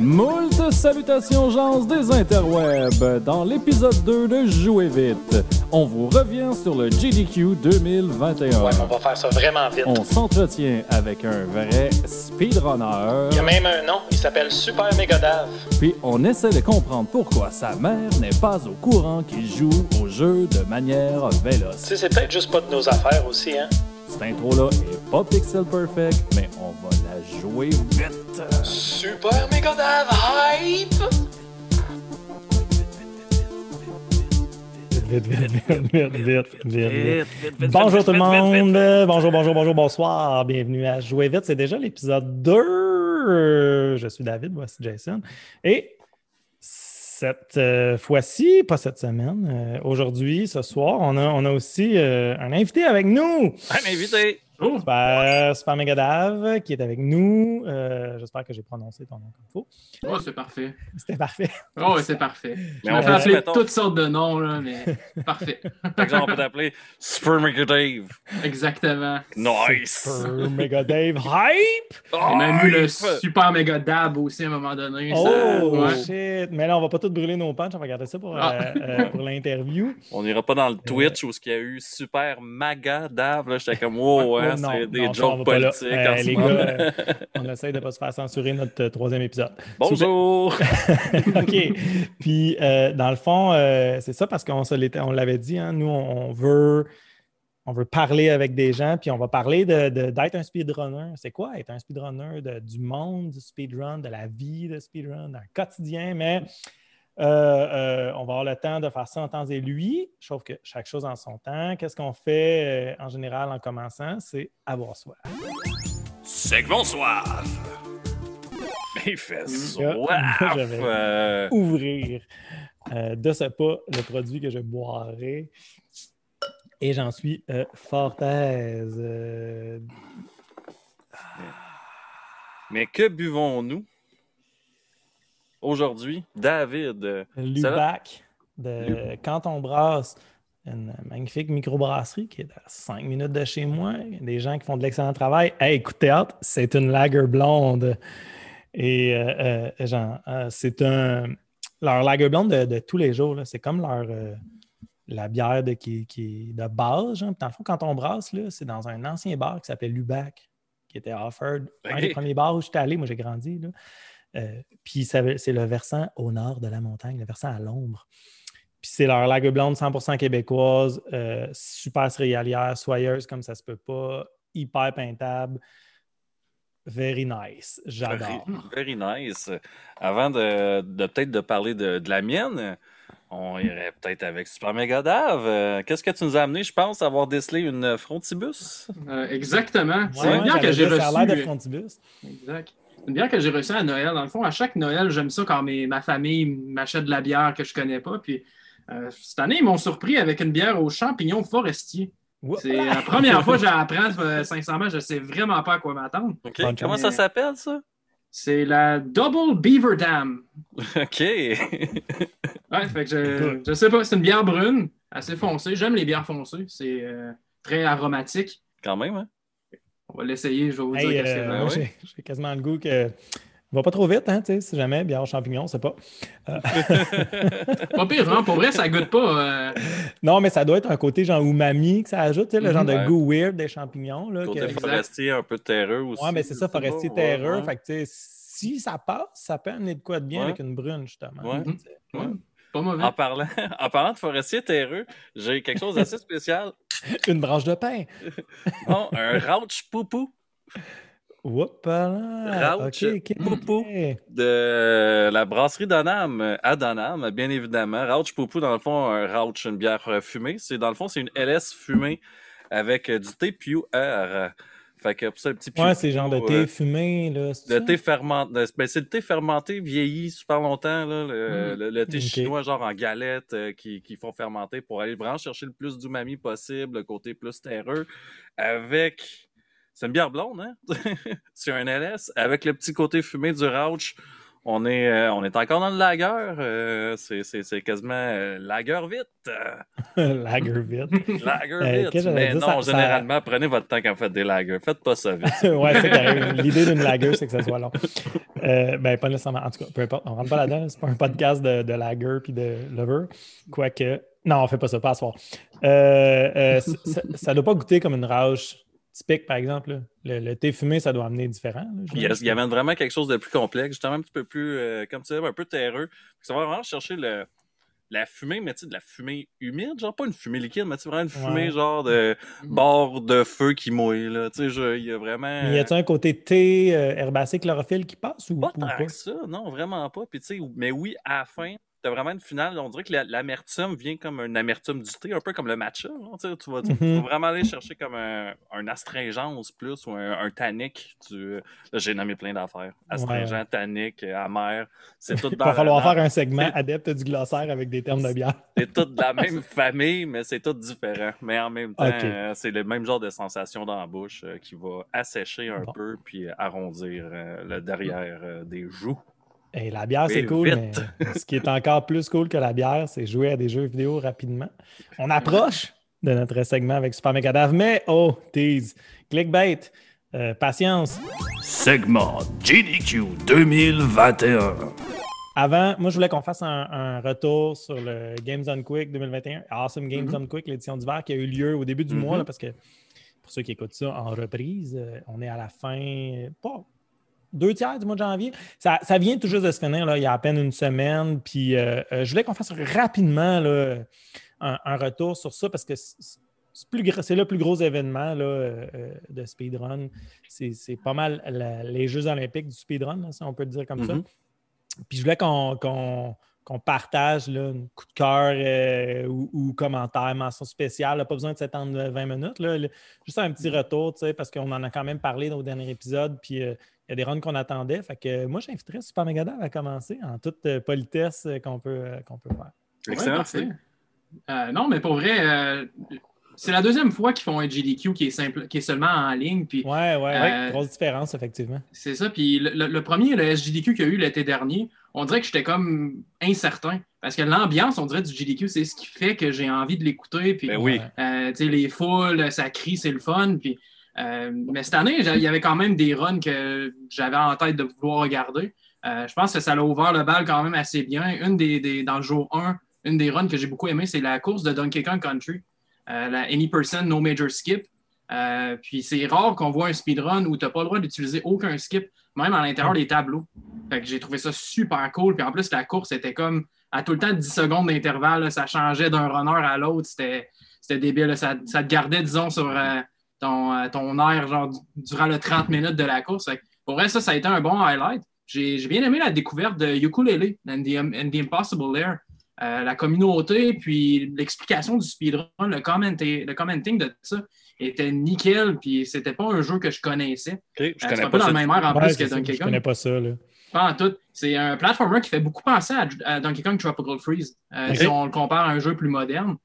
Moult salutations gens des interwebs. Dans l'épisode 2 de Jouer vite, on vous revient sur le GDQ 2021. Ouais, mais on va faire ça vraiment vite. On s'entretient avec un vrai speedrunner. Il y a même un nom, il s'appelle Super Megadave. Puis on essaie de comprendre pourquoi sa mère n'est pas au courant qu'il joue au jeu de manière Tu véloce. sais, c'est peut-être juste pas de nos affaires aussi, hein? Cette intro-là est pas pixel perfect, mais on va la jouer vite. Super Megadave hype! Vite, vite, vite, vite, vite, vite, vite. Bonjour tout le monde. Bonjour, bonjour, bonjour, bonsoir. Bienvenue à Jouer vite. C'est déjà l'épisode 2. Euh, Je suis David, voici Jason. Et cette euh, fois-ci, pas cette semaine, euh, aujourd'hui, ce soir, on a, on a aussi euh, un invité avec nous. Un invité! Super, Super Megadave qui est avec nous. Euh, J'espère que j'ai prononcé ton nom comme il faut. Oh, c'est parfait. C'était parfait. Oh, ouais, c'est parfait. Mais on peut- appeler mettons- toutes sortes de noms, là, mais parfait. Par exemple, on peut t'appeler Super Mega Dave. Exactement. Nice! Super Megadave Hype! J'ai même eu le super méga dab aussi à un moment donné. Oh ça- ouais. shit! Mais là, on va pas tout brûler nos punchs, on va garder ça pour, Ah. euh, euh, pour l'interview. On n'ira pas dans le Twitch où il y a eu Super Maga Dave. Là, j'étais comme, wow, hein, Non, c'est des non, jokes politiques Euh, en les moment. gars, euh, on essaie de pas se faire censurer notre euh, troisième épisode. Bonjour! OK. Puis, euh, dans le fond, euh, c'est ça parce qu'on on l'avait dit, hein, nous, on, veut. On veut parler avec des gens, puis on va parler de- de- d'être un speedrunner. C'est quoi être un speedrunner de- du monde du speedrun, de la vie de speedrun, d'un quotidien, mais euh, euh, on va avoir le temps de faire ça en temps et lui. Je trouve que chaque chose en son temps. Qu'est-ce qu'on fait euh, en général en commençant? C'est avoir soif. Segment soif! Il fait soif! J'avais- Euh, ouvrir de ce pas le produit que je boirai. Et j'en suis fort aise. Mais que buvons-nous? Aujourd'hui? David, euh, Lubac de Quand on brasse, une magnifique microbrasserie qui est à 5 minutes de chez moi. Des gens qui font de l'excellent travail. Hey, écoute théâtre, c'est une lager blonde. Et euh, euh, genre, euh, c'est un. Leur lager blonde de, de tous les jours, c'est comme leur. la bière de, qui, de base. genre. Puis Dans le fond, quand on brasse, là, c'est dans un ancien bar qui s'appelait Lubac, qui était Offord. Un Ok. des premiers bars où j'étais allé, moi j'ai grandi. Là. Euh, puis c'est le versant au nord de la montagne, le versant à l'ombre. Puis c'est leur lager blonde 100% québécoise, euh, super céréalière, soyeuse comme ça se peut pas, hyper peintable. Very nice. J'adore. Very, very nice. Avant de, de peut-être de parler de, de la mienne, on irait peut-être avec Super Mega Dave. Euh, Qu'est-ce que tu nous as amené, je pense, avoir décelé une Frontibus? Euh, exactement. c'est Ouais, bière que j'ai a l'air de reçue. frontibus. Exact. Une bière que j'ai reçue à Noël. Dans le fond, à chaque Noël, j'aime ça quand mes- ma famille m'achète de la bière que je connais pas. Puis euh, cette année, ils m'ont surpris avec une bière aux champignons forestiers. C'est la première fois que j'apprends, euh, sincèrement, je sais vraiment pas à quoi m'attendre. Comment ça s'appelle, ça? C'est la Double Beaver Dam. OK. Ouais, fait que je, je sais pas, c'est une bière brune, assez foncée. J'aime les bières foncées, c'est euh, très aromatique. Quand même, hein? On va l'essayer, je vais vous Hey, dire euh, ouais. j'ai quasiment le goût que. Va pas trop vite, hein, tu sais, si jamais, bière aux champignons, c'est pas. c'est. Pas pire, non? Pour vrai, ça goûte pas. euh, Non, mais ça doit être un côté genre umami que ça ajoute, tu sais, le Mhm. genre de Ouais. goût weird des champignons. Là, Côté que- forestier, un peu terreux aussi. Ouais, mais c'est ça, forestier terreux. ouais, Fait que, tu sais, si ça passe, ça peut amener de quoi de bien Ouais. avec une brune, justement. Pas mauvais. En parlant, en parlant de forestier terreux, j'ai quelque chose d'assez spécial. Une branche de pain. Non, un Rauch Poupou Oups là. Rauch. Poupou. De la brasserie Donham à Donham, bien évidemment. Rauch Poupou, dans le fond, un Rauch, une bière fumée. C'est, dans le fond, c'est une LS fumée avec du thé pure. Fait que pour ça, le petit Ouais, c'est genre de Pew, thé euh, fumé, là. Le thé fermenté, ben, c'est le thé fermenté vieilli super longtemps, là, le, Mm. le- le thé chinois, genre en galette, euh, qui, qui font fermenter pour aller vraiment chercher le plus d'umami possible, le côté plus terreux, avec. C'est une bière blonde, hein? c'est un LS, avec le petit côté fumé du Rauch. On est, euh, on est encore dans le lager. euh, c'est- quasiment euh, lager vite. Lager vite. Lager Euh, vite. que Mais non, ça- généralement, prenez votre temps quand vous faites des lagers. Faites pas ça vite. ouais, c'est carré. L'idée d'une lager, c'est que ça soit long. Ben, pas nécessairement. En tout cas, peu importe. On rentre pas là-dedans. C'est pas un podcast de, de lager puis de lover. Quoique. Non, on fait pas ça, pas à soir. Ça, ça doit pas goûter comme une rage typique, par exemple. là. Le, le thé fumé, ça doit amener différent. là, Il y, a- j'imagine. il y avait vraiment quelque chose de plus complexe, justement un petit peu plus, euh, comme tu disais, un peu terreux. Ça va vraiment chercher le, la fumée, mais tu sais, de la fumée humide, genre pas une fumée liquide, mais tu sais, vraiment une fumée Ouais. genre de bord de feu qui mouille, là. Tu sais, il y a vraiment... Mais y a-t-il un côté thé, euh, herbacé, chlorophylle qui passe ou, Pas ou tant pas? que ça, non, vraiment pas. Puis, tu sais, mais oui, à la fin, t'as vraiment une finale. On dirait que la- l'amertume vient comme une amertume du thé, un peu comme le matcha. là, tu vas, tu Mhm. vas vraiment aller chercher comme un, un astringence plus ou un, un tannique. Du, j'ai nommé plein d'affaires. Astringent, tannique, euh, amer. C'est tout Il dans va la- falloir faire un segment adepte du glossaire avec des termes de bière. C'est tout de la même famille, mais c'est tout différent. Mais en même temps, euh, c'est le même genre de sensation dans la bouche euh, qui va assécher un Bon. peu puis arrondir euh, le derrière des joues. Et la bière, c'est cool, mais ce qui est encore plus cool que la bière, c'est jouer à des jeux vidéo rapidement. On approche de notre segment avec Super Megadave, mais oh, tease, clickbait, euh, patience. Segment GDQ 2021. Avant, moi, je voulais qu'on fasse un, un retour sur le Games on Quick 2021, Awesome Games Mhm. on Quick, l'édition d'hiver qui a eu lieu au début du mois, là, parce que pour ceux qui écoutent ça en reprise, euh, on est à la fin, pas deux tiers du mois de janvier. Ça, ça vient tout juste de se finir, là, il y a à peine une semaine. Puis euh, euh, je voulais qu'on fasse rapidement là, un, un retour sur ça parce que c'est- le plus gros événement là, euh, de speedrun. C'est pas mal la- les Jeux olympiques du speedrun, là, si on peut le dire comme ça. Mhm. Puis je voulais qu'on partage là, un coup de cœur euh, ou, ou commentaire, mention spéciale. là, pas besoin de s'étendre 20 minutes. là. Juste un petit retour, tu sais, parce qu'on en a quand même parlé dans le dernier épisode. Puis euh, il y a des runs qu'on attendait. Fait que moi, j'inviterais Super Megadave à commencer en toute euh, politesse euh, qu'on peut, euh, qu'on peut faire. Excellent. Ouais. Euh, non, mais pour vrai, euh, c'est la deuxième fois qu'ils font un GDQ qui est, simple, qui est seulement en ligne. Puis Ouais, ouais, Euh, ouais. Grosse différence, effectivement. c'est ça. Puis le, le- le premier, le SGDQ qu'il y a eu l'été dernier, on dirait que j'étais comme incertain. Parce que l'ambiance, on dirait, du GDQ, c'est ce qui fait que j'ai envie de l'écouter. Puis Ben oui. Ouais. Euh, tu sais, les foules, ça crie, c'est le fun. Puis, euh, mais cette année, il y avait quand même des runs que j'avais en tête de vouloir regarder. Euh, je pense que ça l'a ouvert le bal quand même assez bien. Une des, dans le jour 1, une des runs que j'ai beaucoup aimé, c'est la course de Donkey Kong Country. Euh, la Any Person No Major Skip. Puis c'est rare qu'on voit un speedrun où tu n'as pas le droit d'utiliser aucun skip, même à l'intérieur des tableaux. Fait que j'ai trouvé ça super cool. Puis en plus, la course était comme à tout le temps 10 secondes d'intervalle. Ça changeait d'un runner à l'autre. C'était débile. Ça, te gardait, disons, sur ton, euh, ton air genre, du- durant le 30 minutes de la course. Pour vrai, ça, ça a été un bon highlight. J'ai j'ai bien aimé la découverte de Ukulele and the, and the Impossible Lair. Euh, la communauté, puis l'explication du speedrun, le, commenté- le commenting de ça était nickel, puis c'était pas un jeu que je connaissais. Je Euh, c'est connais un peu pas dans le même air en Ouais, plus c'est que Donkey je Kong. connais pas ça. Là. Pas en tout. C'est un platformer qui fait beaucoup penser à, à Donkey Kong Tropical Freeze, euh, si on le compare à un jeu plus moderne.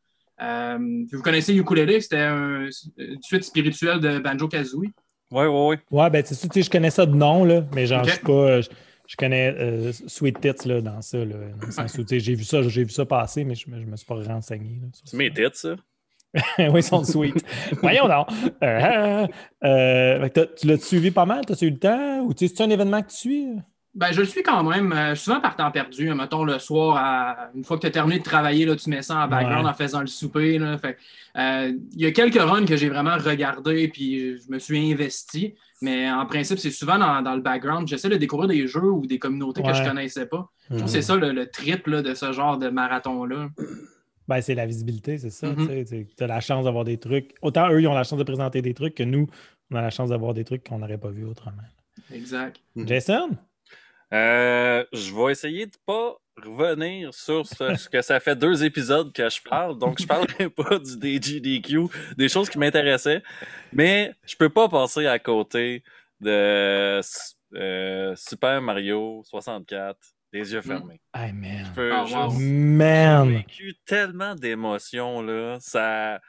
Euh, vous connaissez Ukulele, c'était un- une suite spirituelle de Banjo-Kazooie. Ouais, ouais, ouais. Ouais, ben c'est ça, tu sais, je connais ça de nom, là, mais genre, Ok. je suis pas. Je, je connais euh, Sweet Tits là, dans ça, là, dans le sens où, tu sais, j'ai vu ça, j'ai vu ça passer, mais je, me- je me suis pas renseigné. là, sur C'est ça. mes têtes, ça. oui, ils sont sweet. Voyons donc. Euh, euh, t'as- tu l'as suivi pas mal? T'as-tu eu le temps? Ou tu sais, c'est un événement que tu suis? Ben, je le suis quand même, euh, souvent par temps perdu. hein, mettons le soir, à- une fois que tu as terminé de travailler, là, tu mets ça en background Ouais. en faisant le souper. euh, Il y a quelques runs que j'ai vraiment regardé puis je me suis investi. Mais en principe, c'est souvent dans, dans le background. J'essaie de découvrir des jeux ou des communautés que je Ouais. connaissais pas. Je trouve Mhm. que c'est ça le, le trip là, de ce genre de marathon-là. Ben, c'est la visibilité, c'est ça. Mhm. Tu as la chance d'avoir des trucs. Autant eux, ils ont la chance de présenter des trucs que nous, on a la chance d'avoir des trucs qu'on n'aurait pas vus autrement. Exact. Mhm. Jason? Euh, je vais essayer de pas revenir sur ce, ce que ça fait deux épisodes que je parle, donc je parlerai pas du DGDQ, des choses qui m'intéressaient, mais je peux pas passer à côté de euh, Super Mario 64, les yeux Mm. fermés. Hey, man. Je peux- je- wow. J'ai Man! vécu tellement d'émotions, là. Ça.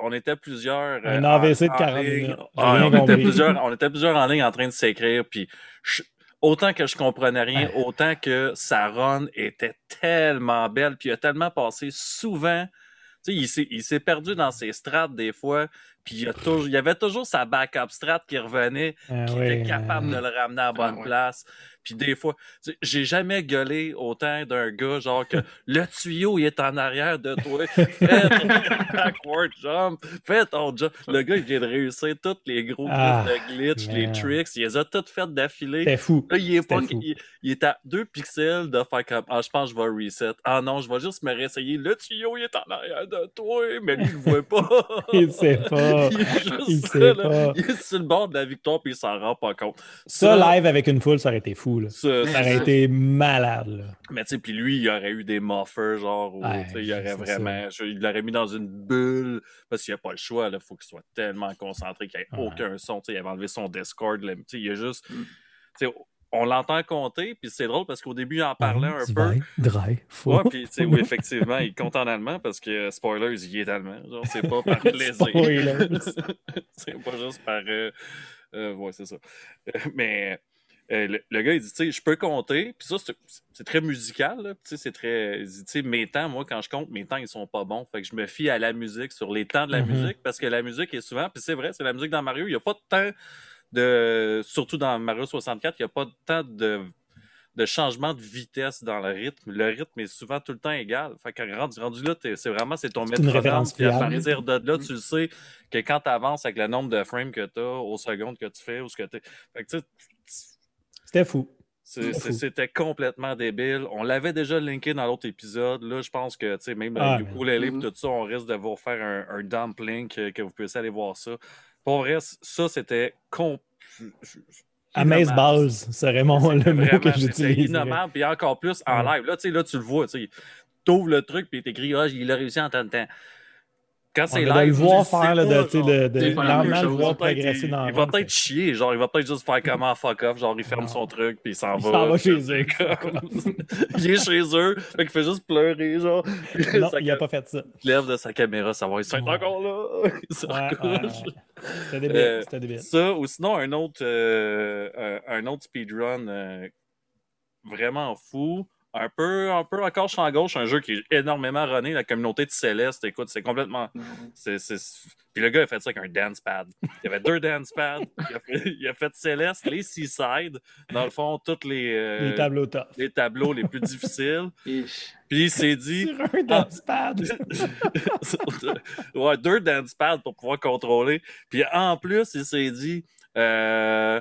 On était plusieurs. Un euh, AVC de en- en 40 ligne. minutes. J'ai Ah, on, était plusieurs, on était plusieurs en ligne en train de s'écrire. Puis je- autant que je comprenais rien, autant que sa run était tellement belle, puis il a tellement passé souvent. Tu sais, il s'est- il s'est perdu dans ses strates des fois, puis il, y a toujours, il y avait toujours sa backup strat qui revenait, Ah qui oui, était capable euh, de le ramener à la bonne ouais. place. Puis des fois, j'ai jamais gueulé autant d'un gars, genre que le tuyau, il est en arrière de toi. Fais ton backward jump. Fais ton jump. Le gars, il vient de réussir tous les gros Ah, de glitch, les tricks. Il les a toutes faites d'affilée. C'était fou. Là, il est, pas, fou. il, il est à deux pixels de faire comme Ah, je pense que je vais reset. Ah non, je vais juste me réessayer. Le tuyau, il est en arrière de toi, mais lui, il le voit pas. Il sait pas. Il est juste Il sait là. pas. Il est sur le bord de la victoire, puis il s'en rend pas compte. Ça, live avec une foule, ça aurait été fou. Là. Ça, aurait été malade. Là. Mais tu sais, puis lui, il aurait eu des muffers, genre, Ouais, sais, il aurait vraiment. je- il l'aurait mis dans une bulle, parce qu'il n'y a pas le choix, il faut qu'il soit tellement concentré qu'il n'y ait Ouais. aucun son. Il avait enlevé son Discord, là, il y a juste. Mm. on l'entend compter, puis c'est drôle parce qu'au début, il en parlait un Zwei, peu. vier. Ouais, puis oui, effectivement, il compte en allemand parce que, spoilers, il est allemand. Genre, c'est pas par plaisir. C'est pas juste par. Euh, euh, ouais, c'est ça. Euh, mais euh, le, le gars, il dit, tu sais, je peux compter. Puis ça, c'est- très musical. là. Tu sais, c'est très. Il dit, tu sais, mes temps, moi, quand je compte, mes temps, ils sont pas bons. Fait que je me fie à la musique, sur les temps de la Mhm. musique, parce que la musique est souvent. Puis c'est vrai, c'est la musique dans Mario. Il n'y a pas de temps de. Surtout dans Mario 64, il n'y a pas de temps de de changement de vitesse dans le rythme. Le rythme est souvent tout le temps égal. Fait que rendu, rendu là, c'est vraiment c'est ton métronome. référence Puis à partir de là, tu le sais que quand tu avances avec le nombre de frames que tu as aux secondes que tu fais ou ce que tu Fait que tu sais, C'était fou. c'était complètement débile. On l'avait déjà linké dans l'autre épisode. Là, je pense que tu sais, même Ah, le ukulélé et Mhm. tout ça, on risque de vous faire un, un dump link euh, que vous puissiez aller voir ça. Pour vrai, ça, c'était com- Amaze. Balls serait mon, le mot que j'utilise. innommable, puis encore plus en live. Là, tu sais, là, tu le vois, tu sais, t'ouvres le truc, puis t'écris, ah, il a réussi en temps de temps. Quand c'est live, le voir faire, là, de, de, de le voir Il va peut-être- progresser dans il, la il va run, peut-être c'est- chier, genre, il va peut-être juste faire comment fuck off, genre, il ferme son truc, puis il s'en Il va. s'en va chez eux. il est chez eux, fait qu'il fait juste pleurer, genre. Non, il a pas fait ça. Il lève de sa caméra, savoir, ils sont encore là. Il se recouche. C'était débile. Euh, C'était débile. Ça, ou sinon, un autre, euh, un, un autre speedrun euh, vraiment fou. Un peu, un peu encore champ gauche, un jeu qui est énormément runné, la communauté de Céleste. Écoute, c'est complètement. c'est c'est- Puis le gars a fait ça avec un dance pad. Il y avait deux dance pads. Il a fait, il a fait Céleste, les Seaside, dans le fond, tous les, euh, Les tableaux tough. les tableaux les plus difficiles. Puis il s'est dit. Sur un dancepad. ouais, deux dance pads pour pouvoir contrôler. Puis en plus, il s'est dit euh,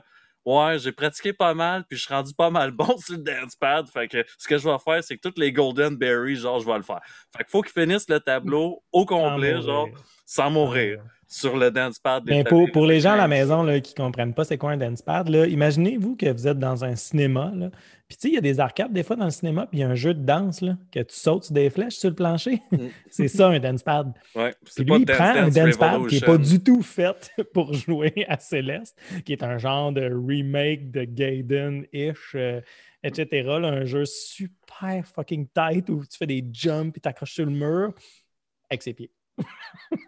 Ouais, j'ai pratiqué pas mal, puis je suis rendu pas mal bon sur le dance pad. Fait que ce que je vais faire, c'est que toutes les Golden Berries, genre, je vais le faire. Fait qu'il faut qu'il finisse le tableau au complet, Sans genre, mourir. sans mourir, sur le dance pad. Mais pour, pour le les gens à la maison là, qui ne comprennent pas c'est quoi un dance pad, imaginez-vous que vous êtes dans un cinéma. Là, puis tu sais, il y a des arcades des fois dans le cinéma, puis il y a un jeu de danse là, que tu sautes sur des flèches sur le plancher. Mm. c'est ça un dance pad. Ouais, Puis lui, il Dance prend un Dance pad qui n'est pas du tout fait pour jouer à Céleste, qui est un genre de remake de Gaiden-ish, euh, etc. là, un jeu super fucking tight où tu fais des jumps et t'accroches sur le mur avec ses pieds.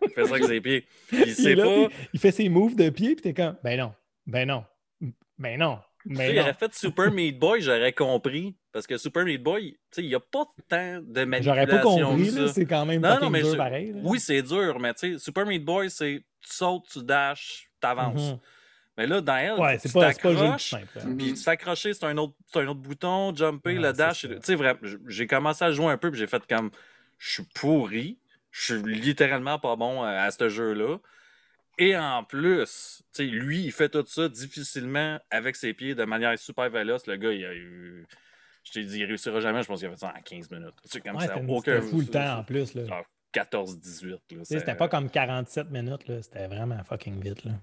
Il fait ça avec ses pieds. Il sait là, pas. il fait ses moves de pied, puis t'es comme, ben non, ben non, ben non, Tu sais, ben il non. aurait fait Super Meat Boy, j'aurais compris. Parce que Super Meat Boy, il n'y a pas tant de manipulation J'aurais pas compris, c'est quand même Non, non, mais dur je- pareil. là. Oui, c'est dur, mais tu sais, Super Meat Boy, c'est tu sautes, tu dashes, tu avances. Mhm. Mais là, dans elle, Ouais, tu t'accroches. Mhm. puis tu t'accrocher, c'est un autre, c'est un autre bouton, jumper, Ouais, le dash. Tu sais, j'ai commencé à jouer un peu, puis j'ai fait comme, je suis pourri, je suis littéralement pas bon à, à ce jeu-là. Et en plus, tu sais, lui, il fait tout ça difficilement avec ses pieds de manière super véloce. Le gars, il a eu. Je t'ai dit, il réussira jamais. Je pense qu'il a fait ça en 15 minutes. Sais, comme Ouais, ça, aucun. fou le temps en plus. là. Genre 14-18. là, Tu sais, c'est- C'était pas comme 47 minutes, c'était vraiment fucking vite. Là.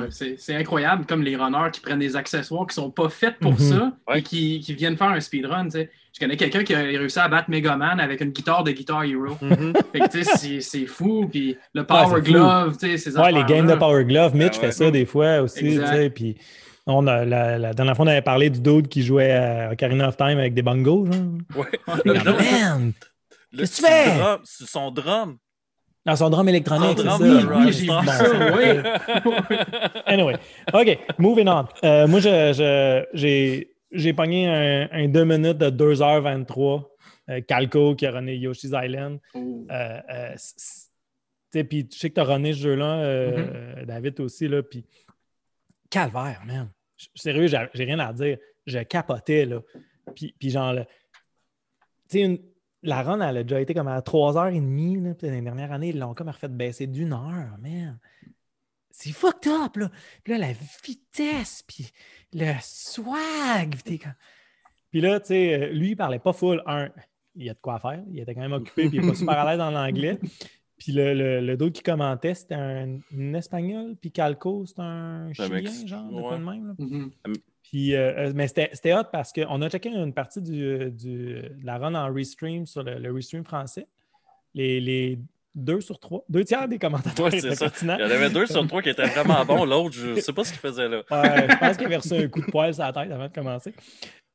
Ouais, c'est incroyable, comme les runners qui prennent des accessoires qui sont pas faits pour Mhm. ça Ouais. et qui, qui viennent faire un speedrun. tu sais. Je connais quelqu'un qui a réussi à battre Megaman avec une guitare de Guitar Hero. Mhm. Fait que, tu sais, c'est- fou. Puis le Power c'est fou. Glove, tu sais, ces Ouais, les games de Power Glove, Mitch Ah ouais. fait ça des fois aussi. Puis on a, la, la fois, on avait parlé du dude qui jouait à Ocarina of Time avec des bongos. Genre. Ouais. Man! Qu'est-ce que tu fais? drum- son drum. Dans son drum électronique, Son c'est ça. Oui, j'ai vu Bon, ça, oui. Anyway, OK, moving on. Euh, moi, je, je- j'ai, j'ai pogné un, 2 minutes de 2h23. Euh, Calco qui a runné Yoshi's Island. Oh. Euh, euh, puis je sais que tu as runné ce jeu-là, Mm-hmm. David aussi. Là, puis calvaire, man. Sérieux, j'ai rien à dire. Je capotais. Là. Puis, puis genre, tu sais, la run, elle a déjà été comme à 3h30. Là, puis les dernières années, ils l'ont comme refait baisser d'une heure, man. C'est fucked up, là. Puis là, la vitesse, puis le swag. Puis là, tu sais, lui, il parlait pas full. Un, il y a de quoi faire. Il était quand même occupé, puis il n'est pas super à l'aise en anglais. Puis le, le, le dos qui commentait, c'était un, Espagnol, puis Calco, c'est un Chilien, genre, de quoi de même. Mm-hmm. Puis, euh, mais c'était hot parce qu'on a checké une partie du, du, de la run en restream sur le, restream français. Les, les, deux sur trois, deux tiers des commentateurs ouais, étaient pertinents. Il y en avait deux sur trois qui étaient vraiment bons. L'autre, je ne sais pas ce qu'il faisait là. Ouais, je pense qu'il avait reçu un coup de poil sur la tête avant de commencer.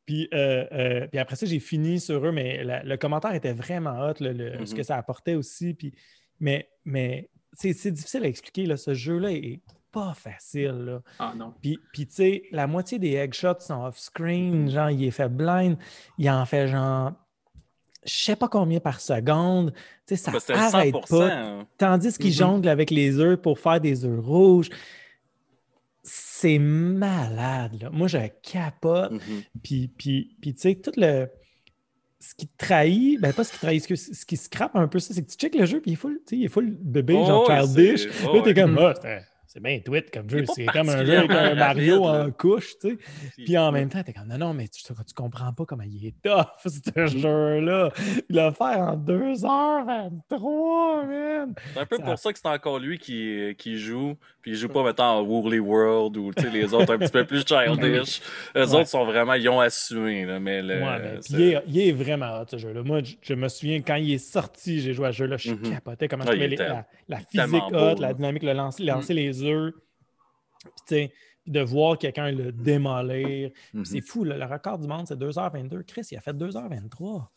Puis, euh, euh, puis après ça, j'ai fini sur eux, mais le commentaire était vraiment hot, le, ce Mm-hmm. que ça apportait aussi. Puis, mais mais c'est difficile à expliquer. Là, ce jeu-là est pas facile. Là. Ah non. Puis, puis tu sais, la moitié des eggshots sont off-screen. Genre, il est fait blind. Il en fait genre je sais pas combien par seconde. Tu sais, ça c'était arrête 100%, pas. hein. Tandis qu'il Mhm. jongle avec les œufs pour faire des œufs rouges. C'est malade. Là. Moi, je capote. Mhm. Puis, puis, puis tu sais, tout le. Ce qui trahit, ben pas ce qui trahit, ce, que- ce qui scrape un peu ça, c'est que tu checkes le jeu, puis il est full, tu sais, il est full bébé, Oh, genre childish. oh, là, t'es comme, Mhm. ah, c'est- bien tweet comme jeu. C'est comme un jeu avec un Mario rapide, en couche, tu sais. Puis en même temps, t'es comme, non, non, mais tu, tu comprends pas comment il est tough, ce jeu-là. Il l'a fait en 2h23, man. C'est un peu Ça- pour ça que c'est encore lui qui, qui joue, puis il joue pas, mettons, en Woolly World ou tu sais, les autres un petit peu plus childish. Eux Ouais. autres sont vraiment, ils ont assumé, là, mais le. Ouais, mais puis c'est- il, est, il est vraiment hot, ce jeu-là. Moi, je, je me souviens, quand il est sorti, j'ai joué à ce jeu-là, je Mhm. capotais comment je Ah, trouvais les- était la, la physique hot, beau, la dynamique, le lancer, lancer les œufs. Puis, puis de voir quelqu'un le démolir. Mhm. C'est fou, là, le record du monde, c'est 2h22. Chris, il a fait 2h23.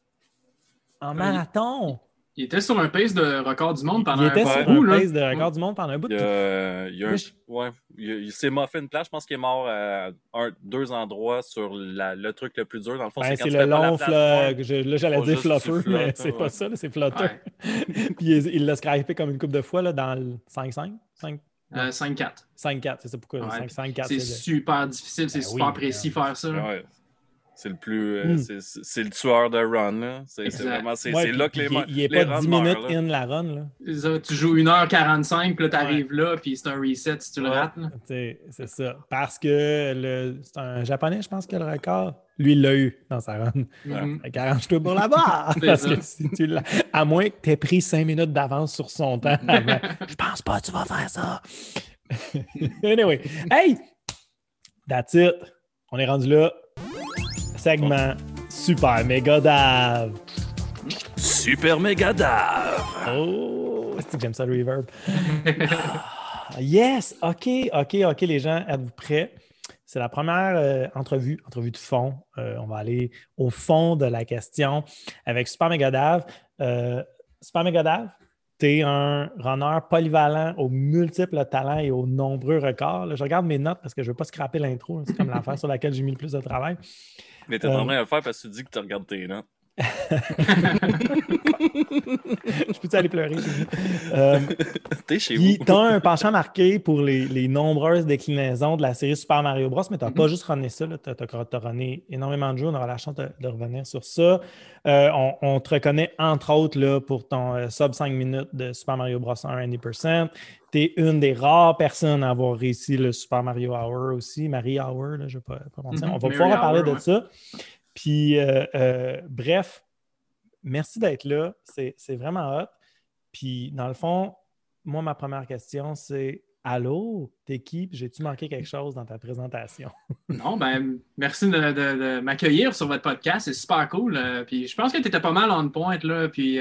En il- marathon. Il était sur un pace de record du monde pendant il était un sur bout, un là. pace de record du monde pendant un bout de Il a, il un, je- ouais, s'est moffé une place. Je pense qu'il est mort à un, deux endroits sur la- le truc le plus dur. Dans le fond, Ben, quand c'est le long je- Là, j'allais dire fluffer, mais c'est ouais. pas ça, c'est flutter. Ouais. Puis il il l'a scrapé comme une coupe de fois là, dans le 5-5. 5 Euh, 5-4. 5-4, c'est ça pourquoi? Ouais, 5-5-4. C'est super difficile, c'est Ben super oui, précis ben, faire ça. Ouais. C'est le plus. euh, Mm. c'est- le tueur de run. là. C'est c'est vraiment. Ouais, là que les Il n'est pas runs 10 meurent, minutes in la run. Là. Ça, Tu joues 1h45, puis là, t'arrives là, puis c'est un reset si tu le Ouais. rates. Tu C'est ça. Parce que le- c'est un japonais, je pense, qui a le record. Lui, il l'a eu dans sa run. Mhm. Fait qu'arrange-toi pour la barre. Parce que si tu À moins que tu aies pris 5 minutes d'avance sur son temps avant. Je pense pas que tu vas faire ça. anyway. Hey! That's it. On est rendu là. Segment Super Méga Dave. Super méga dave. Oh, c'est que j'aime ça le reverb? Ah, yes, OK, OK, OK, les gens, êtes-vous prêts? C'est la première euh, entrevue, entrevue de fond. Euh, on va aller au fond de la question avec Super Megadave. Euh, Super Megadave, tu es un runner polyvalent aux multiples talents et aux nombreux records. Là, je regarde mes notes parce que je ne veux pas scraper l'intro. hein. C'est comme l'affaire sur laquelle j'ai mis le plus de travail. Mais t'es Euh, en train de le faire parce que tu dis que tu regardes tes notes. Je peux-tu aller pleurer? chez vous? Euh, T'es chez vous. tu as un penchant marqué pour les, les nombreuses déclinaisons de la série Super Mario Bros, mais tu n'as Mhm. pas juste runné ça. Tu as, runné énormément de jeux. On aura la chance de, de revenir sur ça. Euh, on, on te reconnaît, entre autres, là, pour ton euh, sub 5 minutes de Super Mario Bros 1 90%. Tu es une des rares personnes à avoir réussi le Super Mario Hour aussi. Marie Hour, là, je ne vais pas, pas mentir. Mhm. On va Mary pouvoir en parler de ça. Puis, euh, euh, bref, merci d'être là. C'est c'est vraiment hot. Puis, dans le fond, moi, ma première question, c'est Allô, t'es qui? J'ai-tu manqué quelque chose dans ta présentation? Non, ben, merci de, de- de m'accueillir sur votre podcast. C'est super cool. Euh, puis je pense que tu étais pas mal on point. Là, puis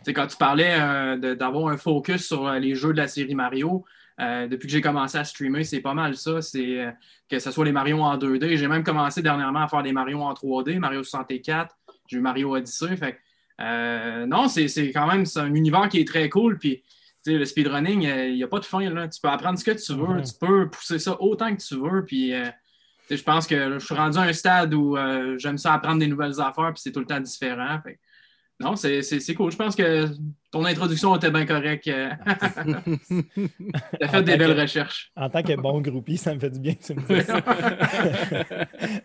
euh, tu sais, quand tu parlais euh, d'avoir un focus sur euh, les jeux de la série Mario, euh, depuis que j'ai commencé à streamer, c'est pas mal ça. C'est que ce soit les Mario en 2D. J'ai même commencé dernièrement à faire des Mario en 3D, Mario 64. J'ai eu Mario Odyssey. Fait non, c'est quand même un univers qui est très cool. Puis le speedrunning, il n'y a pas de fin. Là. Tu peux apprendre ce que tu veux. Mhm. Tu peux pousser ça autant que tu veux. Puis. je pense que je suis rendu à un stade où j'aime ça apprendre des nouvelles affaires, puis c'est tout le temps différent. Non, c'est cool. Je pense que ton introduction était bien correcte. tu as fait des belles recherches. En tant que bon groupie, ça me fait du bien que tu me dises ça.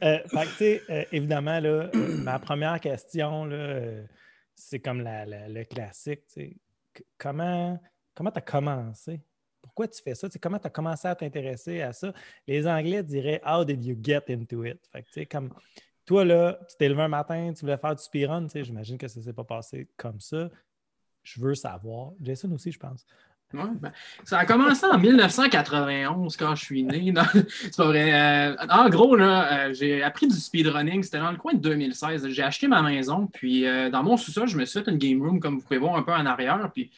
Euh, évidemment, là, ma première question, c'est comme le classique. Comment tu as commencé? pourquoi tu fais ça? comment tu as commencé à t'intéresser à ça? Les Anglais diraient How did you get into it? Fait comme toi, là, tu t'es levé un matin, tu voulais faire du speedrun, j'imagine que ça ne s'est pas passé comme ça. Je veux savoir. Jason aussi, je pense. Ben, ça a commencé en 1991 quand je suis né. C'est pas vrai. Euh, en gros, euh, j'ai appris du speedrunning. C'était dans le coin de 2016. J'ai acheté ma maison, puis euh, dans mon sous-sol, je me suis fait une game room, comme vous pouvez voir un peu en arrière. Puis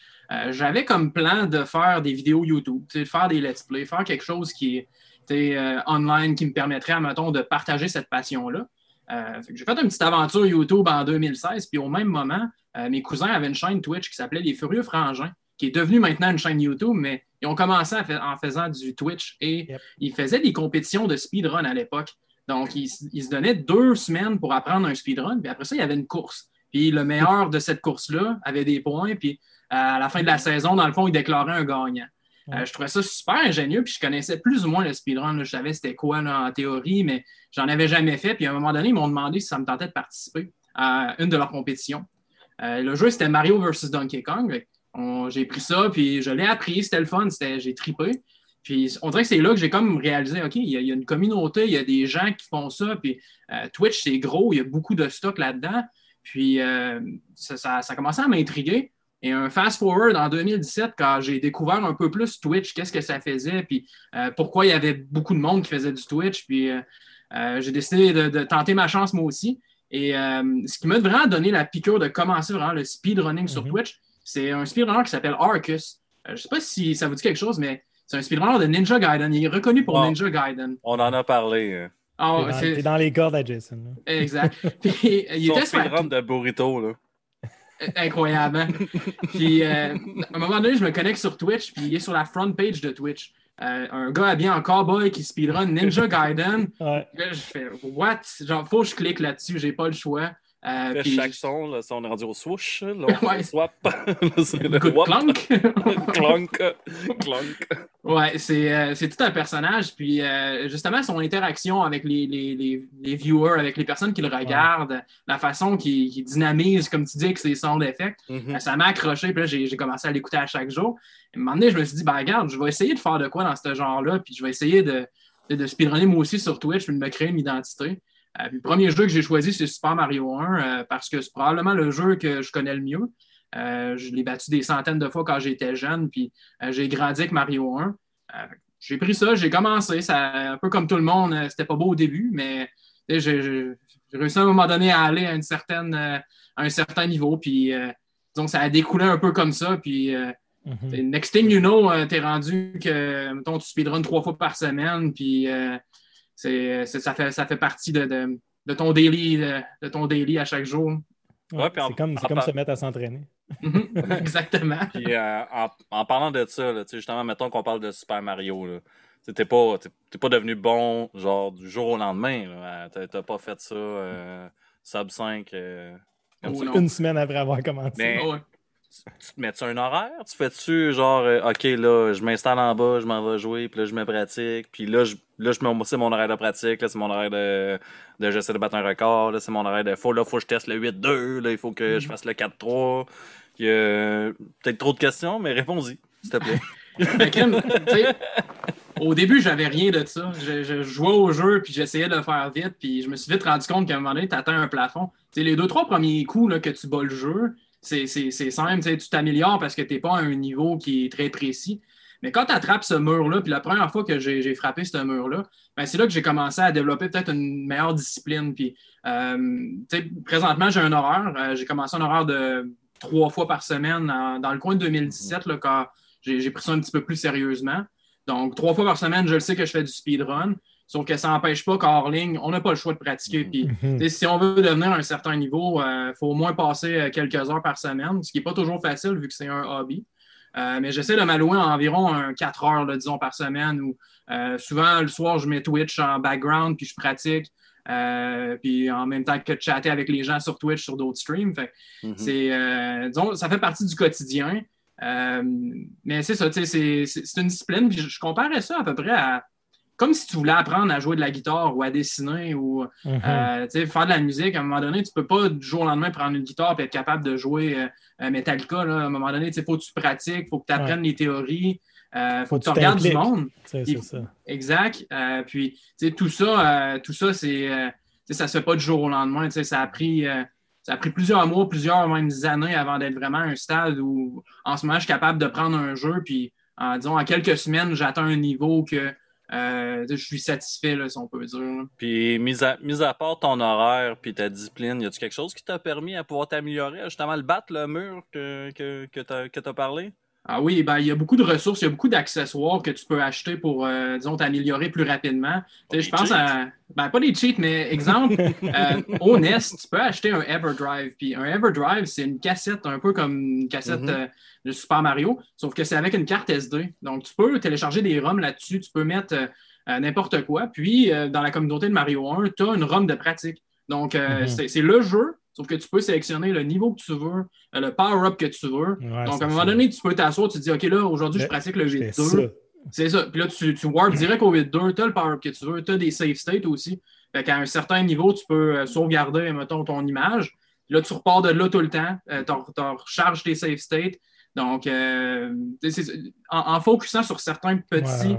j'avais comme plan de faire des vidéos YouTube, de faire des let's play, faire quelque chose qui était online qui me permettrait, mettons, de partager cette passion-là. Euh, j'ai fait une petite aventure YouTube en 2016, puis au même moment, mes cousins avaient une chaîne Twitch qui s'appelait Les Furieux Frangins, qui est devenue maintenant une chaîne YouTube, mais ils ont commencé en faisant du Twitch et ils faisaient des compétitions de speedrun à l'époque. Donc, ils, ils, se donnaient deux semaines pour apprendre un speedrun, puis après ça, il y avait une course. Puis le meilleur de cette course-là avait des points, puis à la fin de la saison, dans le fond, il déclarait un gagnant. Euh, je trouvais ça super ingénieux, puis je connaissais plus ou moins le speedrun. Je savais c'était quoi en théorie, mais j'en avais jamais fait. Puis à un moment donné, ils m'ont demandé si ça me tentait de participer à une de leurs compétitions. Euh, le jeu, c'était Mario vs. Donkey Kong. J'ai pris ça, puis je l'ai appris, c'était le fun, j'ai tripé. Puis on dirait que c'est là que j'ai comme réalisé, OK, il y, a, une communauté, il y a des gens qui font ça, puis euh, Twitch, c'est gros, il y a beaucoup de stock là-dedans. Puis ça, ça, a commencé à m'intriguer. Et un fast-forward en 2017, quand j'ai découvert un peu plus Twitch, qu'est-ce que ça faisait, puis euh, pourquoi il y avait beaucoup de monde qui faisait du Twitch, puis euh, euh, j'ai décidé de, tenter ma chance moi aussi. Et ce qui m'a vraiment donné la piqûre de commencer vraiment le speedrunning sur mhm. Twitch, c'est un speedrunner qui s'appelle Arcus. je ne sais pas si ça vous dit quelque chose, mais c'est un speedrunner de Ninja Gaiden. Il est reconnu pour Ninja Gaiden. On en a parlé. Oh, c'est dans, les cordes à Jason. Exact. Puis, il était speedrun de Burrito. Là. Incroyable. Hein? puis, euh, à un moment donné, je me connecte sur Twitch, puis il est sur la front page de Twitch. Euh, un gars habillé en cowboy qui speedrun Ninja Gaiden. Là, je fais What? Genre, faut que je clique là-dessus, j'ai pas le choix. Euh, chaque son, là, on est rendu au swoosh, là, ouais. swap. le clunk. clunk. clunk. Ouais, euh, c'est tout un personnage. Puis euh, justement, son interaction avec les, les, les, viewers, avec les personnes qui le regardent, la façon qu'il dynamise, comme tu dis, avec ses sons d'effet, mm-hmm. ça m'a accroché. Puis là, j'ai commencé à l'écouter à chaque jour. Et à un moment donné, je me suis dit, ben regarde, je vais essayer de faire de quoi dans ce genre-là. Puis je vais essayer de, de, de speedrunner moi aussi sur Twitch, puis de me créer une identité. Euh, le premier jeu que j'ai choisi, c'est Super Mario 1 euh, parce que c'est probablement le jeu que je connais le mieux. Euh, je l'ai battu des centaines de fois quand j'étais jeune, puis j'ai grandi avec Mario 1. j'ai pris ça, j'ai commencé, ça, un peu comme tout le monde, c'était pas beau au début, mais j'ai réussi à un moment donné à aller à, une certaine, un certain niveau, puis donc ça a découlé un peu comme ça, puis mm-hmm. next thing you know, t'es rendu que, mettons, tu speedruns trois fois par semaine, puis c'est, ça, fait, ça fait partie de, de, ton daily, de, ton daily à chaque jour. c'est comme, comme se mettre à s'entraîner. Mhm, exactement. Puis, euh, en, parlant de ça, justement, mettons qu'on parle de Super Mario. Tu n'es pas, pas devenu bon genre du jour au lendemain. Tu n'as pas fait ça euh, sub 5. Euh, une semaine après avoir commencé tu te mets-tu un horaire? Tu fais-tu genre, euh, OK, là, je m'installe en bas, je m'en vais jouer, puis là, je me pratique, puis là, je, là, je c'est mon horaire de pratique, là, c'est mon horaire de, de j'essaie de battre un record, là, c'est mon horaire de, faut, là, faut que je teste le 8-2, là, il faut que je mm. fasse le 4-3. Il y a peut-être trop de questions, mais réponds-y, s'il te plaît. Ben, au début, j'avais rien de ça. Je, jouais au jeu, puis j'essayais de le faire vite, puis je me suis vite rendu compte qu'à un moment donné, tu atteins un plafond. sais les deux, trois premiers coups là, que tu bats le jeu, c'est simple, tu t'améliores parce que tu n'es pas à un niveau qui est très précis. Mais quand tu attrapes ce mur-là, puis la première fois que j'ai frappé ce mur-là, ben c'est là que j'ai commencé à développer peut-être une meilleure discipline. Puis, euh, présentement, j'ai un horaire. Euh, j'ai commencé un horaire de trois fois par semaine dans le coin de 2017, là, quand j'ai pris ça un petit peu plus sérieusement. Donc, trois fois par semaine, je le sais que je fais du speedrun. Sauf que ça n'empêche pas qu'en ligne, on n'a pas le choix de pratiquer. Puis, mhm. si on veut devenir à un certain niveau, il euh, faut au moins passer euh, quelques heures par semaine, ce qui n'est pas toujours facile vu que c'est un hobby. Euh, mais j'essaie de m'allouer environ un 4 heures, disons, par semaine. Ou, souvent, le soir, je mets Twitch en background, puis je pratique. puis en même temps que de chatter avec les gens sur Twitch, sur d'autres streams. Mhm. c'est, disons, ça fait partie du quotidien. mais c'est ça, c'est, c'est une discipline. Puis je comparais ça à peu près à comme si tu voulais apprendre à jouer de la guitare ou à dessiner ou mhm. euh, faire de la musique, à un moment donné, tu ne peux pas du jour au lendemain prendre une guitare et être capable de jouer euh, euh, Metallica. À un moment donné, il faut que tu pratiques, il faut que tu apprennes les théories, il faut, que tu regardes du monde. C'est ça. Exact. puis tout ça, tout ça, c'est ça ne se fait pas du jour au lendemain. Ça a pris. ça a pris plusieurs mois, plusieurs même années avant d'être vraiment à un stade où en ce moment je suis capable de prendre un jeu, puis en, disons, en quelques semaines, j'atteins un niveau que euh, je suis satisfait, là, si on peut dire. Puis, mis à, part ton horaire puis ta discipline, y a-tu quelque chose qui t'a permis à pouvoir t'améliorer, justement le battre, le mur que, que, que tu as parlé? Ah oui, ben, il y a beaucoup de ressources, il y a beaucoup d'accessoires que tu peux acheter pour, euh, disons, t'améliorer plus rapidement. Je pense à. Ben, pas des cheats, mais exemple, euh, au Nest, tu peux acheter un EverDrive. Puis un EverDrive, c'est une cassette, un peu comme une cassette mm-hmm. euh, de Super Mario, sauf que c'est avec une carte SD. Donc, tu peux télécharger des ROM là-dessus, tu peux mettre n'importe quoi. Puis, dans la communauté de Mario 1, tu as une ROM de pratique. Donc, mm-hmm. c'est le jeu Sauf que tu peux sélectionner le niveau que tu veux, euh, le power-up que tu veux. Donc, à un moment donné, tu peux t'asseoir, tu te dis, OK, là, aujourd'hui, je pratique le 8-2. C'est ça. Puis là, tu, tu warp direct au 8-2, tu as le power-up que tu veux, tu as des save states aussi. Fait qu'à un certain niveau, tu peux euh, sauvegarder, mettons, ton image. là, tu repars de là tout le temps. Euh, tu recharges tes save states. Donc, en, focusant sur certains petits,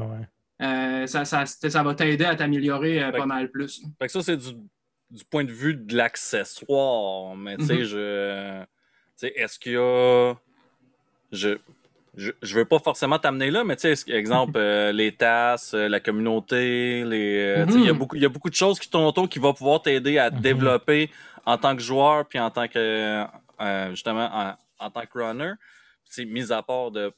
ça, ça, ça, va t'aider à t'améliorer pas mal plus. Fait que ça, c'est du du point de vue de l'accessoire, mais tu sais, mhm. je. Tu sais, est-ce qu'il y a. Je, je, je veux pas forcément t'amener là, mais tu sais, exemple, euh, les tasses, euh, la communauté, les. Euh, il y, a mhm. beaucoup, y a beaucoup de choses qui tournent autour qui vont pouvoir t'aider à te mhm. développer en tant que joueur, puis en tant que. justement, en, en, tant que runner. Tu sais, mis à part de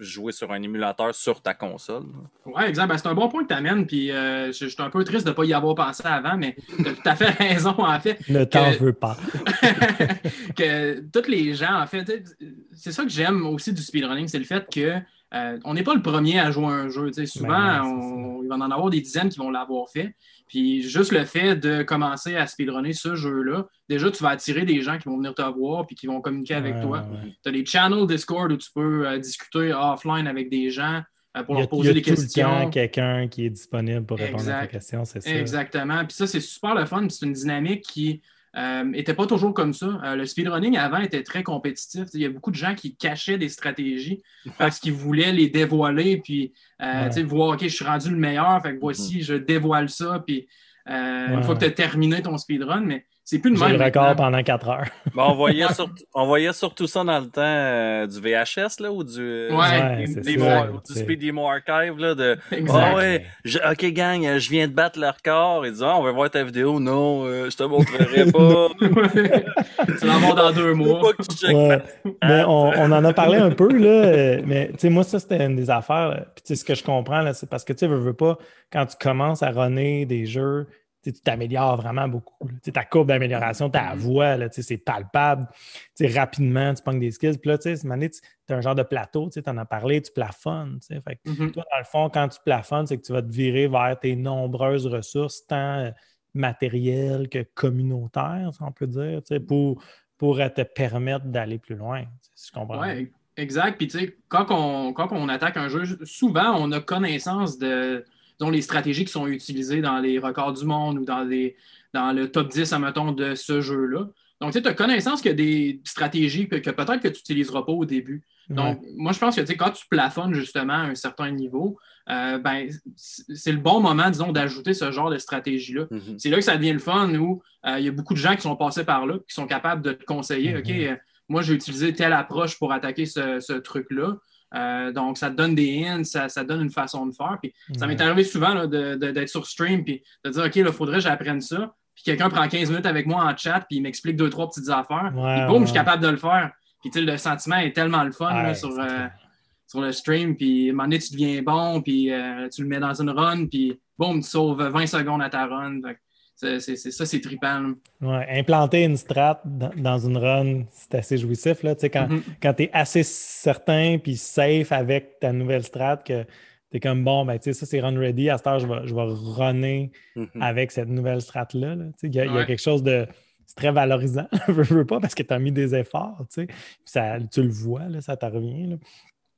jouer sur un émulateur sur ta console. Oui, exact. Ben, c'est un bon point que tu amènes. Puis euh, je, suis un peu triste de ne pas y avoir pensé avant, mais tu as tout à fait raison, en fait. Ne t'en veux pas. que tous les gens, en fait, c'est ça que j'aime aussi du speedrunning, c'est le fait que euh, on n'est pas le premier à jouer un jeu. souvent, ben il va en avoir des dizaines qui vont l'avoir fait. Puis juste le fait de commencer à speedrunner ce jeu-là, déjà, tu vas attirer des gens qui vont venir te voir puis qui vont communiquer avec toi. Tu as des channels Discord où tu peux euh, discuter offline avec des gens euh, pour leur poser des questions. Il y a quelqu'un qui est disponible pour répondre à tes questions, c'est ça. Exactement. Puis ça, c'est super le fun. C'est une dynamique qui n'était euh, pas toujours comme ça. Euh, le speedrunning avant était très compétitif. Il y a beaucoup de gens qui cachaient des stratégies parce qu'ils voulaient les dévoiler, puis euh, voir, OK, je suis rendu le meilleur, fait que voici, mm-hmm. je dévoile ça, puis une fois que tu as terminé ton speedrun, mais c'est plus le même. le record pendant 4 heures. on, voyait on voyait surtout ça dans le temps euh, du VHS là, ou du, euh, ouais, du Speed Demo Archive. Là, de, oh, ouais, ok, gang, euh, je viens de battre le record. Ils disent ah, on va voir ta vidéo. Non, je te montrerai pas. tu vas voir dans deux mois. mais on, on, en a parlé un peu. Là, mais moi, ça, c'était une des affaires. Puis ce que je comprends, c'est parce que tu ne veux pas, quand tu commences à runner des jeux tu t'améliores vraiment beaucoup. Ta courbe d'amélioration, ta mm-hmm. voix, c'est palpable. rapidement, tu pognes des skills. Puis là, tu as un genre de plateau, tu en as parlé, tu plafonnes. Fait mm-hmm. Toi, dans le fond, quand tu plafonnes, c'est que tu vas te virer vers tes nombreuses ressources, tant euh, matérielles que communautaires, si on peut dire, pour, pour te permettre d'aller plus loin. Si je comprends. Oui, exact. Puis, quand on, quand on attaque un jeu, souvent, on a connaissance de dont les stratégies qui sont utilisées dans les records du monde ou dans, les, dans le top 10, admettons, de ce jeu-là. Donc, tu as connaissance qu'il y a des stratégies que, peut-être que tu n'utiliseras pas au début. Donc, moi, je pense que quand tu plafonnes justement à un certain niveau, euh, ben, c'est le bon moment, disons, d'ajouter ce genre de stratégie-là. Mm-hmm. C'est là que ça devient le fun où euh, il y a beaucoup de gens qui sont passés par là, qui sont capables de te conseiller, mm-hmm. OK, euh, moi, j'ai utilisé telle approche pour attaquer ce truc-là. Euh, donc, ça te donne des hints, ça, ça donne une façon de faire. Puis, ça m'est arrivé souvent d'être sur stream puis de dire OK, il faudrait que j'apprenne ça. Puis quelqu'un prend 15 minutes avec moi en chat, puis il m'explique deux, trois petites affaires. puis boum, je suis capable de le faire. Puis le sentiment est tellement le fun sur, euh, sur le stream. Puis à un moment donné, tu deviens bon, puis euh, tu le mets dans une run, puis boum, tu sauves 20 secondes à ta run. C'est- ça, c'est trippant. Ouais, implanter une strat dans, dans une run, c'est assez jouissif. Là. Tu sais, Quand, Mhm. quand tu es assez certain puis safe avec ta nouvelle strat, que tu es comme bon, ben, tu sais, ça c'est run ready. À cette heure, je vais, je vais runner Mhm. avec cette nouvelle strat-là. là. Tu sais, Il y, a- il y a Ouais. quelque chose de. C'est très valorisant, je veux, veux pas, parce que tu as mis des efforts. Tu, sais. Ça, tu le vois, là, ça t'en revient. là.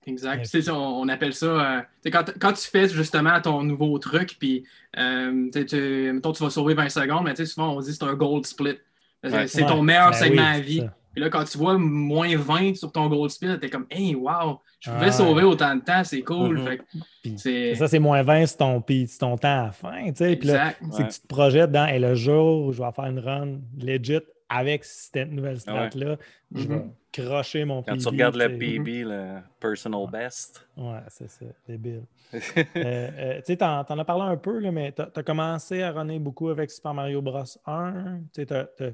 Exact. On, on appelle ça. euh, tu sais, quand, quand tu fais justement ton nouveau truc, puis euh, tu mettons, tu vas sauver 20 secondes, mais tu sais, souvent on dit que c'est un gold split. Ouais. C'est Ouais. ton meilleur Ben segment oui, à c'est vie. ça. Puis là, quand tu vois moins 20 sur ton gold split, t'es comme, hey, wow, je pouvais sauver autant de temps, c'est cool. Mhm. Fait que Puis c'est Ça, c'est moins 20 sur ton, ton temps à la fin. tu sais. Puis là, exact. c'est que tu te projettes dans et le jour où je vais faire une run legit avec cette nouvelle strat-là, je vais Mhm. Crocher mon Quand PB. tu regardes le tu sais. PB, le personal best. Ouais, c'est ça, débile. Euh, euh, tu sais, t'en, t'en as parlé un peu, là, mais t'as, t'as commencé à runner beaucoup avec Super Mario Bros. 1. Tu sais, t'as, t'as-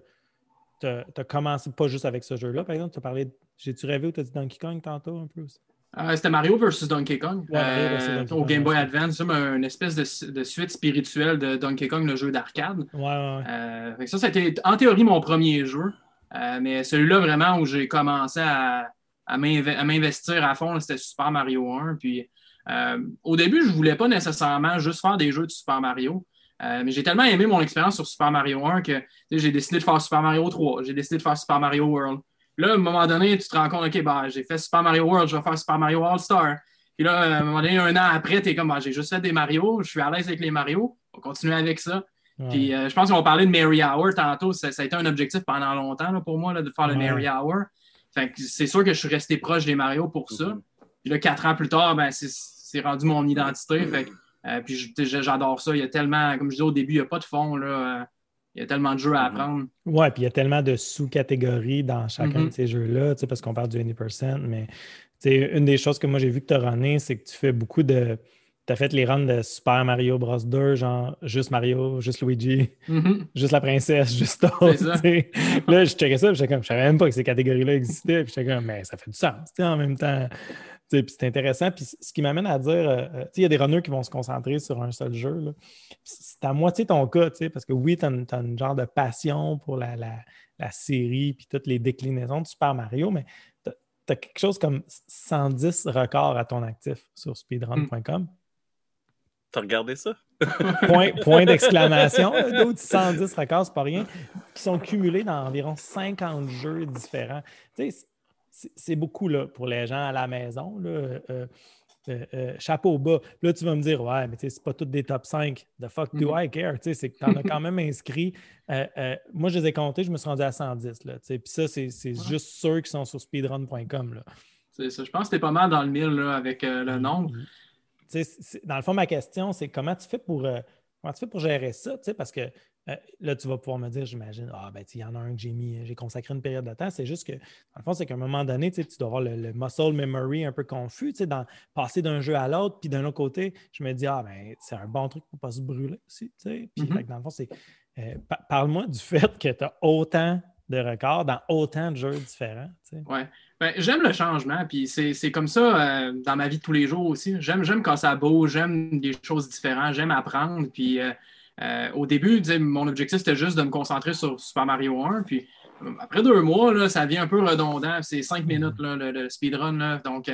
t'as- t'as commencé pas juste avec ce jeu-là, par exemple. Tu as parlé. J'ai-tu rêvé ou t'as dit Donkey Kong tantôt un peu aussi? Euh, C'était Mario versus Donkey Kong Ouais, euh, Donkey au Game Boy. Advance, c'est comme une espèce de, de suite spirituelle de Donkey Kong, le jeu d'arcade. Ouais, ouais. Euh, ça, ça a été en théorie mon premier jeu. Euh, mais celui-là, vraiment, où j'ai commencé à, à m'inve- à m'investir à fond, c'était Super Mario 1. Puis, euh, au début, je voulais pas nécessairement juste faire des jeux de Super Mario. Euh, mais j'ai tellement aimé mon expérience sur Super Mario 1 que j'ai décidé de faire Super Mario 3. J'ai décidé de faire Super Mario World. Là, à un moment donné, tu te rends compte, OK, bah, j'ai fait Super Mario World, je vais faire Super Mario All-Star. Puis là, à un moment donné, un an après, tu es comme, bah, j'ai juste fait des Mario, je suis à l'aise avec les Mario, on va continuer avec ça. Ouais. Puis euh, je pense qu'on parlait de Mary Hour tantôt. Ça, ça a été un objectif pendant longtemps là, pour moi là, de faire le Ouais. Mary Hour. Fait que c'est sûr que je suis resté proche des Mario pour ça. Mhm. Puis là, quatre ans plus tard, ben, c'est- c'est rendu mon identité. Fait que, euh, puis j'adore ça. Il y a tellement, comme je disais au début, il n'y a pas de fond. Là, euh, il y a tellement de jeux à Mhm. apprendre. Ouais, puis il y a tellement de sous-catégories dans chacun Mhm. de ces jeux-là, tu sais, parce qu'on parle du 20%, mais une des choses que moi j'ai vu que tu as runné, c'est que tu fais beaucoup de. Tu as fait les runs de Super Mario Bros. 2, genre juste Mario, juste Luigi, Mhm. juste la princesse, juste Toad. Là, je checkais ça, puis j'étais comme, je savais même pas que ces catégories-là existaient, puis j'étais comme, mais ça fait du sens, en même temps. Puis c'est intéressant. Puis ce qui m'amène à dire, euh, euh, tu sais, il y a des runners qui vont se concentrer sur un seul jeu. C'est à moitié ton cas, parce que oui, tu as, une genre de passion pour la, la- la série puis toutes les déclinaisons de Super Mario, mais tu as, quelque chose comme 110 records à ton actif sur speedrun.com. T'as regardé ça? Point, point d'exclamation. D'autres 110 records, c'est pas rien, qui sont cumulés dans environ 50 jeux différents. Tu sais, c'est- beaucoup là, pour les gens à la maison. Là, euh, euh, euh, chapeau bas. Puis Là, tu vas me dire, ouais, mais tu sais, c'est pas toutes des top 5. The fuck do Mhm. I care? Tu sais, C'est que tu en as quand même inscrit. Euh, euh, moi, je les ai comptés, je me suis rendu à 110. Là, tu sais. Puis ça, c'est juste ceux qui sont sur speedrun.com. là. C'est ça. Je pense que t'es pas mal dans le mille là, avec euh, le nombre. Dans le fond, ma question, c'est comment tu fais pour, euh, comment tu fais pour gérer ça? Parce que euh, là, tu vas pouvoir me dire, j'imagine, ah ben, il y en a un que j'ai mis, j'ai consacré une période de temps. C'est juste que, dans le fond, c'est qu'à un moment donné, tu dois avoir le, le muscle memory un peu confus, dans, passer d'un jeu à l'autre. Puis d'un autre côté, je me dis, ah ben, c'est un bon truc pour ne pas se brûler aussi. Puis Mhm. que dans le fond, c'est. euh, pa- Parle-moi du fait que tu as autant de records dans autant de jeux différents. Ouais. Ben, j'aime le changement, puis c'est comme ça euh, dans ma vie de tous les jours aussi. J'aime quand ça bouge, j'aime des choses différentes, j'aime apprendre. Puis euh, euh, au début, mon objectif c'était juste de me concentrer sur Super Mario 1. Puis après deux mois, là, ça devient un peu redondant. C'est cinq minutes là, le, le speedrun. là. Donc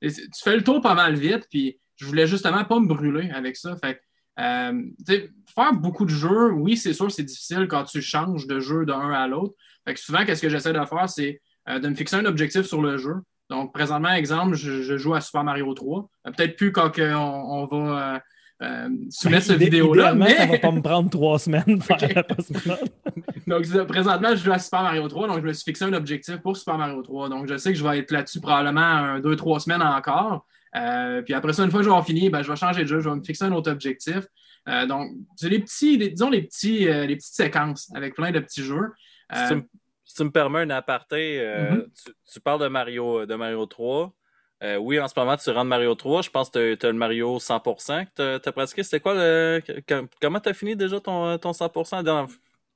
tu fais le tour pas mal vite. Puis je voulais justement pas me brûler avec ça. Fait faire beaucoup de jeux, oui, c'est sûr, c'est difficile quand tu changes de jeu d'un à l'autre. Fait que souvent, qu'est-ce que j'essaie de faire, c'est euh, de me fixer un objectif sur le jeu. Donc, présentement, exemple, je, je joue à Super Mario 3. Euh, Peut-être plus quand on, on va euh, soumettre cette Idé- vidéo-là. idéalement, ça va Mais... pas me prendre trois semaines donc, présentement, je joue à Super Mario 3. Donc, je me suis fixé un objectif pour Super Mario 3. Donc, je sais que je vais être là-dessus probablement un, deux, trois semaines encore. Euh, puis après ça, une fois que je vais en finir, ben, je vais changer de jeu. Je vais me fixer un autre objectif. Euh, donc, c'est les petits, les- disons les, petits, euh, les petites séquences avec plein de petits jeux. Si, tu, me- si tu me permets un aparté, euh, Mhm. tu, tu parles de Mario, de Mario 3. Euh, oui, en ce moment, tu rentres Mario 3. Je pense que tu as le Mario 100% que tu as, pratiqué. C'était quoi le. comment tu as fini déjà ton, ton 100% dans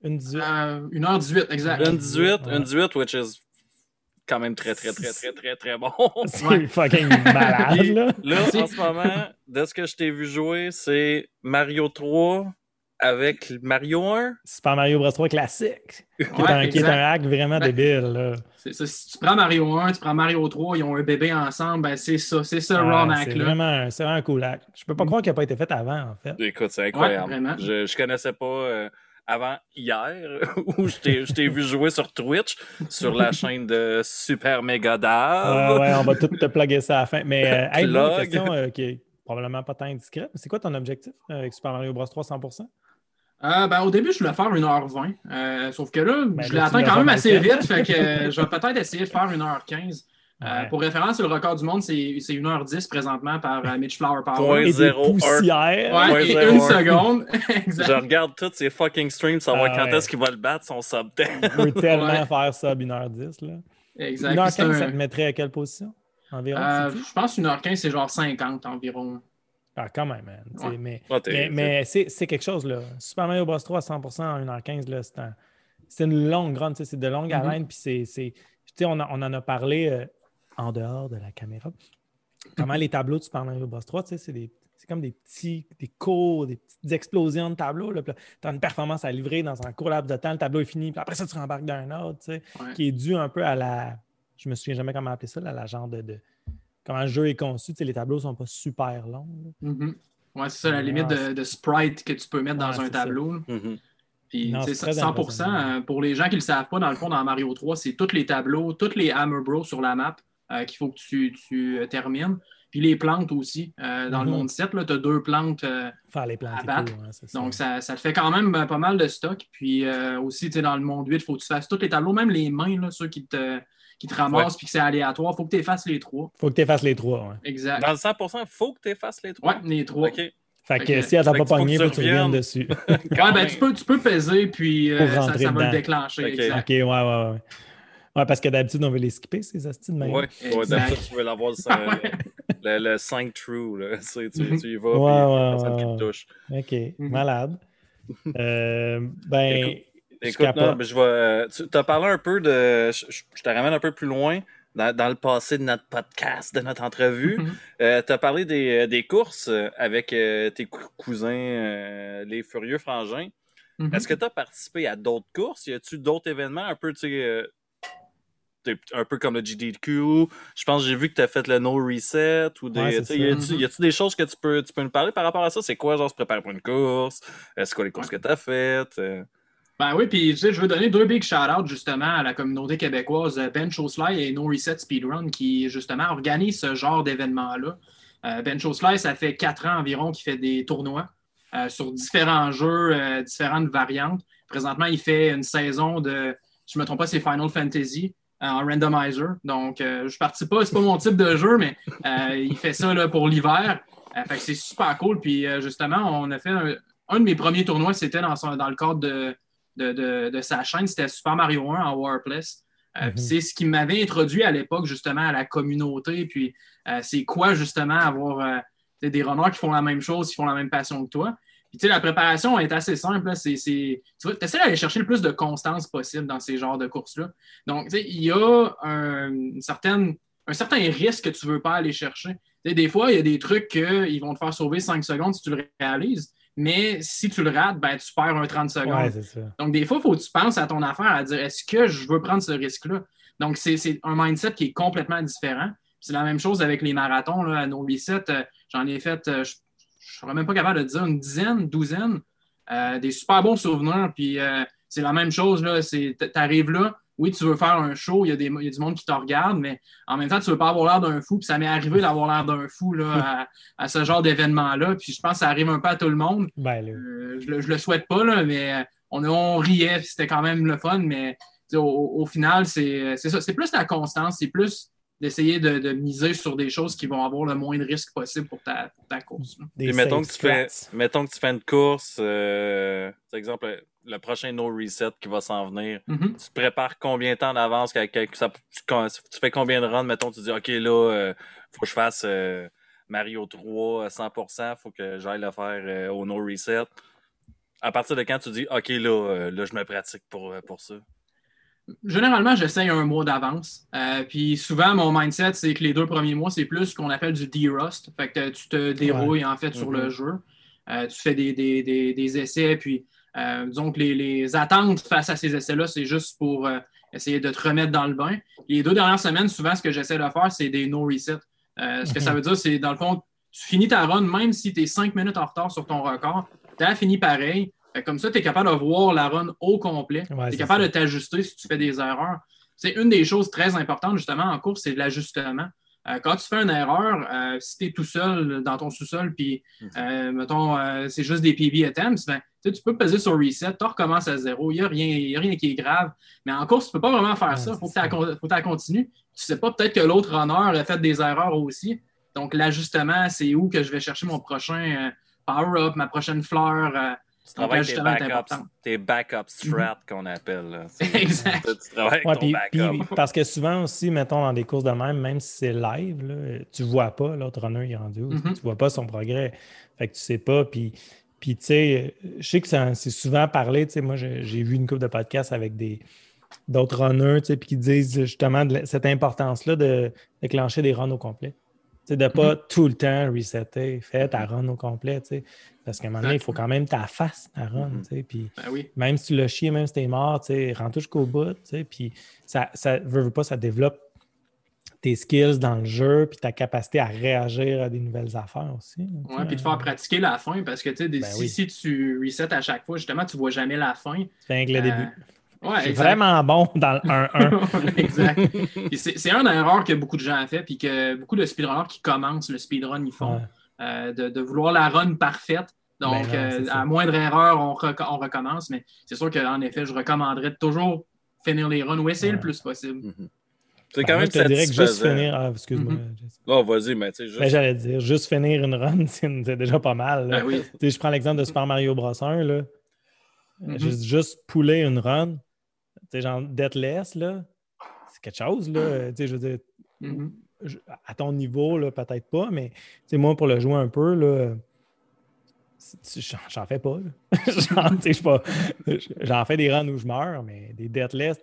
Une 18. euh, 1h18, exact. une 18, Ouais. une 18, which is quand même très, très, très, très, très, très bon. C'est Ouais. fucking malade, là. Là, en ce moment, de ce que je t'ai vu jouer, c'est Mario 3 avec Mario 1. Super Mario Bros 3 classique. qui, est un, qui est un hack vraiment Ben, débile. Là. C'est ça. Si tu prends Mario 1, tu prends Mario 3, ils ont un bébé ensemble, ben c'est ça. C'est ça, Ouais, Raw c'est vraiment, vraiment un cool hack. Je peux pas croire qu'il n'a pas été fait avant, en fait. Écoute, c'est incroyable. Ouais, vraiment. je, je connaissais pas euh, avant hier où je t'ai- je t'ai vu jouer sur Twitch sur la chaîne de Super Mega Dave. ouais, on va tout te plugger ça à la fin. Mais, euh, hey, une question euh, qui est probablement pas tant indiscrète. mais C'est quoi ton objectif euh, avec Super Mario Bros 3 100%? Euh, ben, au début, je voulais faire 1h20. euh, sauf que là, Ben, je l'as quand même assez vite. Fait que euh, je vais peut-être essayer de faire 1h15. Euh, Ouais. pour référence, le record du monde, c'est c'est 1h10 présentement par Mitch Flower Power. Point Et des zéro un. poussières. Ouais, Point et zéro une un. seconde. Je regarde tous ces fucking streams, savoir Ah quand ouais. est-ce qu'il va le battre, son sub 10. Je veux tellement Ouais. faire ça à 1h10. Là. exact. 1h15, C'est un- ça te mettrait à quelle position? Environ? Euh, je pense 1h15, c'est genre 50 environ. Ah, quand même, man. Ouais. Mais, Ah, mais, mais c'est quelque chose, là. Super Mario Bros. 3 à 100% en 1h15, là, c'est un- une longue run, c'est de longue Mhm. haleine, puis c'est... on, a- on en a parlé euh, en dehors de la caméra. Comment les tableaux de Super Mario Bros. 3, tu sais, c'est des... C'est comme des petits, des cours, des petites explosions de tableaux. Tu as une performance à livrer dans un court laps de temps, le tableau est fini, puis après ça, tu rembarques dans un autre, tu sais, Ouais. qui est dû un peu à la. Je me souviens jamais comment appeler ça, là, la genre de, de- Comment le jeu est conçu. Les tableaux sont pas super longs. là. Mhm. Ouais, c'est ça, la Ouais, limite de, sprite que tu peux mettre dans un tableau. là. Mhm. Puis, Non, tu sais, c'est très 100%, impressionnant. euh, pour les gens qui ne le savent pas, dans le fond, dans Mario 3, c'est tous les tableaux, tous les Hammer Bros sur la map euh, qu'il faut que tu, tu, euh, termines. Puis les plantes aussi. Euh, dans le Mhm. monde 7, tu as deux plantes. euh, Faire les plantes À battre. tout, hein, c'est ça. donc, ça, ça te fait quand même pas mal de stock. Puis euh, aussi, tu sais, dans le monde 8, il faut que tu fasses tous les tableaux, même les mains, là, ceux qui te, qui te ramassent puis que c'est aléatoire. Faut que tu effaces les trois. Faut que tu fasses les trois. Ouais. Exact. Dans le 100%, il faut que tu effaces les trois? Ouais, les trois. OK. Fait que si elle t'a pas pogné, tu tu reviennes dessus. Ouais, ben, tu, peux, tu peux peser, puis euh, ça, va le déclencher. Ok. Exact. OK, ouais, ouais, ouais. Ouais, parce que d'habitude, on veut les skipper, ces astuces de même. Ouais, ouais d'habitude, tu veux l'avoir le, cin- le, le 5 true. Là. Tu, sais, tu, Mhm. tu y vas, Ouais, puis ouais, personne qui ouais, te touche. OK, Mhm. malade. Euh, ben, Écoute, je non, vais. euh, Tu as parlé un peu de. Je, te ramène un peu plus loin dans, dans le passé de notre podcast, de notre entrevue. Mhm. tu as parlé des, des courses euh, avec euh, tes cou- cousins, euh, les Furieux Frangins. Mhm. Est-ce que tu as participé à d'autres courses? Y a-tu d'autres événements un peu, tu sais, euh, un peu comme le GDQ? Je pense que j'ai vu que tu as fait le No Reset ou des. Ouais, y a-tu des choses que tu peux, tu peux nous parler par rapport à ça? C'est quoi, genre, se préparer pour une course? Euh, C'est quoi les courses que tu as faites? Ben oui, puis tu sais, je veux donner deux big shout-outs justement à la communauté québécoise, euh, Ben Sly et No Reset Speedrun, qui justement organisent ce genre d'événement-là. Euh, ben ça fait quatre ans environ qu'il fait des tournois euh, sur différents jeux, euh, différentes variantes. Présentement, il fait une saison de, je ne me trompe pas, c'est Final Fantasy en randomizer. Donc, je ne participe pas, c'est pas mon type de jeu, mais il fait ça là, pour l'hiver. Fait que c'est super cool. Puis justement, on a fait un, un de mes premiers tournois, c'était dans, dans le cadre de, de, de- de sa chaîne, c'était Super Mario 1 en Warpless. Euh, Mhm. C'est ce qui m'avait introduit à l'époque justement à la communauté. Puis euh, c'est quoi justement avoir euh, des runners qui font la même chose, qui font la même passion que toi? Puis tu sais, la préparation est assez simple. là. Tu essaies d'aller chercher le plus de constance possible dans ces genres de courses-là. Donc, tu sais, il y a un, une certaine, un certain risque que tu ne veux pas aller chercher. Des fois, il y a des trucs qu'ils vont te faire sauver 5 secondes si tu le réalises. Mais si tu le rates, ben, tu perds un 30 secondes. Ouais, c'est ça. Donc, des fois, il faut que tu penses à ton affaire, à dire est-ce que je veux prendre ce risque-là? Donc, c'est un mindset qui est complètement différent. C'est la même chose avec les marathons. Là, à nos euh, j'en ai fait, euh, je ne serais même pas capable de dire une dizaine, douzaine, euh, des super bons souvenirs. Puis, c'est la même chose. Tu arrives là, oui, tu veux faire un show, il y, a des, il y a du monde qui te regarde, mais en même temps, tu ne veux pas avoir l'air d'un fou. Puis, ça m'est arrivé d'avoir l'air d'un fou là, à, à ce genre d'événement-là. Puis, je pense que ça arrive un peu à tout le monde. Ben. Euh, je, le, je le souhaite pas, là, mais euh, on, on riait, c'était quand même le fun, mais au, au final, c'est ça. C'est plus la constance, c'est plus d'essayer de, de miser sur des choses qui vont avoir le moins de risques possible pour ta, pour ta course. Puis mettons que, tu fais, mettons que tu fais une course, euh, par exemple, le prochain No Reset qui va s'en venir. Mhm. Tu te prépares combien de temps d'avance? tu fais combien de runs? Mettons, tu dis, OK, là, euh, faut que je fasse euh, Mario 3 à 100%, faut que j'aille le faire euh, au No Reset. À partir de quand tu dis, OK, là, euh, là je me pratique pour, pour ça? Généralement, j'essaye un mois d'avance. Euh, puis souvent, mon mindset, c'est que les deux premiers mois, c'est plus ce qu'on appelle du de-rust. Fait que tu te dérouilles en fait sur le jeu. euh, tu fais des, des, des, des essais, puis euh, disons que les, les, attentes face à ces essais-là, c'est juste pour essayer de te remettre dans le bain. Les deux dernières semaines, souvent, ce que j'essaie de faire, c'est des no reset. ce que ça veut dire, c'est dans le fond, tu finis ta run, même si tu es cinq minutes en retard sur ton record, tu as fini pareil. Comme ça, tu es capable de voir la run au complet. tu es capable de t'ajuster si tu fais des erreurs. C'est une des choses très importantes, justement, en course, c'est l'ajustement. Euh, quand tu fais une erreur, euh, si tu es tout seul dans ton sous-sol, puis, mhm. euh, mettons, c'est juste des PB attempts, ben, tu peux peser sur reset, tu recommences à zéro, il n'y a, rien, a rien qui est grave. Mais en course, tu ne peux pas vraiment faire ça. Il faut que tu continues. Tu ne sais pas, peut-être que l'autre runner a fait des erreurs aussi. Donc, l'ajustement, c'est où que je vais chercher mon prochain power-up, ma prochaine fleur. Tu travailles tes backups, tes backup strats mhm. qu'on appelle. Exact. Tu travailles avec ton backup. parce que souvent aussi, mettons dans des courses de même, même si c'est live, là, tu ne vois pas l'autre runner il est rendu où. Mhm. Tu ne vois pas son progrès. Fait que tu ne sais pas. Puis, puis tu sais, je sais que c'est souvent parlé. Tu sais, moi, j'ai vu une couple de podcasts avec des d'autres runners, tu sais, puis qui disent justement de cette importance-là de déclencher des runs au complet. De ne pas mhm. tout le temps resetter, faire ta run au complet. Parce qu'à un moment donné, il faut quand même ta face, ta run. Mhm. Puis ben Même si tu l'as chié, même si tu es mort, rentre jusqu'au bout. Puis ça, ça veut, pas, ça développe tes skills dans le jeu, puis ta capacité à réagir à des nouvelles affaires aussi. Oui, puis de faire pratiquer la fin, parce que ben si, tu resets à chaque fois, justement, tu ne vois jamais la fin. C'est le début. Ouais, vraiment bon dans le 1-1. exact. C'est une erreur que beaucoup de gens ont fait, puis que beaucoup de speedrunners qui commencent le speedrun, ils font. Euh, de, vouloir la run parfaite. Donc, ben euh, à moindre erreur, on, recommence. Mais c'est sûr qu'en effet, je recommanderais de toujours finir les runs ou essayer le plus possible. Mm-hmm. C'est quand même je te dirais que juste finir. Ah, excuse-moi. Mm vas-y, mais tu sais. Juste... Ben, J'allais dire, juste finir une run, c'est déjà pas mal. Ben oui. Je prends l'exemple de Super Mario Bros. 1. Là. Mm-hmm. juste, juste pouler une run, sais, genre Deathless, là, c'est quelque chose, là. Tu sais, je veux dire, à ton niveau, peut-être pas, mais moi, pour le jouer un peu, là, j'en fais pas. J'en fais des runs où je meurs, mais des Deathless,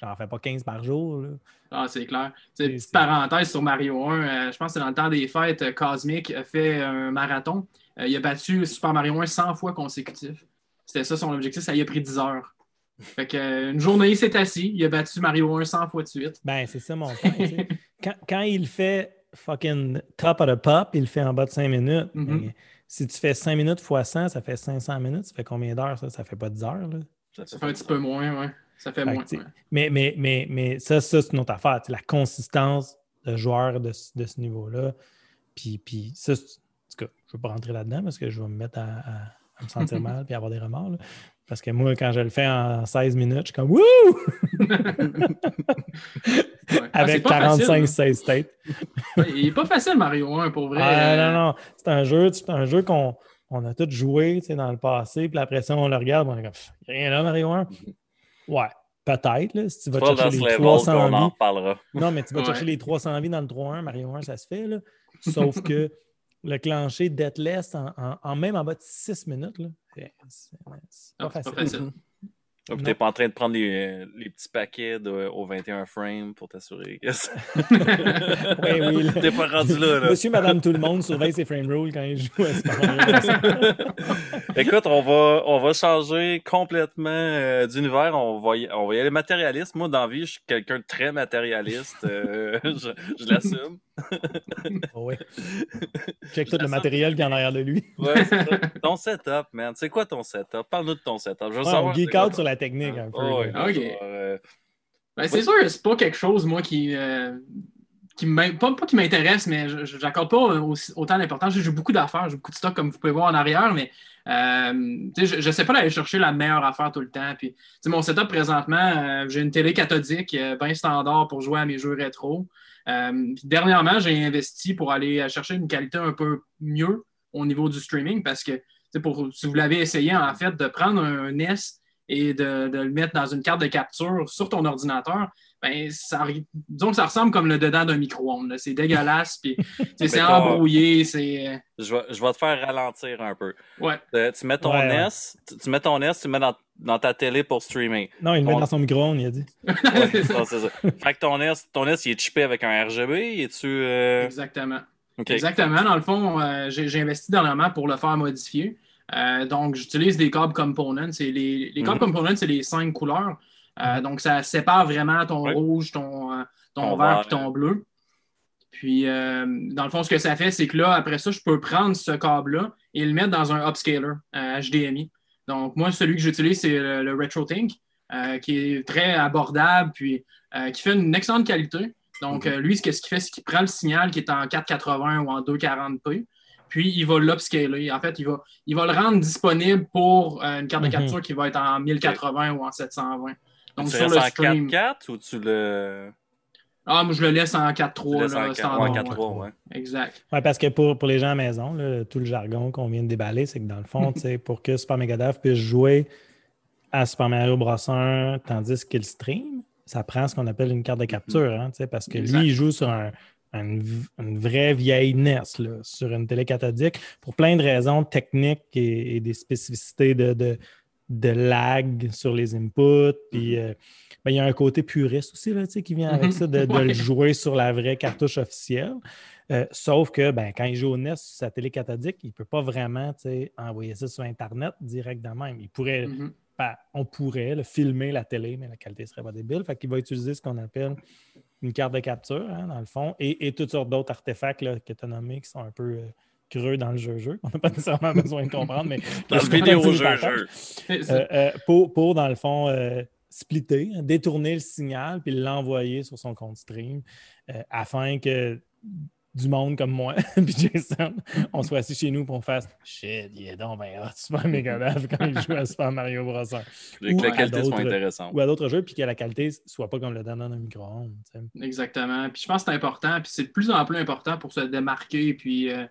j'en fais pas 15 par jour. Là. Ah, c'est clair. Petite parenthèse sur Mario 1, euh, je pense que c'est dans le temps des fêtes, euh, Cosmic a fait un marathon. Euh, il a battu Super Mario 1 100 fois consécutif. C'était ça son objectif, ça y a pris 10 heures. Fait que, une journée, il s'est assis, il a battu Mario 1 100 fois de suite. Ben, c'est ça mon point. quand, quand, il fait fucking top of the pop, il fait en bas de 5 minutes. Mm-hmm. si tu fais 5 minutes fois 100, ça fait 500 minutes. Ça fait combien d'heures, ça? Ça fait pas 10 heures, là? Ça fait un petit peu moins, ouais. Ça fait, moins. Mais, mais, mais, mais ça, ça c'est une autre affaire. La consistance de joueur de, de ce niveau-là. Puis, puis ça, en tout cas, je ne veux pas rentrer là-dedans parce que je vais me mettre à, à me sentir mal et avoir des remords. Là. Parce que moi, quand je le fais en 16 minutes, je suis comme Wouh! Avec 45-16 têtes. il n'est pas facile, Mario 1, pour vrai. Ah, non, non. C'est un jeu, c'est un jeu qu'on on a tous joué dans le passé. Puis après ça, on le regarde. On est comme rien là, Mario 1. Ouais. Peut-être, si tu vas chercher les 300 vies. Non, mais tu vas chercher les 300 vies dans le 3-1, Mario 1, ça se fait. Là. Sauf que le clencher Deathless en, en, même en bas de 6 minutes, c'est pas, facile. Tu n'es pas en train de prendre les, les petits paquets de, au 21 frames pour t'assurer que ça... oui, oui. T'es pas rendu là, là, Monsieur, madame, tout le monde surveille ses frame rules quand ils jouent à ce Écoute, on va, on va changer complètement euh, d'univers. On va, y, on va y aller matérialiste. Moi, dans la vie, je suis quelqu'un de très matérialiste. Euh, je, je l'assume. oh oui. Check tout le matériel qui est en arrière de lui. ouais, ton setup, man. C'est quoi ton setup? Parle-nous de ton setup. Je veux savoir, on geek out sur la technique un peu. Oh, euh, ben, c'est sûr que c'est pas quelque chose, moi, qui. Euh, qui pas, pas qui m'intéresse, mais je n'accorde pas autant d'importance. J'ai beaucoup d'affaires, j'ai beaucoup de stock, comme vous pouvez voir en arrière, mais euh, je ne sais pas d'aller chercher la meilleure affaire tout le temps. Puis, mon setup présentement, j'ai une télé cathodique bien standard pour jouer à mes jeux rétro. Euh, dernièrement, j'ai investi pour aller chercher une qualité un peu mieux au niveau du streaming parce que si vous l'avez essayé, en fait, de prendre un NES et de, le mettre dans une carte de capture sur ton ordinateur, ben, ça, disons que ça ressemble comme le dedans d'un micro-ondes. C'est dégueulasse, puis c'est embrouillé. C'est... Euh, je, vais, je vais te faire ralentir un peu. Ouais. Euh, tu mets ton NES, Tu, mets ton NES, tu le mets dans, ta télé pour streaming. Non, il le met dans son micro-ondes, il a dit. c'est ça, c'est ça. Fait que ton NES, ton NES, il est chippé avec un RGB, es-tu... Exactement. Exactement. Dans le fond, euh, j'ai investi dernièrement pour le faire modifier. Euh, donc, j'utilise des câbles components. Les, les câbles mhm. components, c'est les cinq couleurs. Mhm. donc, ça sépare vraiment ton rouge, ton, ton, vert et ton bleu. Puis, dans le fond, ce que ça fait, c'est que là, après ça, je peux prendre ce câble-là et le mettre dans un upscaler HDMI. Donc, moi, celui que j'utilise, c'est le, RetroTink, qui est très abordable, puis qui fait une excellente qualité. Donc, mhm. euh, lui, ce qu'il fait, c'est qu'il prend le signal qui est en 480 ou en 240p, puis il va l'upscaler. En fait, il va, il va le rendre disponible pour euh, une carte de mhm. capture qui va être en 1080 ou en 720. Donc, tu sur le stream. 4 ou tu le. Ah, moi, je le laisse en 4.3. standard. 4.3, ouais. Exact. Ouais, parce que pour, pour les gens à la maison, tout le jargon qu'on vient de déballer, c'est que dans le fond, pour que Super Megadrive puisse jouer à Super Mario Bros. 1 tandis qu'il stream, ça prend ce qu'on appelle une carte de capture, hein, parce que lui, il joue sur une, vraie vieille NES, sur une télé cathodique, pour plein de raisons techniques et, des spécificités de, de, lag sur les inputs. Puis mm-hmm. euh, ben, il y a un côté puriste aussi là, qui vient avec ça, de, le jouer sur la vraie cartouche officielle. Euh, sauf que ben, quand il joue au NES sur sa télé cathodique, il ne peut pas vraiment envoyer ça sur Internet directement. Il pourrait. Mm-hmm. Ben, on pourrait filmer la télé, mais la qualité serait pas débile. Fait qu'il va utiliser ce qu'on appelle une carte de capture, hein, dans le fond, et, toutes sortes d'autres artefacts là, que tu as nommés qui sont un peu euh, creux dans le jeu-jeu. On n'a pas nécessairement besoin de comprendre, mais. dans le vidéo jeu-jeu. Euh, euh, pour, dans le fond, splitter, hein, détourner le signal, puis l'envoyer sur son compte stream, afin que du monde comme moi, puis Jason, on soit assis chez nous pour on fasse Shit, il est donc ben hot, Super Megadrive quand il joue à Super Mario Bros. que la qualité soit intéressante. Ou à d'autres jeux, puis que la qualité soit pas comme le dans un micro-ondes. Exactement. Puis je pense que c'est important, puis c'est de plus en plus important pour se démarquer, puis. Euh,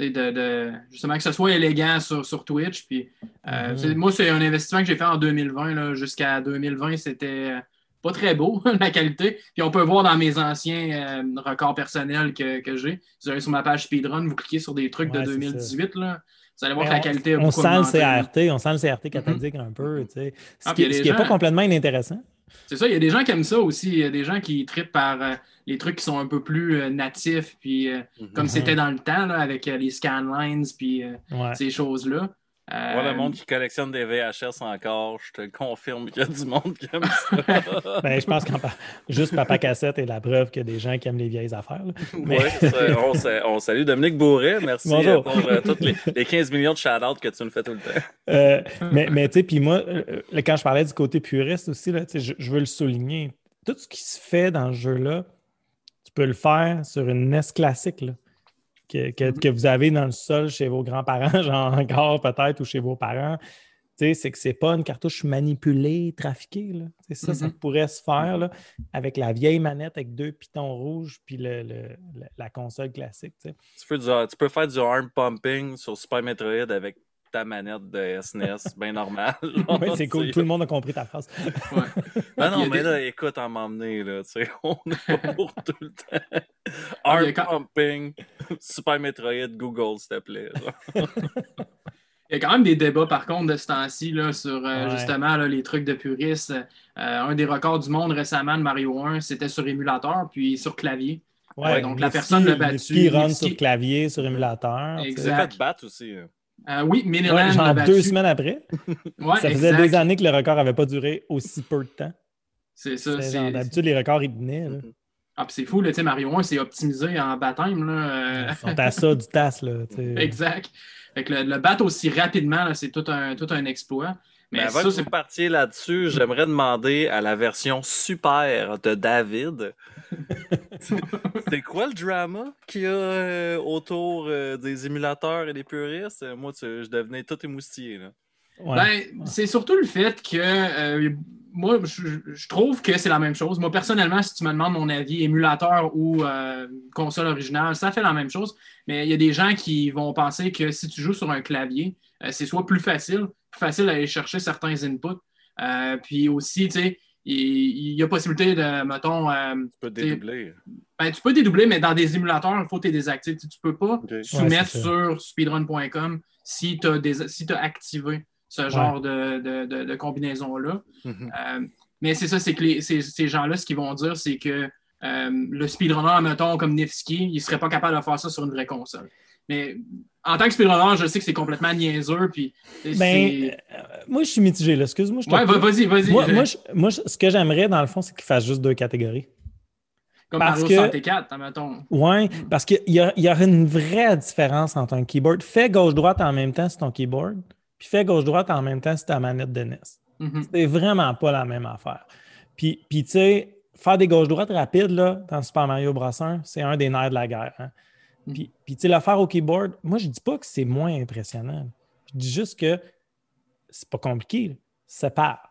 de, de, justement que ce soit élégant sur, sur Twitch. Puis, euh, mm-hmm. Moi, c'est un investissement que j'ai fait en 2020. Jusqu'à 2020, c'était pas très beau, la qualité. Puis on peut voir dans mes anciens euh, records personnels que, que j'ai. Vous allez sur ma page Speedrun, vous cliquez sur des trucs de 2018, là. Vous allez voir que la qualité a on sent le CRT, on sent le CRT cathodique un peu, tu sais. Ce ah, qui n'est pas complètement inintéressant. C'est ça, il y a des gens qui aiment ça aussi. Il y a des gens qui traitent par euh, les trucs qui sont un peu plus euh, natifs, puis comme c'était dans le temps, là, avec les scanlines, puis ces choses-là. Euh... le monde qui collectionne des VHS encore, je te confirme qu'il y a du monde qui aime ça. ben, je pense que juste Papa Cassette est la preuve qu'il y a des gens qui aiment les vieilles affaires. Oui, on, salue Dominique Bourret. Merci euh, pour euh, tous les, 15 millions de shout-outs que tu nous fais tout le temps. Euh, mais mais tu sais, puis moi, quand je parlais du côté puriste aussi, là, je, je veux le souligner. Tout ce qui se fait dans ce jeu-là, tu peux le faire sur une NES classique. Là. Mm-hmm. que, vous avez dans le sol chez vos grands-parents, genre encore peut-être, ou chez vos parents, c'est que c'est pas une cartouche manipulée, trafiquée. Là. Ça, ça mm-hmm. pourrait se faire là, avec la vieille manette avec deux pitons rouges puis le, la console classique. Tu, peux, tu peux faire du arm pumping sur Super Metroid avec ta manette de SNES, bien normal. oui, c'est cool. Tout le monde a compris ta phrase. ouais. Ben non, mais là, écoute, en m'emmener, là, tu sais, on est pas pour tout le temps. Arm pumping, Super Metroid, Google, s'il te plaît. Il y a quand même des débats, par contre, de ce temps-ci sur euh, justement les trucs de puristes. Euh, un des records du monde récemment de Mario 1, c'était sur émulateur, puis sur clavier. Ouais, donc la personne l'a battu. rentre sur clavier, sur émulateur. Exact. fait battre aussi. Hein. Euh, oui, Miniland. genre deux semaines après. ça faisait des années que le record n'avait pas duré aussi peu de temps. C'est ça. D'habitude, les records, ils venaient. Ah, puis c'est fou, sais, Mario 1, c'est optimisé en baptême. Là. Ils sont à ça du TAS. Là, exact. Fait que le, le battre aussi rapidement, c'est tout un, tout un exploit. Mais avant ça, que vous là-dessus, j'aimerais demander à la version super de David. c'est quoi le drama qu'il y a euh, autour euh, des émulateurs et des puristes? Moi, je devenais tout émoustillé. Là. Ben, c'est surtout le fait que euh, moi, je, trouve que c'est la même chose. Moi, personnellement, si tu me demandes mon avis, émulateur ou console originale, ça fait la même chose. Mais il y a des gens qui vont penser que si tu joues sur un clavier, c'est soit plus facile, facile d'aller chercher certains inputs. Euh, puis aussi, tu sais, il, y a possibilité de, mettons. Euh, tu peux dédoubler. Ben, tu peux dédoubler, mais dans des émulateurs, il faut que tu désactives. Tu ne peux pas soumettre sur speedrun.com si tu as, si as, activé ce genre de, combinaison-là. Mm-hmm. Euh, mais c'est ça, c'est que ces gens-là, ce qu'ils vont dire, c'est que euh, le speedrunner, mettons, comme Nifsky, il serait pas capable de faire ça sur une vraie console. Mais en tant que speedrunner, je sais que c'est complètement niaiseux. Puis, Ben, c'est- euh, moi, je suis mitigé, là. Excuse-moi. je ouais, vas-y, vas-y. Moi, Je- moi, je- moi, je- ce que j'aimerais, dans le fond, c'est qu'il fasse juste deux catégories. comme parce Mario que- 64, mettons. Oui, parce qu'il y, a- y aurait une vraie différence entre un keyboard. Fais gauche-droite en même temps sur ton keyboard, puis fais gauche-droite en même temps sur ta manette de NES. Mhm. C'est vraiment pas la même affaire. Puis, puis tu sais, faire des gauches-droites rapides là, dans Super Mario Bros. 1, c'est un des nerfs de la guerre. hein. Mm. Puis, puis tu sais, le faire au keyboard, moi, je dis pas que c'est moins impressionnant. Je dis juste que c'est pas compliqué. là. Sépare.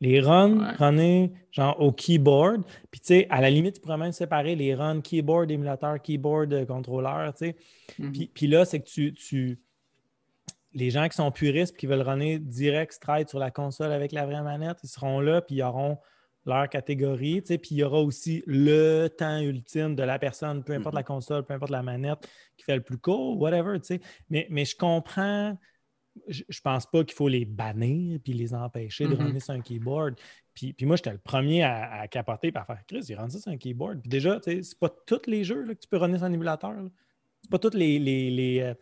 Les runs, Ouais. runner genre au keyboard. Puis, tu sais, à la limite, tu pourrais même séparer les runs keyboard, émulateur, keyboard, euh, contrôleur, tu sais. Mhm. Puis, puis là, c'est que tu, tu- Les gens qui sont puristes et qui veulent runner direct straight sur la console avec la vraie manette, ils seront là, puis ils auront leur catégorie, tu sais, puis il y aura aussi le temps ultime de la personne, peu importe la console, peu importe la manette, qui fait le plus court, whatever, tu sais. Mais, mais je comprends, je, je pense pas qu'il faut les bannir puis les empêcher de Mhm. runner sur un keyboard. Puis, puis moi, j'étais le premier à, à capoter par faire Chris, il rend ça sur un keyboard. Puis déjà, c'est pas tous les jeux là, que tu peux runner sur un émulateur. C'est pas tous les, les, les, euh,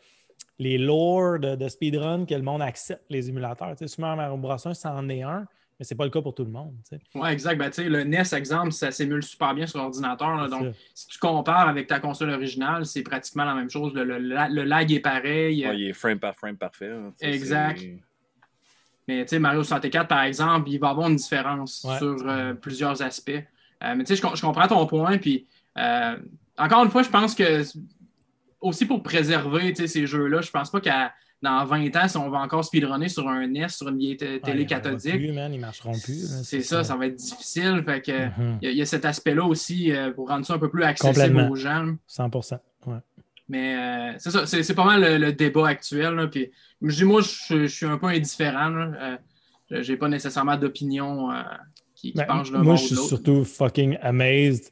les de, de speedrun que le monde accepte les émulateurs. Tu sais, Super Mario Bros. 1, c'en est un, mais c'est pas le cas pour tout le monde. Ouais, exact. Ben, tu sais, le NES, exemple, ça s'émule super bien sur. C'est Donc, ça. si tu compares avec ta console originale, c'est pratiquement la même chose. Le, le- le lag est pareil. Ouais, il est frame par frame parfait. Exact. Mais tu sais, Mario 64, par exemple, il va avoir une différence Ouais. sur euh, plusieurs aspects. Euh, mais tu sais, je, je comprends ton point. Puis, euh, encore une fois, je pense que aussi pour préserver ces jeux-là, je pense pas qu'à dans 20 ans, si on va encore speedrunner sur un NES, sur une vieille Ouais, télé cathodique, plus, man, ils marcheront plus. c'est ça, ça va être difficile. Fait que Mhm. il y, a- il y a cet aspect-là aussi euh, pour rendre ça un peu plus accessible aux gens. 100 ouais. Mais euh, c'est ça, c'est pas mal le, le débat actuel. là. Puis, je dis, moi, je, je suis un peu indifférent. Euh, j'ai pas nécessairement d'opinion euh, qui, qui Ben, penche d'un moi, je suis surtout fucking amazed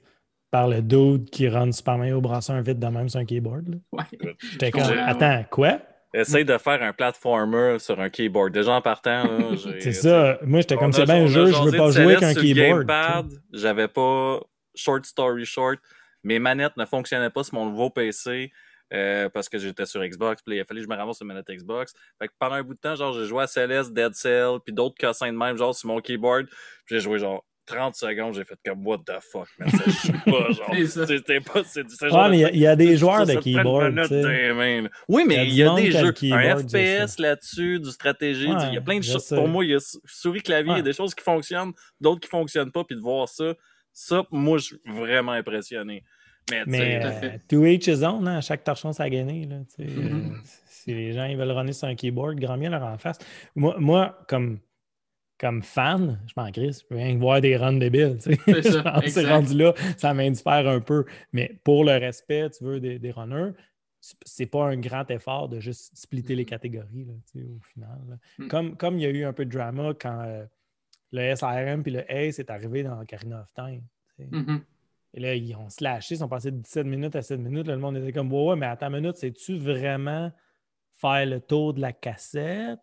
par le dude qui run Super Mario. 1 vite de même sur un keyboard. là. Ouais. J'étais Je comme, comprends, attends, quoi? Essaye de faire un platformer sur un keyboard. Déjà en partant, là, C'est ça. Moi, j'étais comme, c'est bien un jeu, je veux pas jouer avec un keyboard. Gamepad, j'avais pas short story short. Mes manettes ne fonctionnaient pas sur mon nouveau PC euh, parce que j'étais sur Xbox. Puis il a fallu que je me ramasse sur une manette Xbox. Fait que pendant un bout de temps, genre, j'ai joué à Celeste, Dead Cell, puis d'autres cossins de même, genre, sur mon keyboard. Puis j'ai joué genre 30 secondes, j'ai fait comme what the fuck, man, ça joue pas, genre. C'était pas, c'est c'est Ouais, genre mais il y a- y, des joueurs de ça, keyboard. mains. Oui, Il y mais a il y a des qui a le jeux, keyboard, un FPS là-dessus, du stratégie, Ouais, il y a plein de choses. Pour moi, il y a souris-clavier, il y a des choses qui fonctionnent, d'autres qui fonctionnent pas, puis de voir ça, ça, moi, je suis vraiment impressionné. Mais, tu Mais euh, to each his own, hein, chaque torchon ça a gagné. Là, tu sais, Mhm. euh, si les gens ils veulent runner sur un keyboard, grand bien leur en face. Moi, moi comme, comme fan, je m'en crisse, je peux rien que voir des runs débiles. tu sais. C'est rendu là, ça m'indiffère un peu. Mais pour le respect, tu veux, des, des runners, c'est- pas un grand effort de juste splitter les catégories là, tu sais, au final. là. Mm. Comme, comme il y a eu un peu de drama quand euh, le SRM puis le ACE est arrivé dans Carina of Time. tu sais. Mhm. Et là, ils ont slashé, ils sont passés de 17 minutes à 7 minutes. Là, le monde était comme, ouais, ouais, mais attends une minute, sais-tu vraiment faire le tour de la cassette?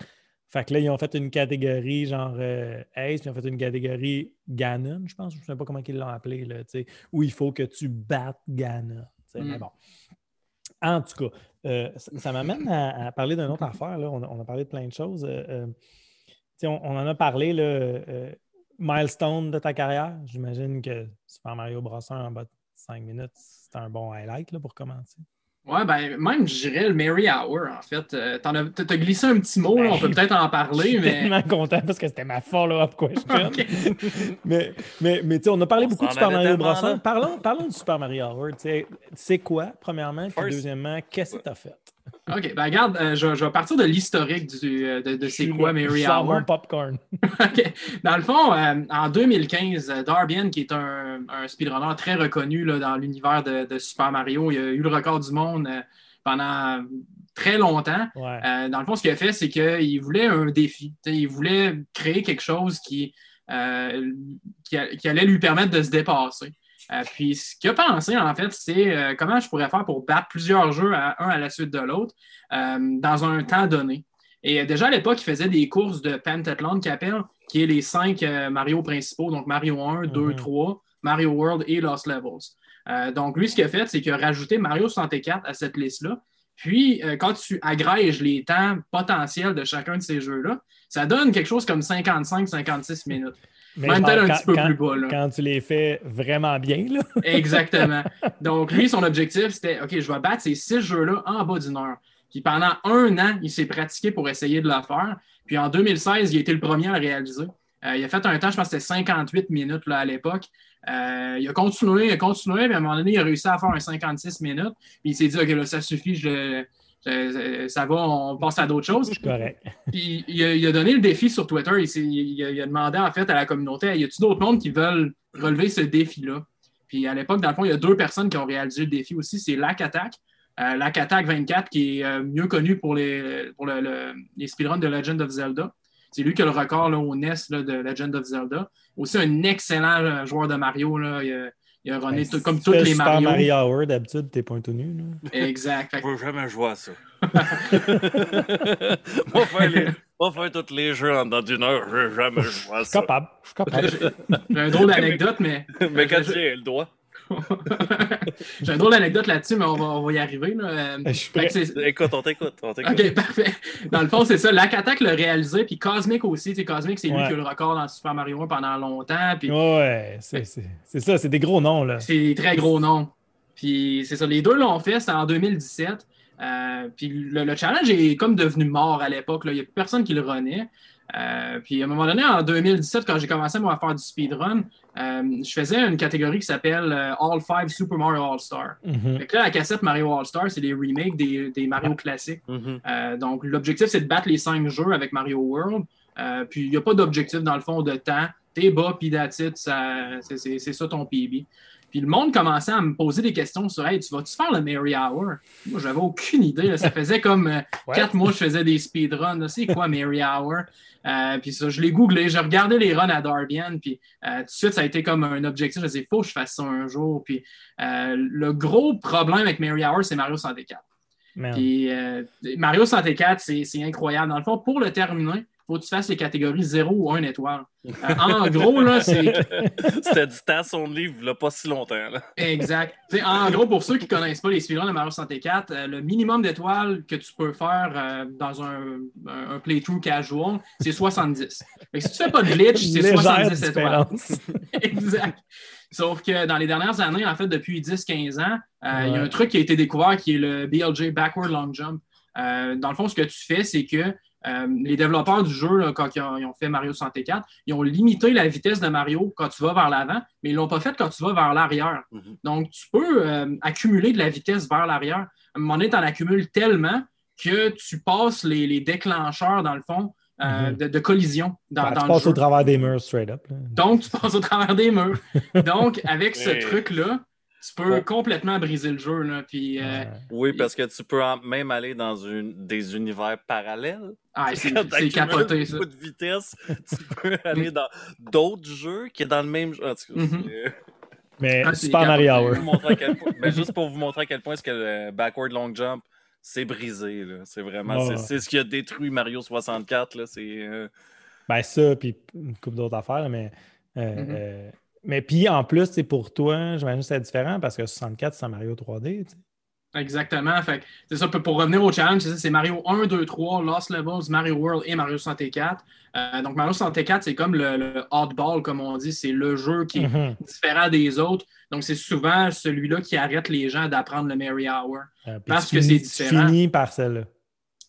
Fait que là, ils ont fait une catégorie genre euh, Ace, ils ont fait une catégorie Ganon, je pense. Je ne sais pas comment ils l'ont appelé, là, tu sais, où il faut que tu battes Ganon. tu sais, Mm. Mais bon. En tout cas, euh, ça, ça m'amène à, à parler d'une autre affaire. Là. On, a, on a parlé de plein de choses. Euh, euh, tu sais, on, on en a parlé, là, euh, milestone de ta carrière. J'imagine que Super Mario Bros. 1 en bas de 5 minutes, c'est un bon highlight là, pour commencer. Ouais, ben, même, je dirais le Mary Hour, en fait. Euh, T'en as, t'as glissé un petit mot, là, on peut Ben, peut-être en Je parler, suis mais. tellement content parce que c'était ma follow-up question. Mais mais, mais tu sais, on a parlé On beaucoup de Super Mario Bros. 1. là. Parlons, parlons du Super Mario sais, C'est quoi, premièrement? Puis deuxièmement, qu'est-ce que tu as fait? OK, ben regarde, euh, je, je vais partir de l'historique du, euh, de, de c'est quoi Mary Hour. popcorn. OK. Dans le fond, euh, en 2015, euh, Darbian, qui est un, un speedrunner très reconnu là, dans l'univers de, de Super Mario, il a eu le record du monde euh, pendant très longtemps. Ouais. Dans le fond, ce qu'il a fait, c'est qu'il voulait un défi. T'sais, il voulait créer quelque chose qui, qui, a- qui allait lui permettre de se dépasser. Euh, puis ce qu'il a pensé, en fait, c'est euh, comment je pourrais faire pour battre plusieurs jeux à, un à la suite de l'autre euh, dans un temps donné. Et déjà à l'époque, il faisait des courses de Pentathlon qu'il appelle, qui est les cinq Mario principaux, donc Mario 1, 2, Mhm. 3, Mario World et Lost Levels. Donc, lui, ce qu'il a fait, c'est qu'il a rajouté Mario 64 à cette liste-là. Puis, quand tu agrèges les temps potentiels de chacun de ces jeux-là, ça donne quelque chose comme 55-56 minutes. Mais peut-être un quand- petit peu quand- plus bas. Là. Quand tu les fais vraiment bien, là. Exactement. Donc, lui, son objectif, c'était OK, je vais battre ces six jeux-là en bas d'une heure. Puis pendant un an, il s'est pratiqué pour essayer de le faire. Puis en 2016, il a été le premier à le réaliser. Euh, il a fait un temps, je pense que c'était 58 minutes là, à l'époque. Euh, il a continué, il a continué, mais à un moment donné, il a réussi à faire un 56 minutes. Puis il s'est dit OK, là, ça suffit, je- je- ça va, on passe à d'autres choses. Correct. Puis il a, il a donné le défi sur Twitter. Il, il a, il a demandé en fait à la communauté y a-t-il d'autres mondes qui veulent relever ce défi-là? Puis à l'époque, dans le fond, il y a deux personnes qui ont réalisé le défi aussi c'est Lac Attack. Euh, Lac Attack 24, qui est euh, mieux connu pour les, pour le- le- les speedruns de Legend of Zelda. C'est lui qui a le record là, au NES là, de Legend of Zelda. Aussi un excellent euh, joueur de Mario. Là. Il, il a runné Ben, comme fais les Super Mario. Mario Hour, d'habitude, t'es pas tout nu. là. Exact. Je peux jamais jouer à ça. on, va faire les- faire tous les jeux en dedans d'une heure. Je vais jamais jouer à Je suis ça. capable. Je suis capable. J'ai un drôle d'anecdote, mais Mais quand j'ai le doigt. J'ai un drôle d'anecdote là-dessus, mais on va, on va y arriver. là. Euh, Je suis prêt. que c'est- Écoute, on t'écoute. On t'écoute. OK, parfait. Dans le fond, c'est ça. Lac Attack l'a réalisé, puis Cosmic aussi. Tu sais, Cosmic, c'est lui qui a le record dans Super Mario 1 pendant longtemps. Puis Ouais, c'est c'est- c'est ça, c'est des gros noms, là. c'est des très gros noms. Puis c'est ça. Les deux l'ont fait, c'était en 2017. Euh, puis le, le challenge est comme devenu mort à l'époque. Il n'y a plus personne qui le renait. Euh, puis à un moment donné, en 2017, quand j'ai commencé moi, à faire du speedrun, euh, je faisais une catégorie qui s'appelle euh, All Five Super Mario All-Star. Mhm. Fait que là, la cassette Mario All-Star, c'est des remakes des, des Mario classiques. Mhm. Euh, donc, l'objectif, c'est de battre les cinq jeux avec Mario World. Euh, puis, il n'y a pas d'objectif, dans le fond, de temps. T'es bas, puis that's c'est ça ton PB. Puis, le monde commençait à me poser des questions sur Hey, tu vas-tu faire le Mary Hour? Moi, j'avais aucune idée. là. Ça faisait comme euh, Ouais. quatre mois que je faisais des speedruns. C'est quoi Mary Hour? Euh, Puis, ça, je l'ai googlé. J'ai regardé les runs à Darbian. Puis, euh, tout de suite, ça a été comme un objectif. Je me disais, faut que je fasse ça un jour. Puis, le gros problème avec Mary Hour, c'est Mario 64. Man. Puis Mario 64, c'est c'est incroyable. Dans le fond, pour le terminer, faut que tu fasses les catégories 0 ou 1 étoile. Euh, en gros, là, c'est C'était du temps son livre, a pas si longtemps. Là. exact. Tu sais, en gros, pour ceux qui ne connaissent pas les speedruns de Mario 64, euh, le minimum d'étoiles que tu peux faire euh, dans un, playthrough casual, c'est 70. Fait que si tu fais pas de glitch, c'est Légère 70 étoiles. exact. Sauf que dans les dernières années, en fait, depuis 10-15 ans, euh, il y a un truc qui a été découvert qui est le BLJ Backward Long Jump. Euh, dans le fond, ce que tu fais, c'est que euh, les développeurs du jeu, là, quand ils ont, ils ont fait Mario 64, ils ont limité la vitesse de Mario quand tu vas vers l'avant, mais ils ne l'ont pas fait quand tu vas vers l'arrière. Mhm. Donc, tu peux euh, accumuler de la vitesse vers l'arrière. À un moment donné, tu en accumules tellement que tu passes les, les déclencheurs, dans le fond, euh, Mhm. de, de collision dans, Ben, dans tu le passes jeu. au travers des murs straight up. là. Donc, tu passes au travers des murs. Donc, avec ce truc-là, tu peux Ouais. complètement briser le jeu. Là, puis, euh. Oui, parce que tu peux même aller dans une, des univers parallèles. ah, c'est capoté, ça. beaucoup de vitesse, tu peux aller dans d'autres jeux qui est dans le même jeu. En tout cas, Mhm. c'est- Mais Ah, Super Mario. Hour. vous montrer à quel point- mais juste pour vous montrer à quel point est-ce que le backward long jump c'est brisé là. c'est vraiment c'est- ce qui a détruit Mario 64 là c'est euh, Ben ça, puis une couple d'autres affaires, mais. euh, Mhm. euh, mais puis en plus, c'est pour toi, j'imagine que c'est différent parce que 64, c'est un Mario 3D. tu sais. Exactement. Fait c'est ça. Pour revenir au challenge, c'est ça, c'est Mario 1, 2, 3, Lost Levels, Mario World et Mario 64. Euh, donc, Mario 64, c'est comme le, le oddball, comme on dit. C'est le jeu qui est Mhm. différent des autres. Donc, c'est souvent celui-là qui arrête les gens d'apprendre le Mary Hour. Euh, puis Parce tu que c'est Tu différent. finis par celle-là.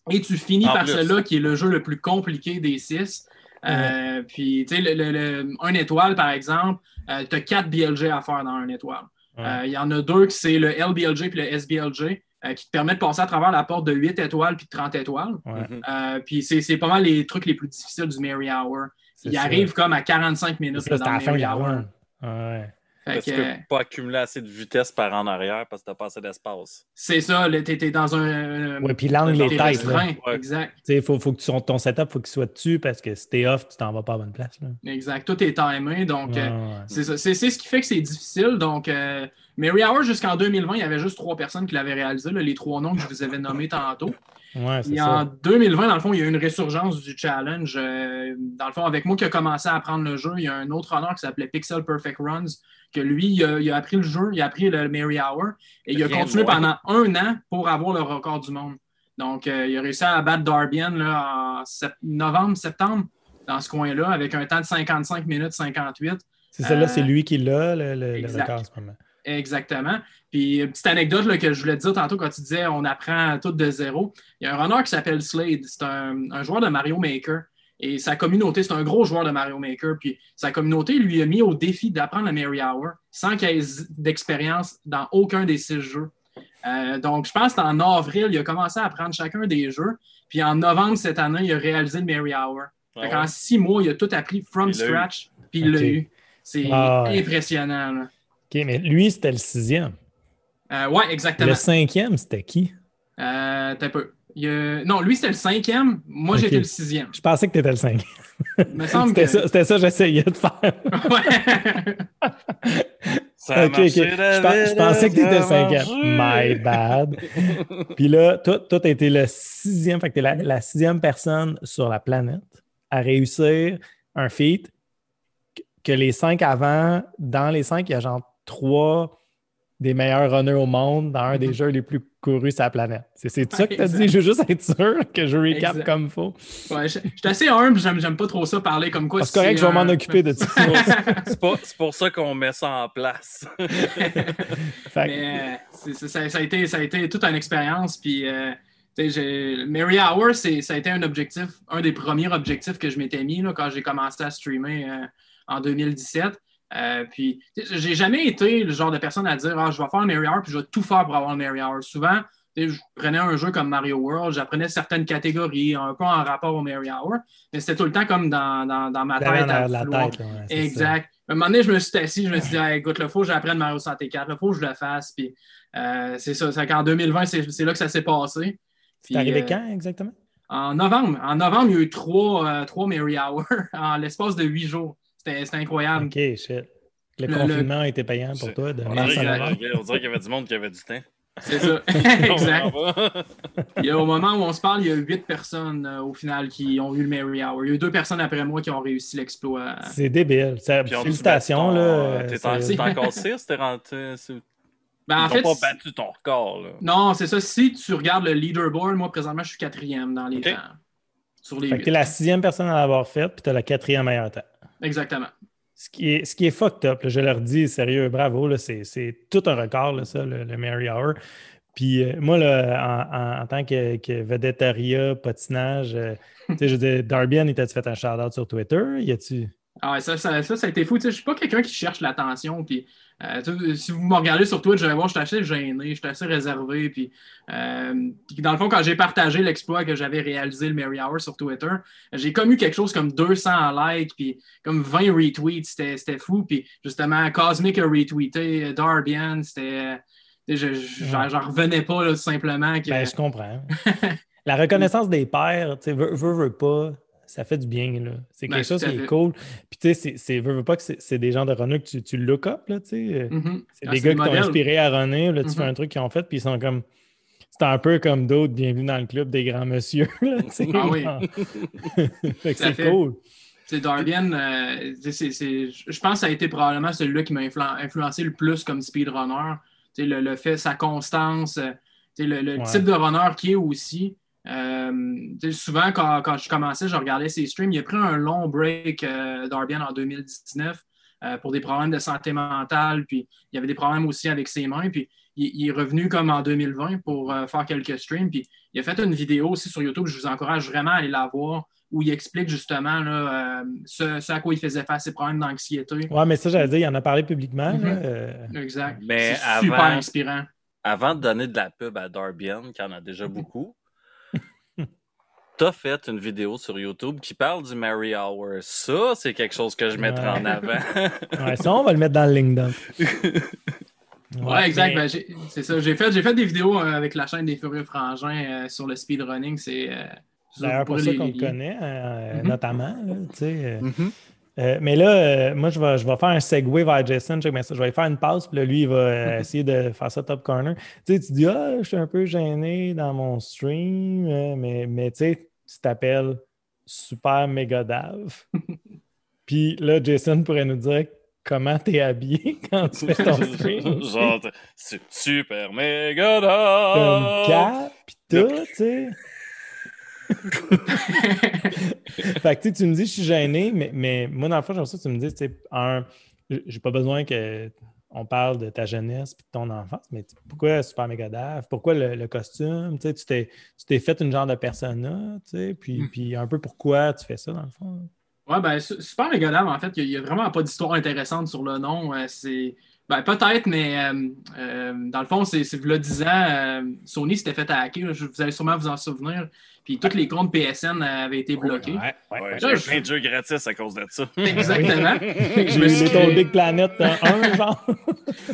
Et tu finis En par celui-là qui est le jeu le plus compliqué des six. Euh, Puis, tu sais, le, le- le- un étoile, par exemple, tu as quatre BLG à faire dans un étoile. Ouais. Euh, Il y en a deux qui c'est le LBLJ puis le SBLJ euh, qui te permettent de passer à travers la porte de 8 étoiles puis de 30 étoiles. Ouais, mhm. Euh, puis c'est c'est pas mal les trucs les plus difficiles du Mary Hour. Il ça. arrive comme à 45 minutes c'est à la fin Hour. Ouais. Fait parce que, que tu peux pas accumuler assez de vitesse par en arrière parce que t'as pas assez d'espace C'est ça, t'es t'es dans un. Ouais, puis l'angle est tight. Ouais. Exact. Il faut, faut que tu, ton setup, faut qu'il soit dessus parce que si t'es off, tu t'en vas pas à bonne place. Là. Exact. Tout est timé. Donc, Ouais, euh, ouais. C'est ça. C'est c'est ce qui fait que c'est difficile. Donc, euh, Mary Hour, jusqu'en 2020, il y avait juste trois personnes qui l'avaient réalisé, là, les trois noms que je vous avais nommés tantôt. Ouais, c'est Et ça. en 2020, dans le fond, il y a eu une résurgence du challenge. Euh, dans le fond, avec moi qui a commencé à apprendre le jeu, il y a un autre honneur qui s'appelait Pixel Perfect Runs que lui, il a, il a appris le jeu, il a appris le Mary Hour et il a Rien continué pendant un an pour avoir le record du monde. Donc, euh, il a réussi à battre Darbian là, en sept- novembre, septembre, dans ce coin-là, avec un temps de 55 minutes 58. C'est celle-là, Euh, c'est lui qui l'a, le, le- le record en ce moment. Exactement. Puis, une petite anecdote là, que je voulais te dire tantôt quand tu disais on apprend tout de zéro. Il y a un runner qui s'appelle Slade. C'est un, un joueur de Mario Maker. Et sa communauté, c'est un gros joueur de Mario Maker. Puis sa communauté lui a mis au défi d'apprendre le Mary Hour sans qu'il ait d'expérience dans aucun des six jeux. Euh, donc, je pense qu'en avril, il a commencé à apprendre chacun des jeux. Puis en novembre cette année, il a réalisé le Mary Hour. Ah ouais. qu'en six mois, il a tout appris from Il l'a scratch. Puis il l'a eu. C'est Ah ouais. impressionnant. là. OK, mais lui, c'était le sixième. Euh, ouais, exactement. Le cinquième, c'était qui? Euh, t'as peu. Il Non, lui, c'était le cinquième. Moi, j'étais le sixième. Je pensais que tu étais le cinquième. Il me semble C'était que... ça, c'était ça que j'essayais de faire. Ouais. Ça Je, pensais que tu étais le cinquième. My bad. Puis là, toi, toi, tu été le sixième. Fait que tu la, la sixième personne sur la planète à réussir un feat que- que les cinq avant, dans les cinq, il y a genre trois des meilleurs runners au monde dans un des Mhm. jeux les plus courus sur la planète. C'est c'est ça que tu as dit? Je veux juste être sûr que je recap Exact. comme il faut. Ouais, je je suis assez humble, j'aime j'aime pas trop ça parler comme quoi. Ah, C'est correct, je vais m'en occuper de ça. C'est pas- c'est pour ça qu'on met ça en place. Fait que- Mais euh, ça, ça a été, ça a été toute une expérience. Puis, euh, tu sais, j'ai- Mary Hour, c'est- ça a été un objectif, un des premiers objectifs que je m'étais mis là, quand j'ai commencé à streamer euh, en 2017. Euh, puis, j'ai jamais été le genre de personne à dire ah, je vais faire un Mary Hour puis je vais tout faire pour avoir le Mary Hour. Souvent, je prenais un jeu comme Mario World, j'apprenais certaines catégories, un peu en rapport au Mary Hour, mais c'était tout le temps comme dans, dans, dans ma tête. à la, ouais, c'est ça. Exact. À un moment donné, je me suis assis, je me suis dit, Hey, écoute, il faut que j'apprenne Mario 64, il faut que je le fasse. Puis euh, c'est ça. C'est qu'en 2020, c'est là que ça s'est passé. C'est arrivé euh, quand exactement? En novembre. En novembre, il y a eu trois, euh, trois Mary Hour en l'espace de huit jours. C'était incroyable. OK, shit. Le, Le- confinement a été payant pour toi de On dirait qu'il y a- on dirait qu'il y avait du monde qui avait du temps. C'est ça. exact. Il y a, au moment où on se parle, il y a huit personnes euh, au final qui ont eu le Mary Hour. Il y a eu deux personnes après moi qui ont réussi l'exploit. C'est débile. Félicitations. Là, T'es en- t'es encore 6, t'es rentré. Ben, en fait, pas battu ton record. Là. non, c'est ça. Si tu regardes le leaderboard, moi, présentement, je suis quatrième dans les temps. Sur les Fait que t'es la sixième personne à l'avoir fait, puis t'as la quatrième meilleure temps. Exactement. Ce qui est, ce qui est fucked up, je leur dis, sérieux, bravo, c'est, tout un record, là, ça, le, le Mary Hour. Puis euh, moi, là, en, tant que, que vedettaria, patinage, euh, tu sais, je dire, Darbian, il t'a-tu fait un shout-out sur Twitter? Y a-tu... Ah ouais, ça, ça, ça, ça a été fou. Je suis pas quelqu'un qui cherche l'attention. Puis, euh, si vous me regardez sur Twitch, vous allez voir, je suis assez gêné, je suis assez réservé. Puis, euh, puis dans le fond, quand j'ai partagé l'exploit que j'avais réalisé le Mary Hour sur Twitter, j'ai comme eu quelque chose comme 200 likes, puis comme 20 retweets. C'était fou. Puis, justement, Cosmic a retweeté, Darbian, c'était. je- je- J'en j'en revenais pas, là, tout simplement. Que... Ben, je comprends. La reconnaissance des pairs, tu sais, veut, veut, veut pas, ça fait du bien, là. C'est Ben, quelque chose qui est cool. Puis, tu sais, c'est- veut, veut pas que c'est, des gens de runner que tu, tu look up, là, tu sais. Mhm. C'est Ah, des gars qui t'ont inspiré à runner. Là, tu fais un truc qu'ils ont fait, puis ils sont comme. C'est un peu comme d'autres, bienvenue dans le club des grands là, sais, Ah oui. c'est cool. C'est Darbian, euh, je pense que ça a été probablement celui-là qui m'a influ- influencé le plus comme speedrunner. Tu sais, Le, le fait, sa constance, euh, tu sais, le, le Ouais. type de runner qui est aussi. Euh, souvent, quand, quand je commençais, je regardais ses streams. Il a pris un long break, euh, Darbian, en 2019 euh, pour des problèmes de santé mentale. Puis il y avait des problèmes aussi avec ses mains. Puis il, il est revenu comme en 2020 pour euh, faire quelques streams. Puis il a fait une vidéo aussi sur YouTube. Je vous encourage vraiment à aller la voir où il explique justement là, euh, ce, ce à quoi il faisait face, ses problèmes d'anxiété. Ouais, mais ça, j'allais dire, il en a parlé publiquement. Mhm. là, euh, Exact. Mais C'est super inspirant. Avant de donner de la pub à Darbian, qui en a déjà Mhm. beaucoup, t'as fait une vidéo sur YouTube qui parle du Mary Hour. Ça, c'est quelque chose que je mettrais Ouais. en avant. ouais, ça, on va le mettre dans le link. Ouais, exact. mais- Ben, j'ai- c'est ça. J'ai fait, j'ai fait des vidéos euh, avec la chaîne des Furieux Frangins euh, sur le speedrunning. C'est euh, C'est d'ailleurs pour ça qu'on les connaît, euh, Mhm. notamment. là, euh. Mhm. Mais là, euh, moi, je vais, je vais faire un segue vers Jason. Je vais lui faire une passe, puis là, lui, il va euh, essayer de faire ça top corner. Tu sais, tu dis, ah, je suis un peu gêné dans mon stream, mais, mais tu sais, tu t'appelles Super Megadave. puis là, Jason pourrait nous dire comment t'es habillé quand tu fais ton stream. Genre, c'est super méga Comme dog. cap, pis tout, tu sais. fait que tu sais, tu me dis, je suis gêné, mais, mais moi, dans le fond, j'aime ça, tu me dis, tu sais, un, j'ai pas besoin que on parle de ta jeunesse et de ton enfance, mais pourquoi Super Megadave? Pourquoi le, le costume? Tu t'es, tu t'es fait une genre de persona, puis, Hmm. puis un peu pourquoi tu fais ça, dans le fond? Ouais, ben, Su- Super Megadam, en fait, il n'y a, vraiment pas d'histoire intéressante sur le nom. Euh, c'est. Ben, peut-être, mais euh, euh, dans le fond, c'est c'est le 10 ans, euh, Sony s'était fait hacker. je- vous allez sûrement vous en souvenir. Puis tous les comptes PSN avaient été bloqués. Ouais, ouais. J'ai je- plein de jeux gratis à cause de ça. Exactement. Je J'ai me suis créé- Big Planet euh, 1, genre.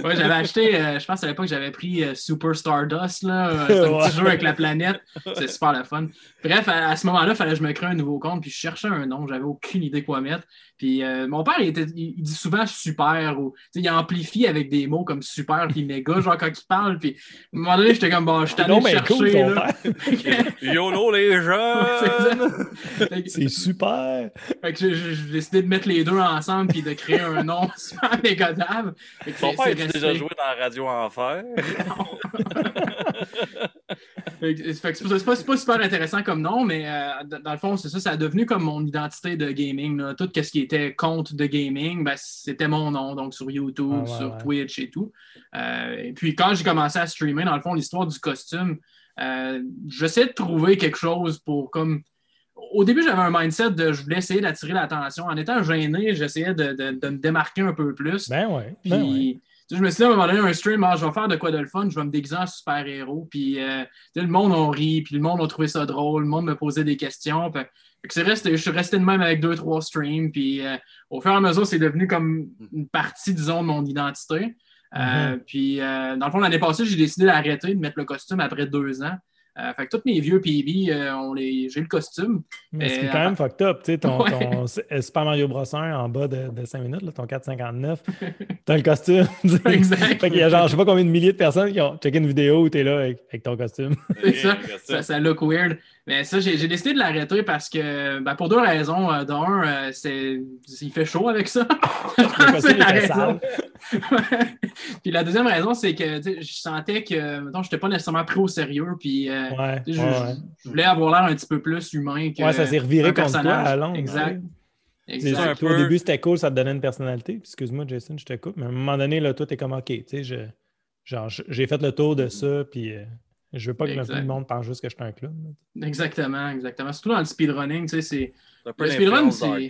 Ouais, j'avais acheté, euh, je pense à l'époque, j'avais pris euh, Super Stardust. là. Euh, C'est un Ouais. petit jeu avec la planète. C'est super le fun. Bref, à, à ce moment-là, il fallait que je me crée un nouveau compte. Puis je cherchais un nom. J'avais aucune idée quoi mettre. Puis euh, mon père, il, était- il- il dit souvent super. Ou, tu sais, il amplifie avec des mots comme super puis méga, genre quand il parle. Puis à un moment donné, j'étais comme, bon, je suis allé Non, le mais chercher. cool, ton là. père. YOLO les C'est jeunes! Super. fait que j'ai décidé de mettre les deux ensemble puis de créer un nom. Fait que Ton c'est- père, resté- déjà joué dans la radio Enfer? C'est pas, pas- super intéressant comme nom, mais euh, dans le fond, c'est ça, ça a devenu comme mon identité de gaming. là. Tout ce qui était compte de gaming, ben, c'était mon nom, donc sur YouTube, Ah ouais, sur ouais. Twitch et tout. Euh, et puis quand j'ai commencé à streamer, dans le fond, l'histoire du costume, euh, j'essayais de trouver quelque chose pour comme. Au début, j'avais un mindset de je voulais essayer d'attirer l'attention. En étant gêné, j'essayais de, de- de me démarquer un peu plus. Ben ouais. Puis, Ben ouais. sais, je me suis dit à un moment donné, un stream, ah, je vais faire de quoi de le fun, je vais me déguiser en super-héros. Puis, euh, le monde a ri, puis le monde a trouvé ça drôle, le monde me posait des questions. Fait que resté, je suis resté de même avec deux, trois streams. Puis, euh, au fur et à mesure, c'est devenu comme une partie, disons, de mon identité. Euh, Puis, euh, dans le fond, l'année passée, j'ai décidé d'arrêter de mettre le costume après deux ans. Euh, fait que tous mes vieux PB, euh, on les... j'ai le costume. Mais ce qui est quand même fucked up, tu sais, ton, Ouais. ton Super Mario Bros. 1 en bas de, de 5 minutes, là, ton 4,59, t'as le costume. Exact. Fait qu'il y a genre, je sais pas combien de milliers de personnes qui ont checké une vidéo où t'es là avec, avec ton costume. C'est ça. ça, ça look weird. Mais ça, j'ai décidé de l'arrêter parce que, ben, pour deux raisons. Euh, D'un, euh, c'est- il fait chaud avec ça. C'est la raison. puis la deuxième raison, c'est que je sentais que, mettons, je n'étais pas nécessairement pris au sérieux. Puis euh, Ouais, je, ouais. je voulais avoir l'air un petit peu plus humain que. Ouais, ça s'est reviré contre toi à. Exact. C'est exact. un qu'au peu- début, c'était cool, ça te donnait une personnalité. Excuse-moi, Jason, je te coupe. Mais à un moment donné, là, toi, t'es comme OK, tu sais, je- genre, j'ai fait le tour de ça, puis euh, je veux pas que le Exact. tout le monde pense juste que je suis un clown. Exactement, exactement. Surtout dans le speedrunning, tu sais, c'est. C'est un peu Le speedrun, c'est-.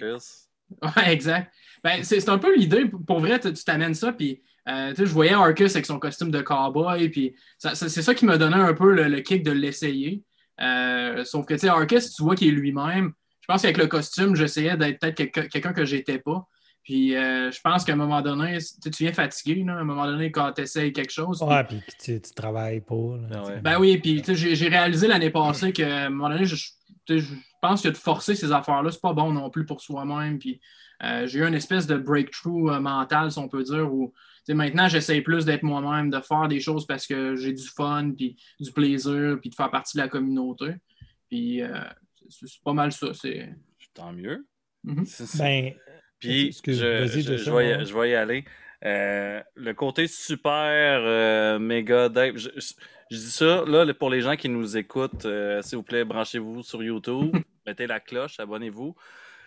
Ouais, exact. Ben, c'est c'est un peu l'idée. Pour vrai, tu t'amènes ça, puis euh, je voyais Arcus avec son costume de cowboy, puis ça- ça- c'est ça qui m'a donné un peu le, le kick de l'essayer. Euh, sauf que, tu sais, Arcus, tu vois qu'il est lui-même. Je pense qu'avec le costume, j'essayais d'être peut-être quelqu'un quelqu'un que j'étais pas. Puis euh, je pense qu'à un moment donné, tu viens fatigué, là, à un moment donné, quand tu essayes quelque chose. Ouais, puis puis tu, tu travailles pour. là, Ah ouais. ben oui, puis tu sais, j'ai réalisé l'année passée qu'à un moment donné, je, je- tu sais, je pense que de forcer ces affaires-là, c'est pas bon non plus pour soi-même. Puis euh, j'ai eu une espèce de breakthrough euh, mental, si on peut dire, où tu sais, maintenant j'essaie plus d'être moi-même, de faire des choses parce que j'ai du fun, puis du plaisir, puis de faire partie de la communauté. Puis euh, c'est pas mal ça. C'est. Tant mieux. C'est- c'est- Ben, Puis, Excuse, je, je, vais, y- ouais. je vais y aller. Euh, le côté super euh, méga Dave, je, je- je dis ça là pour les gens qui nous écoutent, euh, s'il vous plaît, branchez-vous sur YouTube, mettez la cloche, abonnez-vous.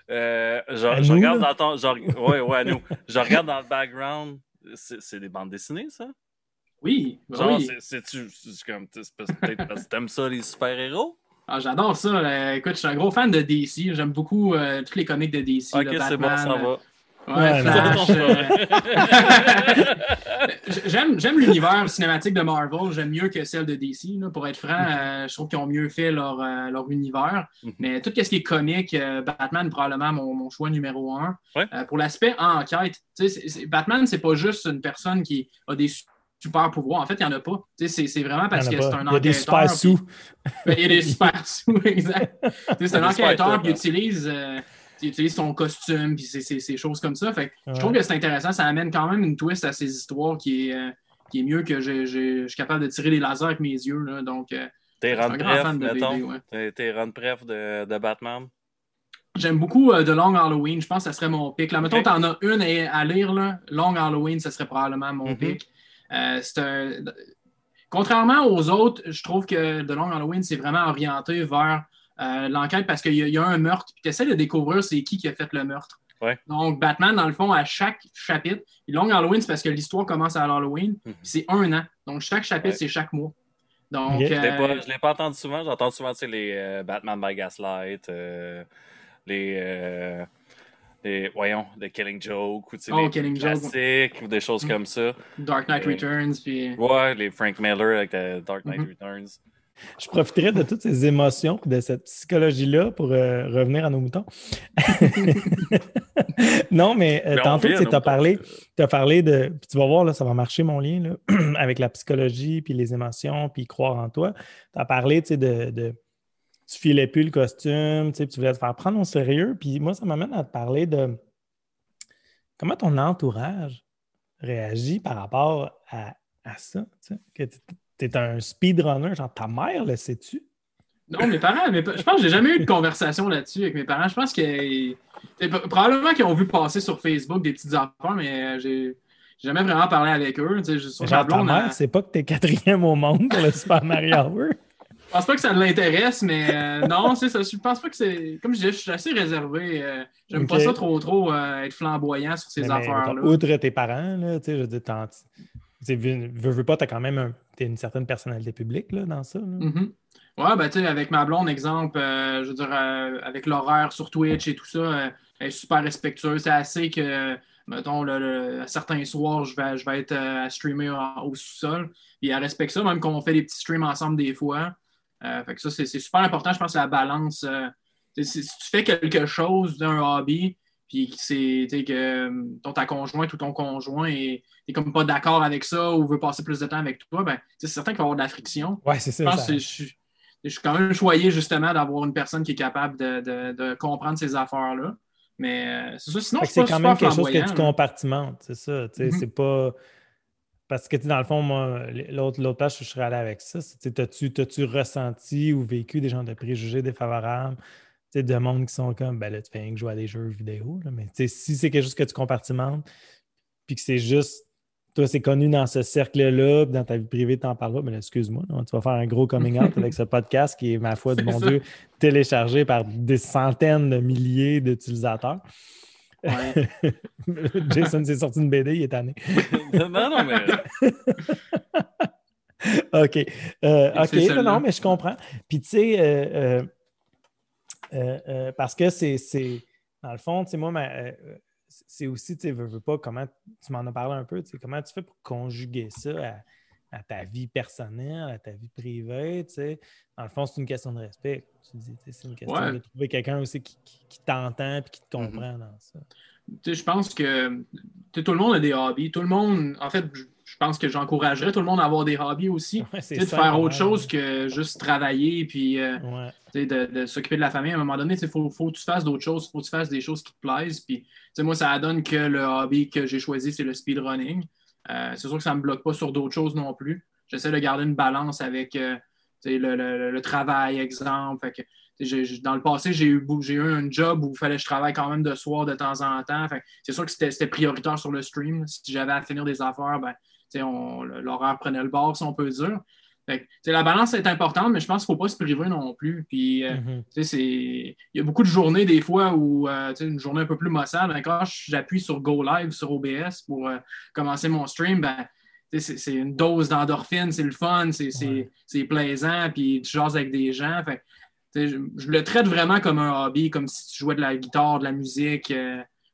Je, regarde dans ton. genre ouais, ouais, à nous. Je regarde dans le background. C'est des bandes dessinées, ça? Oui, ben Genre, oui. c'est-tu. C'est comme. c'est parce- peut-être parce que t'aimes ça, les super-héros? Ah, J'adore ça. Euh, écoute, je suis un gros fan de DC. J'aime beaucoup euh, tous les comics de DC. Ok, là, c'est bon, ça euh, va. Ouais, euh, J'aime, j'aime l'univers cinématique de Marvel. J'aime mieux que celle de DC. là. Pour être franc, euh, je trouve qu'ils ont mieux fait leur, euh, leur univers. Mhm. Mais tout ce qui est comique, euh, Batman, probablement mon, mon choix numéro un. Ouais. Euh, pour l'aspect enquête, sais, c'est- c'est- Batman, c'est pas juste une personne qui a des su- super pouvoirs. En fait, il n'y en a pas. Tu C'est, c'est vraiment parce que c'est un Il y a des enquêteur. super sous. Ben, Il y a des super sous, exact. Tu C'est un enquêteur qui utilise, euh, qui utilise son costume, puis ces, choses comme ça. Fait que Ouais. je trouve que c'est intéressant. Ça amène quand même une twist à ces histoires qui est, euh, qui est mieux que je suis capable de tirer des lasers avec mes yeux. Là. Donc, euh, T'es je suis un rendu grand fan de mettons. BD. Ouais. T'es- rendu bref de, de Batman? J'aime beaucoup euh, The Long Halloween. Je pense que ça serait mon pic. Là, mettons, tu en as une à, à lire. Là. Long Halloween, ça serait probablement mon Mhm. pic. Euh, c'est un- Contrairement aux autres, je trouve que The Long Halloween, c'est vraiment orienté vers euh, l'enquête parce qu'il y, a- il y a un meurtre. Puis tu essaies de découvrir c'est qui qui a fait le meurtre. Ouais. Donc, Batman, dans le fond, à chaque chapitre, puis Long Halloween, c'est parce que l'histoire commence à Halloween, Mhm. puis c'est un an. Donc, chaque chapitre, Ouais. c'est chaque mois. Donc. Je l'ai euh, l'ai pas entendu souvent. J'entends souvent les euh, Batman by Gaslight, euh, les, les. Voyons, The Killing Joke, ou sais, Oh, les Killing Joke. classiques, ou des choses Mm. comme ça. Dark Knight Euh, Returns, puis. Ouais, les Frank Miller avec The Dark Knight Mhm. Returns. Je profiterai de toutes ces émotions et de cette psychologie-là pour euh, revenir à nos moutons. non, mais euh, Mais tantôt, tu as parlé, as parlé de. Puis tu vas voir, là, ça va marcher mon lien là, avec la psychologie, puis les émotions, puis croire en toi. Tu as parlé tu sais, de, de. Tu filais plus le costume, tu voulais te faire prendre au sérieux. Puis moi, ça m'amène à te parler de comment ton entourage réagit par rapport à, à ça. tu sais, Que tu es un speedrunner, genre ta mère, le sais-tu? Non, mes parents, mes je pense que j'ai jamais eu de conversation là-dessus avec mes parents. Je pense que probablement qu'ils ont vu passer sur Facebook des petites affaires, mais euh, j'ai jamais vraiment parlé avec eux. Genre, ta mère, c'est pas que t'es quatrième au monde pour le Super Mario Hour. Je pense pas que ça l'intéresse, mais euh, non, c'est ça. Je pense pas que c'est. Comme je disais, je suis assez réservé. euh, J'aime pas ça trop, trop euh, être flamboyant sur ces affaires-là. outre tes parents, là, tu sais, je veux dire, t'en- tu veux, veux, pas, t'as quand même un- une certaine personnalité publique là, dans ça. là. Mhm. Ouais, ben tu sais, avec ma blonde, exemple, euh, je veux dire, avec l'horaire sur Twitch et tout ça, elle est super respectueuse. C'est assez que, mettons, le, le- à certains soirs, je vais, je vais être euh, à streamer en- au sous-sol. Puis elle respecte ça, même qu'on fait des petits streams ensemble des fois. Euh, fait que ça, c'est super important, je pense, la balance. euh, si, tu fais quelque chose d'un hobby, puis que c'est que euh, ton, ta conjointe ou ton conjoint est, est comme pas d'accord avec ça ou veut passer plus de temps avec toi, ben, c'est certain qu'il va y avoir de la friction. Ouais, c'est ça. Je pense ça- que je suis, je suis quand même choyé justement d'avoir une personne qui est capable de, de- de comprendre ces affaires-là. Mais c'est ça. Sinon, c'est quand même quelque chose que tu compartimentes, c'est ça. Mhm. C'est pas. Parce que, dans le fond, moi, l'autre l'autre page, je serais allé avec ça. T'as-tu t'as-tu ressenti ou vécu des gens de préjugés défavorables? Tu sais, de monde qui sont comme, ben là, tu fais rien que jouer à des jeux vidéo. là. Mais si c'est quelque chose que tu compartimentes, puis que c'est juste, toi, c'est connu dans ce cercle-là, puis dans ta vie privée, tu n'en parles pas, mais là, excuse-moi, là, tu vas faire un gros coming out avec ce podcast qui est, ma foi, de mon ça. Dieu, téléchargé par des centaines de milliers d'utilisateurs. Ouais. Jason s'est sorti une BD, il est tanné. non, non, mais. OK. Euh, OK, C'est celle-là. non, mais je comprends. Puis, tu sais, euh, euh, euh, euh, parce que c'est, dans le fond, tu sais, moi, euh, c'est aussi, tu sais, veux, veux pas, comment, tu m'en as parlé un peu, tu sais, comment tu fais pour conjuguer ça à, à ta vie personnelle, à ta vie privée, tu sais. Dans le fond, c'est une question de respect. Tu dis, c'est une question Ouais. de trouver quelqu'un aussi qui, qui- qui t'entend et qui te Mhm. comprend dans ça. Tu sais, je pense que tout le monde a des hobbies. Tout le monde, en fait, je pense que j'encouragerais tout le monde à avoir des hobbies aussi. Ouais, c'est Tu sais, de faire autre chose que juste travailler puis euh, Ouais. tu sais, de, de s'occuper de la famille. À un moment donné, il faut, faut que tu fasses d'autres choses, il faut que tu fasses des choses qui te plaisent. Puis, tu sais, moi, ça donne que le hobby que j'ai choisi, c'est le speedrunning. Euh, c'est sûr que ça ne me bloque pas sur d'autres choses non plus. J'essaie de garder une balance avec euh, le, travail, exemple. Dans le passé, j'ai eu, eu un job où il fallait que je travaille quand même de soir de temps en temps. C'est sûr que c'était prioritaire sur le stream. Si j'avais à finir des affaires, ben, l'horaire prenait le bord, si on peut dire. Fait que, la balance est importante, mais je pense qu'il ne faut pas se priver non plus. Puis, euh, Mhm. il y a beaucoup de journées, des fois, où euh, une journée un peu plus maussade, ben, quand j'appuie sur Go Live sur OBS pour euh, commencer mon stream, ben, c'est une dose d'endorphine, c'est le fun, c'est Ouais. plaisant, puis tu jases avec des gens. Fait, je, je le traite vraiment comme un hobby, comme si tu jouais de la guitare, de la musique,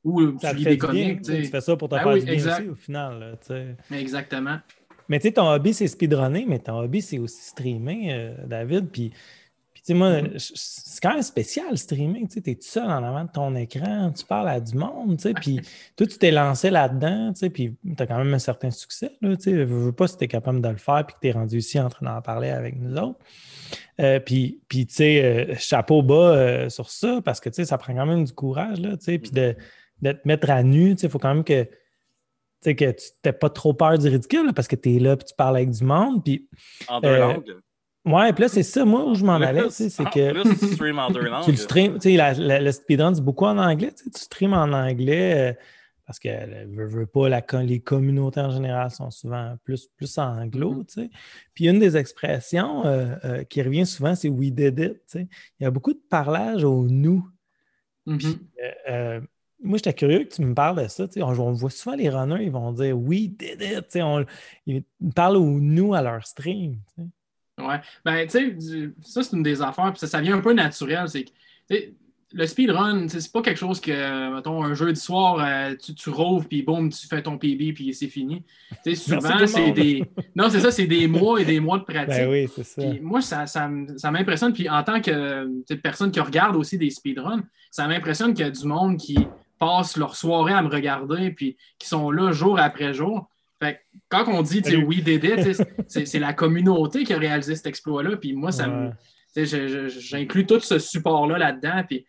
ou Ça tu lis des comics. tu fais ça pour te Ben faire oui, du bien aussi au final. là. Exactement. Mais tu sais, ton hobby, c'est speedrunner, mais ton hobby, c'est aussi streamer, euh, David. Puis, puis tu sais, moi, Mhm. je- c'est quand même spécial, streaming. Tu sais, es tout seul en avant de ton écran, tu parles à du monde, tu sais. Puis toi, tu t'es lancé là-dedans, tu sais, puis tu as quand même un certain succès, là, tu sais. Je veux pas si tu es capable de le faire, puis que tu es rendu ici en train d'en parler avec nous autres. Euh, puis, puis, tu sais, euh, chapeau bas sur ça, parce que, tu sais, ça prend quand même du courage, là, tu sais, puis de, de te mettre à nu, tu sais, il faut quand même que sais, que tu n'aies pas trop peur du ridicule là, parce que tu es là puis tu parles avec du monde. Puis, En deux Euh, langues. Ouais, puis là, c'est ça, moi, où je m'en allais, tu c'est En que plus, tu stream en deux tu langues. le stream, tu sais, la- la- le speedrun, c'est beaucoup en anglais, tu sais, tu stream en anglais euh, parce que, euh, veux, veux pas, la, les communautés en général sont souvent plus, plus anglo, tu sais. Puis une des expressions euh, euh, qui revient souvent, c'est « we did it », tu sais. Il y a beaucoup de parlage au « nous ». Mhm. Euh, euh, moi, j'étais curieux que tu me parles de ça. On, on voit souvent les runners, ils vont dire We did it. On, ils parlent au nous à leur stream. Ouais. Ben, tu sais, ça, c'est une des affaires, puis ça, ça vient un peu naturel. C'est que, le speedrun, c'est pas quelque chose que, mettons, un jeudi soir, euh, tu, tu rouves, puis boum, tu fais ton PB, puis c'est fini. Souvent, c'est des. Non, c'est ça, c'est des mois et des mois de pratique. Ben oui, c'est ça. Puis moi, ça, ça, ça m'impressionne. Puis en tant que personne qui regarde aussi des speedruns, ça m'impressionne qu'il y a du monde qui passe leur soirée à me regarder, puis qui sont là jour après jour. Fait que quand on dit, tu sais, c'est la communauté qui a réalisé cet exploit-là. Puis moi, ça Ouais. j'inclus tout ce support-là là-dedans. Puis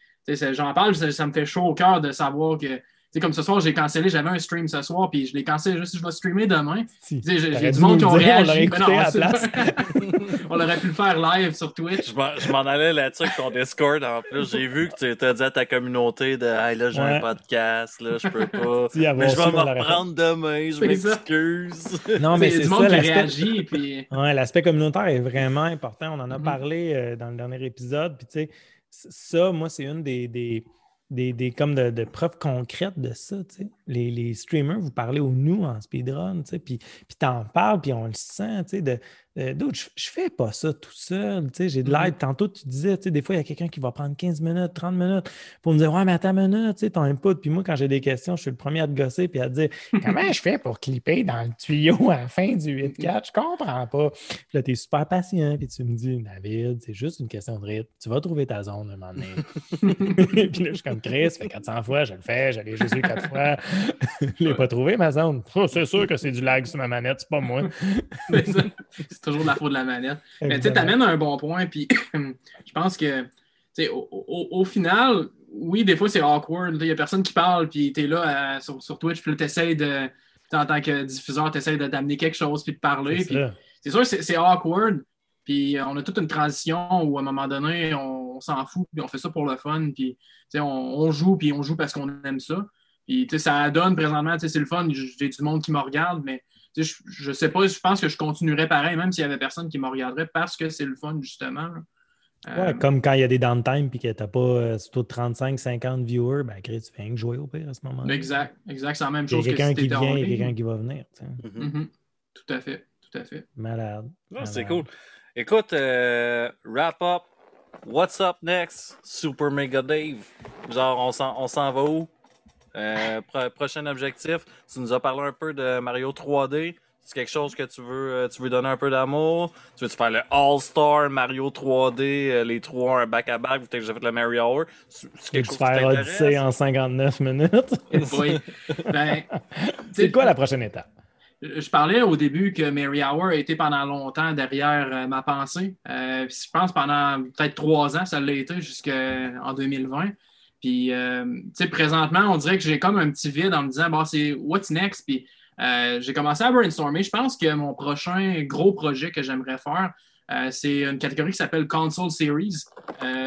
j'en parle, ça, ça me fait chaud au cœur de savoir que, sais, comme ce soir, j'ai cancellé, j'avais un stream ce soir, puis je l'ai cancellé juste, je vais streamer demain. Si. Tu sais, J'ai du monde qui ont on l'aurait réagi. Ben on aurait pu le faire live sur Twitch. Je m'en- m'en allais là-dessus avec ton Discord en plus. J'ai vu que tu t'as dit à ta communauté de Hey là, j'ai Ouais. un podcast, là, je peux pas. Si, Mais je vais on me l'aurait fait. reprendre demain, je m'excuse. Non, mais c'est du ça, monde qui réagit. Puis... Ouais, l'aspect communautaire est vraiment important. On en a Mhm. parlé euh, dans le dernier épisode. Puis, tu sais, c- ça, moi, c'est une des, des, des, des- comme de, de preuves concrètes de ça. Les, les streamers, vous parlez au nous en speedrun, puis, puis t'en parles, puis on le sent. tu sais, De, de- d'autres, je, je fais pas ça tout seul. J'ai de Mhm. l'aide. Tantôt, tu disais, tu sais, des fois, il y a quelqu'un qui va prendre 15 minutes, 30 minutes pour me dire Ouais, mais attends une minute, tu sais, ton input. Puis moi, quand j'ai des questions, je suis le premier à te gosser puis à te dire Comment je fais pour clipper dans le tuyau à la fin du 8-4 Je comprends pas. Puis là, tu es super patient, puis tu me dis, David, c'est juste une question de rythme. Tu vas trouver ta zone un moment donné. puis là, je suis comme Chris, ça fait 400 fois, je le fais, je l'ai juste eu 4 fois. je l'ai pas trouvé, ma zone. Oh, c'est sûr que c'est du lag sur ma manette, c'est pas moi. Toujours de la faute de la manette. Mais tu sais, t'amènes un bon point, puis je pense que, tu sais, au, au- au final, oui, des fois, c'est awkward. Il n'y a personne qui parle, puis tu es là euh, sur, sur Twitch, puis essaies de, en tant que diffuseur, tu essaies d'amener quelque chose, puis de parler. C'est Puis ça. c'est sûr, c'est c'est awkward. Puis on a toute une transition où à un moment donné, on, on s'en fout, puis on fait ça pour le fun, puis tu sais, on, on joue, puis on joue parce qu'on aime ça. Puis tu sais, ça donne présentement, tu sais, c'est le fun, j'ai du monde qui me regarde, mais je, je sais pas, je pense que je continuerais pareil, même s'il y avait personne qui me regarderait, parce que c'est le fun, justement. Euh, Ouais, comme quand il y a des downtime puis que tu n'as pas euh, surtout 35-50 viewers, ben Chris, tu fais rien que jouer au pire à ce moment-là. exact, exact, c'est la même Il y a chose que quelqu'un si qui vient, en il y a ligne. quelqu'un qui va venir. Mhm. Mhm. Tout à fait, tout à fait. Malade. Ah, c'est cool. Écoute, euh, wrap up. What's up next? Super Mega Dave? Genre, on s'en, on s'en va où? Euh, pro- prochain objectif. Tu nous as parlé un peu de Mario 3D. C'est quelque chose que tu veux, euh, tu veux donner un peu d'amour? Tu veux -tu faire le All-Star Mario 3D, euh, les trois un back-à-back, vu que j'ai fait le Mario Hour? C'est quelque chose faire? Odyssey en 59 minutes? Oui. Ben, c'est quoi la prochaine étape? Je parlais au début que Mary Hour a été pendant longtemps derrière euh, ma pensée. Euh, je pense pendant peut-être trois ans, ça l'a été jusqu'en 2020. Puis, euh, tu sais, présentement, on dirait que j'ai comme un petit vide en me disant, bon, c'est what's next? Puis, euh, j'ai commencé à brainstormer. Je pense que mon prochain gros projet que j'aimerais faire, euh, c'est une catégorie qui s'appelle Console Series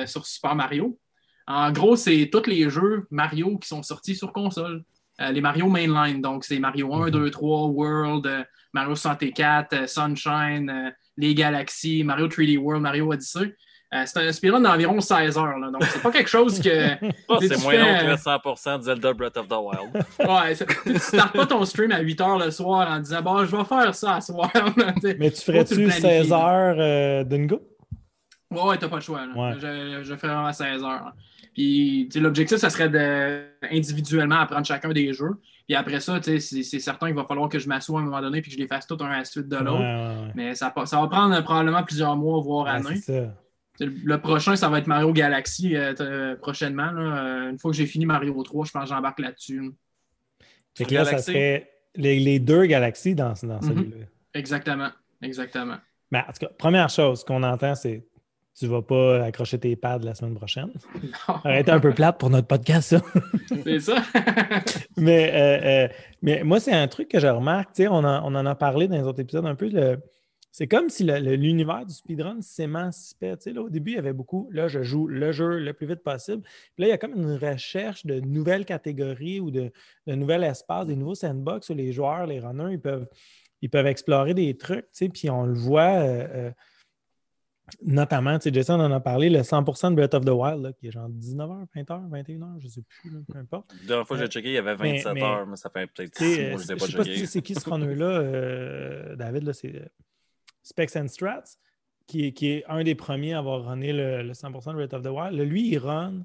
sur Super Mario. En gros, c'est tous les jeux Mario qui sont sortis sur console. Les Mario Mainline. Donc, c'est Mario 1, 2, 3, World, Mario 64, euh, Sunshine, les Galaxies, Mario 3D World, Mario Odyssey. Euh, c'est un speedrun d'environ 16 heures. là. donc, c'est pas quelque chose que. Ah, c'est fais, moins long que euh, le 100% de Zelda Breath of the Wild. Ouais, tu startes pas ton stream à 8 heures le soir en disant Bon, je vais faire ça à soir. Mais tu ferais-tu le 16 planifies, heures euh, d'une go? Ouais, ouais, t'as pas le choix. là. Ouais. Je, je ferai vraiment 16 heures. là. Puis, l'objectif, ça serait de individuellement apprendre chacun des jeux. Puis après ça, c'est c'est certain qu'il va falloir que je m'assoie à un moment donné et que je les fasse tout un à la suite de l'autre. ouais, ouais. Mais ça, ça va prendre euh, probablement plusieurs mois, voire Ouais, années. Le prochain, ça va être Mario Galaxy euh, euh, prochainement. là. Euh, Une fois que j'ai fini Mario 3, je pense que j'embarque là-dessus. Fait que là, ça serait les, les deux galaxies dans, dans Mhm. celui-là. Exactement. Exactement. Mais en tout cas, première chose qu'on entend, c'est tu vas pas accrocher tes pads la semaine prochaine. Ça aurait été un peu plate pour notre podcast, ça. c'est ça. mais, euh, euh, mais moi, c'est un truc que je remarque. tu sais, On, en- on en a parlé dans les autres épisodes un peu. Le, c'est comme si l'univers du speedrun s'émancipait. Tu sais, là, au début, il y avait beaucoup. Là, je joue le jeu le plus vite possible. Puis là, il y a comme une recherche de nouvelles catégories ou de, de nouveaux espaces, des nouveaux sandbox où les joueurs, les runners, ils peuvent, ils peuvent explorer des trucs. Tu sais, puis on le voit. euh, euh, Notamment, tu sais, Jason en a parlé, le 100% de Breath of the Wild, là, qui est genre 19h, 20h, 21h, je ne sais plus, là, peu importe. La dernière fois que j'ai checké, il y avait Mais- 27 mais- ça fait peut-être Tu sais, 6 euh, mois que je ne pas sais pas si checké. c'est qui ce runner-là, euh, David, là, c'est euh, Specs and Strats, qui est, qui est un des premiers à avoir runné le, le 100% de Breath of the Wild. Là, lui, il run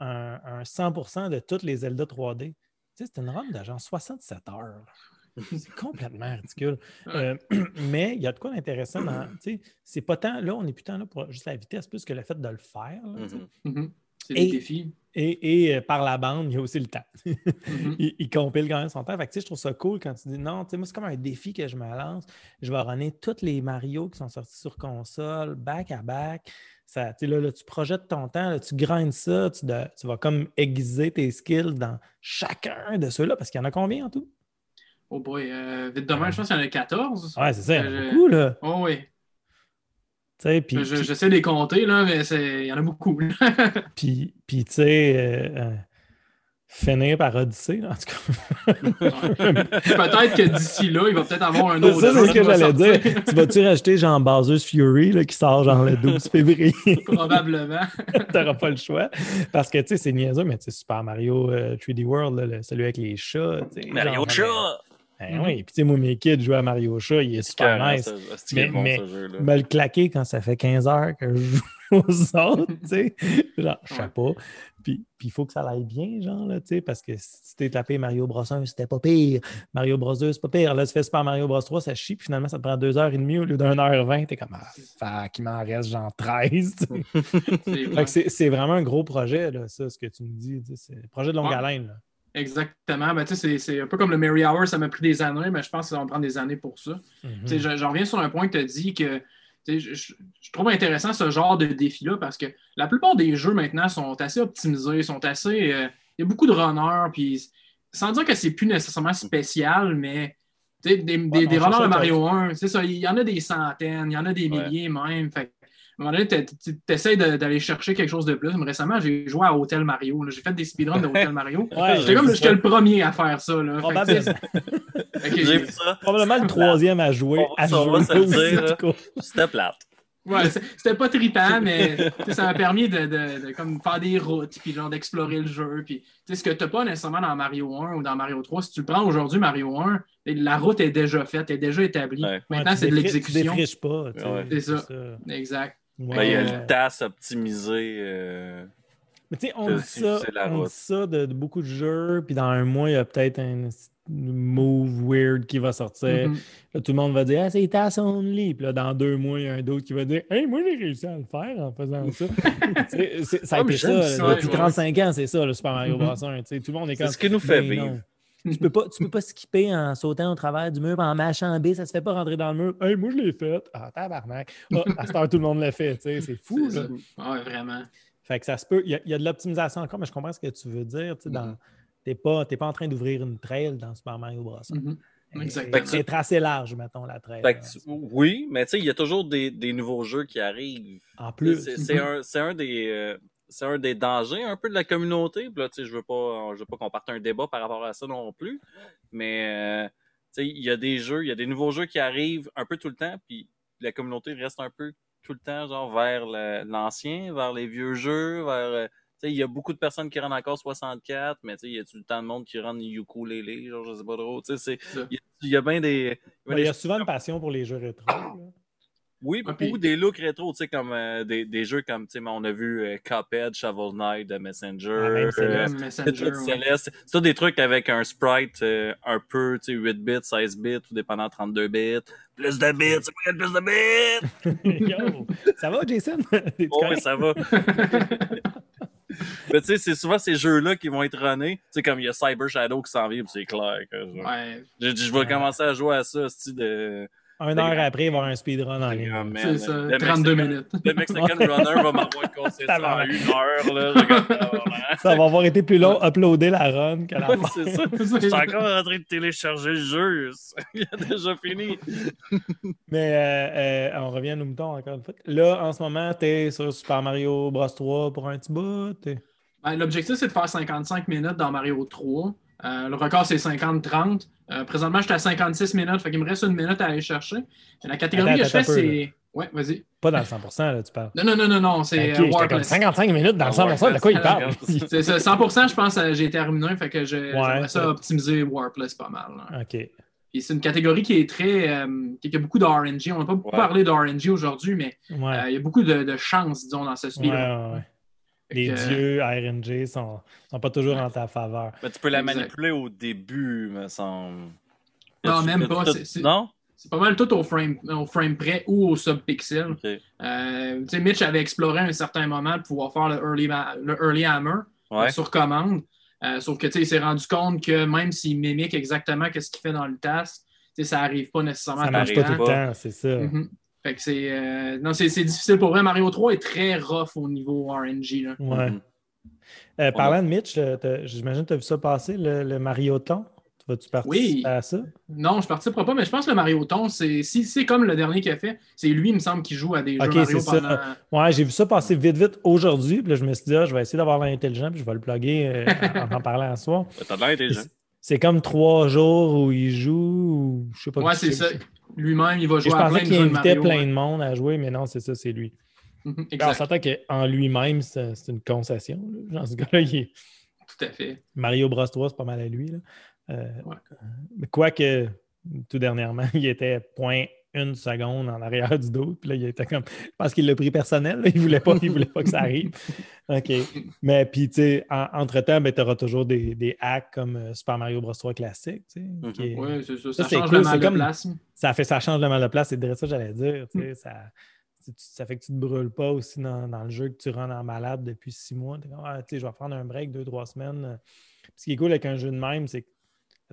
un, un 100% de toutes les Zelda 3D. Tu sais, c'est une run de genre 67 heures. C'est complètement ridicule. Euh, mais il y a de quoi d'intéressant dans. Tu sais, c'est pas tant. Là, on n'est plus tant là pour juste la vitesse, plus que le fait de le faire. là, tu sais. C'est Et- des défis. Et, et, euh, par la bande, il y a aussi le temps. Mhm. il, il compile quand même son temps. Fait que, je trouve ça cool quand tu dis non, tu sais, moi, c'est comme un défi que je me lance. Je vais runner tous les Mario qui sont sortis sur console, back à back. Ça, là, là, tu projettes ton temps, là, tu grindes ça, tu, de- tu vas comme aiguiser tes skills dans chacun de ceux-là, parce qu'il y en a combien en tout? Oh boy, euh, vite demain, je pense qu'il y en a 14. Ouais, c'est ça, Euh, beaucoup, là. Oh oui. Je- J'essaie de les compter, là, mais c'est- il y en a beaucoup. puis, puis, tu sais, euh, euh, finir par Odyssey, là, en tout cas. peut-être que d'ici là, il va peut-être avoir un autre. Ça, c'est ce que j'allais sortir. dire. Tu vas-tu rajouter genre Bowser's Fury là, qui sort genre le 12 février? Probablement. T'auras pas le choix. Parce que tu sais, c'est niaiseux, mais tu sais, Super Mario euh, 3D World, là, le- celui avec les chats. Mario genre, Chat! Ben oui, puis tu sais, moi, mes kids jouent à Mario Chat, il est super nice. ça- Mais- bon. Me le claquer quand ça fait 15 heures que je joue aux autres, tu sais. Genre, je sais Ouais. pas. Puis puis il faut que ça aille bien, genre, là, tu sais, parce que si tu t'es tapé Mario Bros 1, c'était pas pire. Mario Bros 2, c'est pas pire. Là, tu fais Super Mario Bros 3, ça chie, puis finalement, ça te prend 2h30 au lieu d'un heure 20. T'es comme, ah, fuck, il m'en reste genre 13. tu sais. C'est vrai. vraiment un gros projet, là, ça, ce que tu me dis. C'est un projet de longue Ouais. haleine. Là. Exactement. Ben, tu sais, c'est- un peu comme le Mary Hour, ça m'a pris des années, mais je pense que ça va me prendre des années pour ça. Mhm. J'en reviens sur un point que tu as dit que je, je- je trouve intéressant ce genre de défi-là parce que la plupart des jeux maintenant sont assez optimisés, sont assez. euh, il y a beaucoup de runners, puis sans dire que c'est plus nécessairement spécial, mais des, des, des runners de Mario 1, c'est ça, il y en a des centaines, il y en a des Ouais. milliers même. Fait un moment donné, tu essaies d'aller chercher quelque chose de plus. Mais récemment, j'ai joué à Hotel Mario. J'ai fait des speedruns de Hotel Mario. Ouais, J'étais comme j'étais le premier à faire ça. Là. Probablement. ça. Probablement le troisième à jouer. On à jouer. C'était plate. Ouais, c'était pas trippant, mais ça m'a permis de, de- de comme faire des routes, puis genre d'explorer le jeu. Puis, tu sais, ce que tu n'as pas nécessairement dans Mario 1 ou dans Mario 3, si tu le prends aujourd'hui, Mario 1, la route est déjà faite, est déjà établie. Ouais. Maintenant, Ouais, c'est de l'exécution. Tu défriches pas. Ouais. C'est ça. ça. Exact. Ouais. Ben, il y a le TAS optimisé. euh, Mais tu sais, on dit ça, c'est on dit ça de, de beaucoup de jeux, puis dans un mois, il y a peut-être un move weird qui va sortir. Mhm. Là, tout le monde va dire ah, c'est task only. Puis là, dans deux mois, il y a un d'autre qui va dire Hey, moi, j'ai réussi à le faire en faisant ça. C'est- ça a Ah, été ça. depuis ouais. 35 ans, c'est ça, le Super Mario Mhm. Bros. 1. Tu sais, Tout le monde est C'est comme ce qui nous fait Ben vivre. non. Tu peux, pas, tu peux pas skipper en sautant au travers du mur, en mâchant B, ça se fait pas rentrer dans le mur. Hey, moi, je l'ai fait. Ah, tabarnak. Ah, à cette heure, tout le monde l'a fait. tu sais, C'est fou. C'est là. Ouais, vraiment. Fait que ça se peut. Il y a, il y a de l'optimisation encore, mais je comprends ce que tu veux dire. Tu Mhm. T'es pas, t'es pas en train d'ouvrir une trail dans Super Mario Bros. Mhm. Elle- Exactement. Elle est tracée large, mettons, la trail. Fait que tu- oui, mais tu sais, il y a toujours des, des nouveaux jeux qui arrivent. En plus. C'est c'est un, c'est un des. euh, c'est un des dangers un peu de la communauté. Puis là, tu sais, je veux pas, je veux pas qu'on parte un débat par rapport à ça non plus. Mais euh, il y a des jeux, il y a des nouveaux jeux qui arrivent un peu tout le temps, puis la communauté reste un peu tout le temps genre vers l'ancien, vers les vieux jeux, vers euh, il y a beaucoup de personnes qui rendent encore 64, mais il y a tout le temps de monde qui rendent ukulélé, genre je sais pas trop. Il y a- y, bien des. Il y a souvent une passion pour les jeux rétro. Oui, Ah, puis- ou des looks rétro, tu sais, comme euh, des, des jeux comme, tu sais, on a vu euh, Cuphead, Shovel Knight, The Messenger, Ah, même euh, Céleste. Messenger, Tetris ouais. Céleste. C'est tout des trucs avec un sprite euh, un peu, tu sais, 8 bits, 16 bits, ou dépendant 32 bits. Plus de bits, c'est quoi plus de bits? Yo, ça va, Jason? Oh, oui, ça va. Mais tu sais, c'est souvent ces jeux-là qui vont être runnés. Tu sais, comme il y a Cyber Shadow qui s'en vient, puis c'est clair. que, genre, Ouais. Je, je vais Ouais. commencer à jouer à ça, style de Une heure après, il va y avoir un speedrun en ligne. Ah, C'est ça, le 32 Mexican- minutes. Le Mexican Runner va m'avoir cassé ça en une heure. Là. Regarde. Ça va avoir été plus long uploader la run que la Ouais, c'est ça. Je suis encore en train de télécharger le jeu. Il a déjà fini. Mais euh, euh, on revient à nos moutons encore une fois. Là, en ce moment, tu es sur Super Mario Bros 3 pour un petit bout. Ben, L'objectif, c'est de faire 55 minutes dans Mario 3. Euh, le record, c'est 50-30. Euh, présentement, je suis à 56 minutes, fait qu'il me reste une minute à aller chercher. La catégorie Attends, que je fais, c'est. Ouais, vas-y. Pas dans le 100%, là, tu parles. Non, non, non, non, non, c'est Ok, euh, comme Warpless. 55 minutes dans le 100%, de quoi il parle? C'est ça, 100%, je pense, euh, j'ai terminé, fait que Ouais, j'aimerais ça optimiser Warpless pas mal. là. OK. Puis c'est une catégorie qui est très. euh, qui a beaucoup de RNG. On n'a pas beaucoup Ouais. parlé de RNG aujourd'hui, mais Ouais. euh, il y a beaucoup de, de chance, disons, dans ce Ouais, Les que, euh, dieux RNG sont, sont pas toujours en ta faveur. Mais tu peux la Exact. manipuler au début, me semble. Non, même pas, tout- c'est- c'est- Non? C'est pas mal tout au frame, au frame près ou au subpixel. Euh, tu sais, Mitch avait exploré à un certain moment de pouvoir faire le early, le early hammer euh, Ouais. sur commande. Euh, sauf que tu sais, il s'est rendu compte que même s'il mimique exactement ce qu'il fait dans le task, ça n'arrive pas nécessairement Ça à pas tout le temps, c'est ça. Mhm. Fait que c'est euh, non, c'est difficile pour vrai. Mario 3 est très rough au niveau RNG. Là. Ouais. Mhm. Euh, parlant de Mitch, t'as- j'imagine que tu as vu ça passer, le, le Mario Ton. Tu vas-tu participer Oui. à ça? Non, je participerai pas, mais je pense que le Mario Ton, c'est si c'est comme le dernier qu'il a fait, c'est lui, il me semble, qui joue à des jeux Mario c'est ça. pendant. Ouais, j'ai vu ça passer vite, vite aujourd'hui. Puis là, je me suis dit, ah, je vais essayer d'avoir l'intelligent, puis je vais le plugger euh, en en parlant à. T'as de intelligent. C'est comme trois jours où il joue, ou je sais pas. Ouais, c'est ça. Lui-même, il va Je jouer à pensais plein de qu'il jeux de invitait Mario. plein ouais. de monde à jouer, mais non, c'est ça, c'est lui. Mhm, Alors, on s'entend qu'en lui-même, c'est une concession. là. Genre, ce gars-là, il est- tout à fait. Mario Bros 3, c'est pas mal à lui. Là. Euh, Ouais. mais Quoique, tout dernièrement, il était point une seconde en arrière du dos. Puis là, il était comme. Je pense qu'il l'a pris personnel. là. Il voulait pas, il voulait pas que ça arrive. OK. Mais puis, tu sais, en- entre-temps, ben, tu auras toujours des, des hacks comme euh, Super Mario Bros 3 classique. tu sais, qui est- Oui, c'est ça. Ça, change cool, le mal comme- de place. Ça fait ça change le mal de place. C'est de ça que j'allais dire. tu Mm. sais, Ça, ça fait que tu te brûles pas aussi dans, dans le jeu que tu rends en malade depuis six mois. Ah, tu sais, je vais prendre un break deux, trois semaines. Puis ce qui est cool avec un jeu de même, c'est que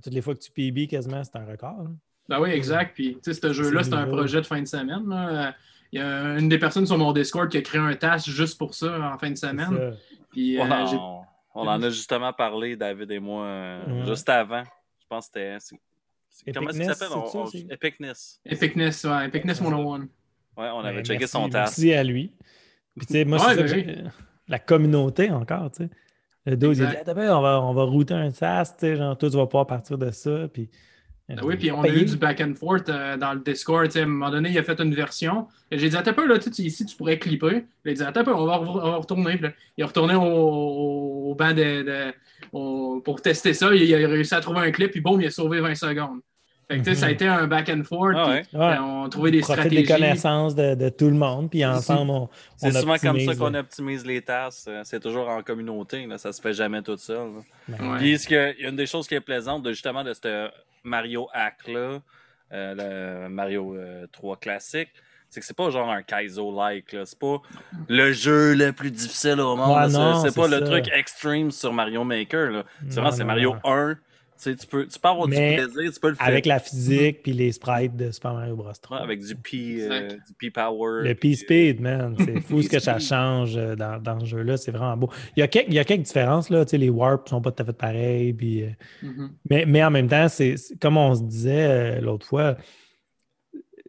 toutes les fois que tu PB, quasiment, c'est un record. Ben oui, exact. Puis, tu sais, ce jeu-là, C'est un projet de fin de semaine. là. Euh, Il y a une des personnes sur mon Discord qui a créé un task juste pour ça en fin de semaine. Puis, euh, on, en, a justement parlé, David et moi, euh, Ouais. juste avant. Je pense que c'était. c'est- Comment s'appelle? On- ça, c'est- Epicness. Epicness, ouais, Epicness 101. Ouais, on avait Ben, checké merci, son task. Merci à lui. Puis, tu sais, moi, Ouais, c'est ben j'ai- La communauté encore, tu sais. Le dos, il dit ben, on, va, on va router un task, tu sais, genre, toi, tu vas pouvoir partir de ça. Puis, Ah oui, puis on a eu du back and forth euh, dans le Discord. tu sais, À un moment donné, il a fait une version. J'ai dit, attends un peu, là, tu sais, ici, tu pourrais clipper. Il a dit, attends un peu, on va, on va retourner. Là, il est retourné au, banc de, de- au- pour tester ça. Il, il a réussi à trouver un clip, puis boum, il a sauvé 20 secondes. Fait que, tu sais, ça a été un back and forth. Ah puis, ouais. Ouais. euh, on a trouvé des On stratégies. des connaissances de, de tout le monde, puis ensemble, on, C'est souvent comme ça qu'on optimise les tasks. euh, C'est toujours en communauté. Là, ça se fait jamais tout seul. Ben, Ouais. Puis, ce que- il y a une des choses qui est plaisante, de, justement, de ce Mario Hack-là, euh, le Mario euh, 3 classique, c'est que c'est pas genre un Kaizo-like. là. C'est pas le jeu le plus difficile au monde. Ouais, là. C'est- pas le truc extreme sur Mario Maker. là. C'est Non, vraiment c'est Mario non. 1. Tu, sais, tu, peux, tu peux avoir Mais du plaisir, tu peux le faire. Avec la physique puis les sprites de Super Mario Bros. 3. Ouais, avec du P, euh, du P-Power. Le puis, P-Speed, man, c'est fou ce que ça change euh, dans, dans ce jeu-là, c'est vraiment beau. Il y a quelques, il y a quelques différences, là, tu sais, les warps sont pas tout à fait pareils, puis, euh, Mhm. mais, mais en même temps, c'est comme on se disait euh, l'autre fois,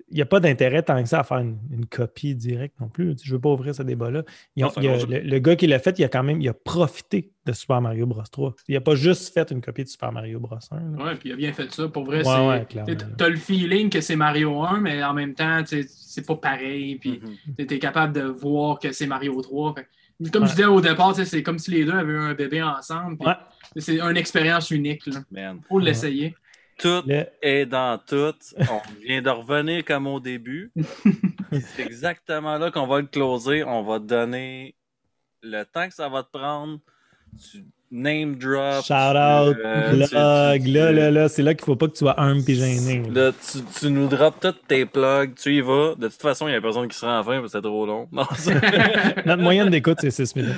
il n'y a pas d'intérêt tant que ça à faire une, une copie directe non plus. Tu Je ne veux pas ouvrir ce débat-là. Ont- a- le, le gars qui l'a fait, il a quand même il a profité de Super Mario Bros. 3. Il n'a pas juste fait une copie de Super Mario Bros. 1. là. Ouais, puis il a bien fait ça. Pour vrai, Ouais, c'est. ouais, t'sais, T'as le feeling que c'est Mario 1, mais en même temps, c'est pas pareil. Puis Mhm. tu es capable de voir que c'est Mario 3. Fait que, comme Ouais. je disais au départ, c'est comme si les deux avaient eu un bébé ensemble. C'est une expérience unique. Il faut l'essayer. Tout Le- est dans tout. On vient de revenir comme au début. C'est exactement là qu'on va le closer. On va te donner le temps que ça va te prendre. Tu name drop. Shout out, euh, blog, tu- tu- là, tu- là, là, c'est là qu'il ne faut pas que tu sois humble et gêné. là. Tu, nous drops tous tes plugs, tu y vas. De toute façon, il n'y a personne qui sera en fin parce que c'est trop long. Non, Notre moyenne d'écoute, c'est 6 minutes.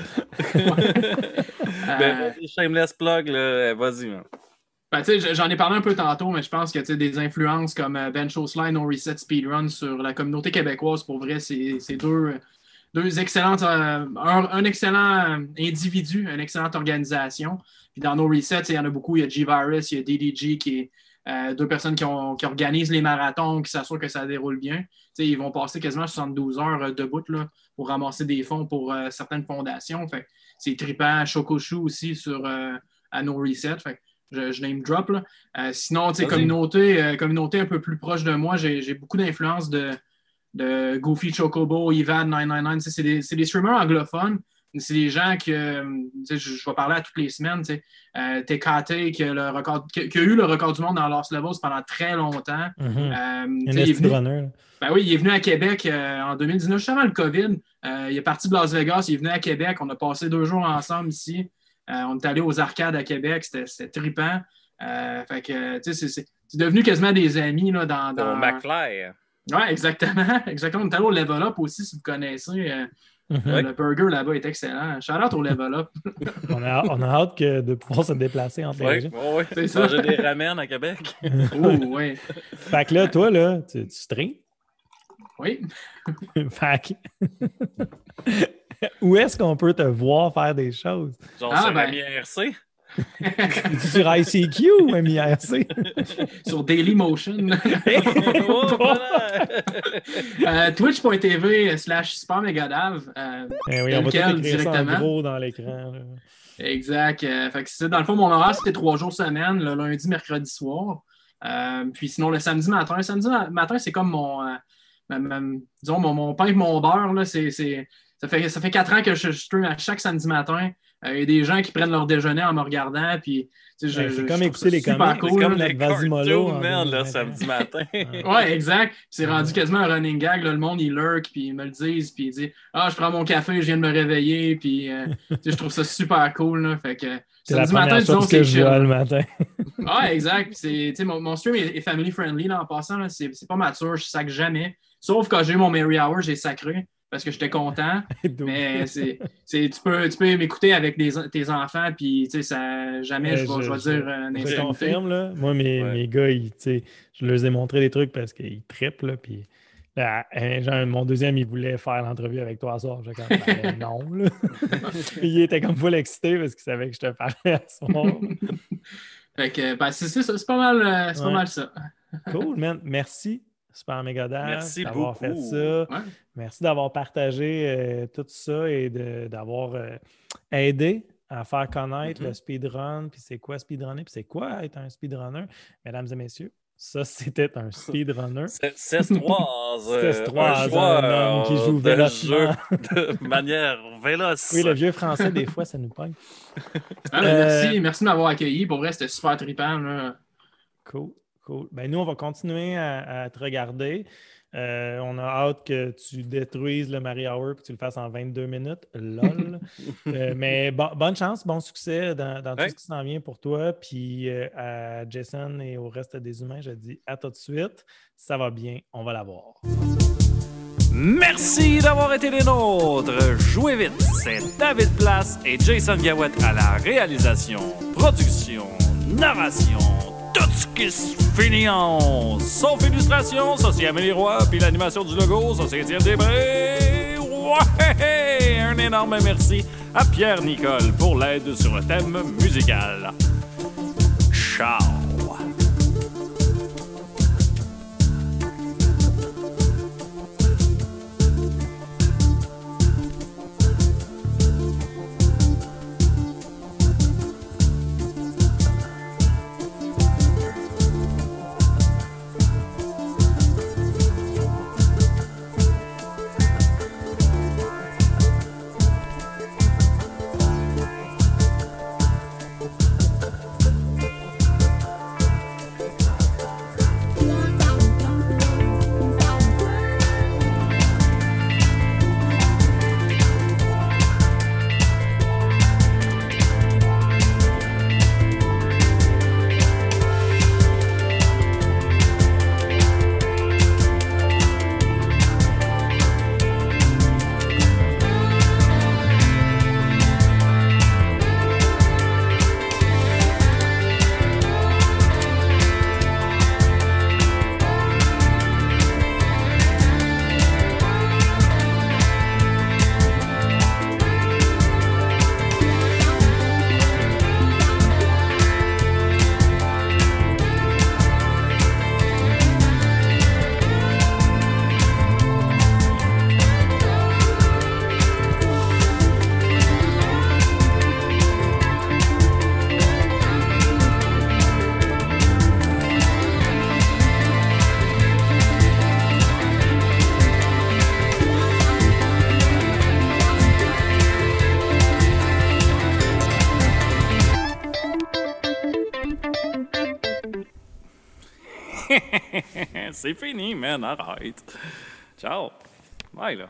Ben, shameless plug, là. Vas-y, man. Ben, J'en ai parlé un peu tantôt, mais je pense que des influences comme euh, Ben Line No Reset Speedrun sur la communauté québécoise, pour vrai, c'est deux, deux excellentes, euh, un, excellent individu, une excellente organisation. Puis dans No Reset, il y en a beaucoup. Il y a G-Virus, il y a DDG qui est euh, deux personnes qui, organisent les marathons, qui s'assurent que ça déroule bien. ils vont passer quasiment 72 heures debout là, pour ramasser des fonds pour certaines fondations. c'est trippant. Chocoshu aussi sur à No Reset je, name drop. Euh, sinon, communauté, euh, communauté un peu plus proche de moi, j'ai beaucoup d'influence de, de Goofy Chocobo, Ivan 999. C'est des, des, streamers anglophones. C'est des gens que je, je, vais parler à toutes les semaines. Euh, TKT qui a, le record, qui, a eu le record du monde dans Lost Levels pendant très longtemps. Mm-hmm. il, est venu, ben oui, il est venu à Québec en 2019, juste avant le COVID. il est parti de Las Vegas, il est venu à Québec. On a passé deux jours ensemble ici. Euh, on est allé aux arcades à Québec, c'était trippant. Euh, fait que, c'est devenu quasiment des amis là, dans. dans... Au McFly. Oui, exactement. Exactement. On est allé au Level Up aussi, si vous connaissez. Euh, mhm. Le burger là-bas est excellent. Shout out au Level Up. on, a, on, a, hâte que de pouvoir se déplacer entre les régions. Oui, oui. C'est ça. J'ai des ramen à Québec. oh, oui. Fait que là, toi, là, tu, tu streams? Oui. fait Où est-ce qu'on peut te voir faire des choses? Genre ah, sur ben... MIRC? sur ICQ ou MIRC? sur Dailymotion. euh, Twitch.tv slash Super. Euh, eh oui, on va directement. Ça gros dans l'écran. Exact. Euh, fait que dans le fond, mon horaire, c'était trois jours semaine, le lundi, mercredi soir. Euh, puis sinon, le samedi matin. Le samedi matin, c'est comme mon, euh, disons, mon, mon pain et mon beurre. Là, c'est, ça fait, ça fait quatre ans que je, stream à chaque samedi matin. Euh, il y a des gens qui prennent leur déjeuner en me regardant. Puis, c'est comme écouter les comics. C'est comme les cartoons, man, là, samedi matin. ouais, exact. C'est rendu quasiment un running gag. le monde, il lurk, puis ils me le disent, puis ils disent Ah, je prends mon café, je viien de me réveiller. Puis, euh, je trouve ça super cool. Là, fait que, samedi matin, disons, c'est chill. le matin. ouais, exact. Mon, mon stream est, family friendly là, en passant. C'est pas mature, je sac jamais. Sauf quand j'ai mon Mary Hour, j'ai sacré parce que j'étais content. mais c'est, tu peux, tu peux m'écouter avec tes enfants, puis ça, jamais je, vais, je, vais dire un Je confirme, là. Moi, mes, mes gars, ils, je leur ai montré des trucs parce qu'ils trippent, là, puis hein, mon deuxième, il voulait faire l'entrevue avec toi ce soir. J'ai comme, ben, non, là. il était comme full excité parce qu'il savait que je te parlais à ce moment. fait que, ben, c'est, c'est, pas mal, euh, c'est pas mal ça. cool, man. Merci Super Megadad Merci d'avoir fait ça. Merci d'avoir partagé euh, tout ça et d'avoir euh, aidé à faire connaître le mm-hmm. speedrun, puis c'est quoi speedrunner, puis c'est quoi être un speedrunner. Mesdames et messieurs, ça, c'était un speedrunner. C'est 3 un, homme qui joue de jeu de manière véloce. Oui, le vieux français, des fois, ça nous pogne. Ah, merci, euh, merci de m'avoir accueilli. Pour vrai, c'était super trippant. Cool. Ben, nous, on va continuer à, te regarder. Euh, on a hâte que tu détruises le Marie Hour et que tu le fasses en 22 minutes. Lol. Euh, mais bonne chance, bon succès dans, tout ce qui s'en vient pour toi. Puis euh, à Jason et au reste des humains, je dis à tout de suite. Ça va bien, on va l'avoir. Merci d'avoir été les nôtres. Jouez vite, c'est David Place et Jason Gawet à la réalisation, production, narration tout ce qui se finit en sauf illustration, ça c'est Amélie Roy, puis l'animation du logo, ça c'est Étienne Després. Ouais! Un énorme merci à Pierre Nicole pour l'aide sur le thème musical. Ciao! C'est fini, man. Arrête. Ciao. Bye, là.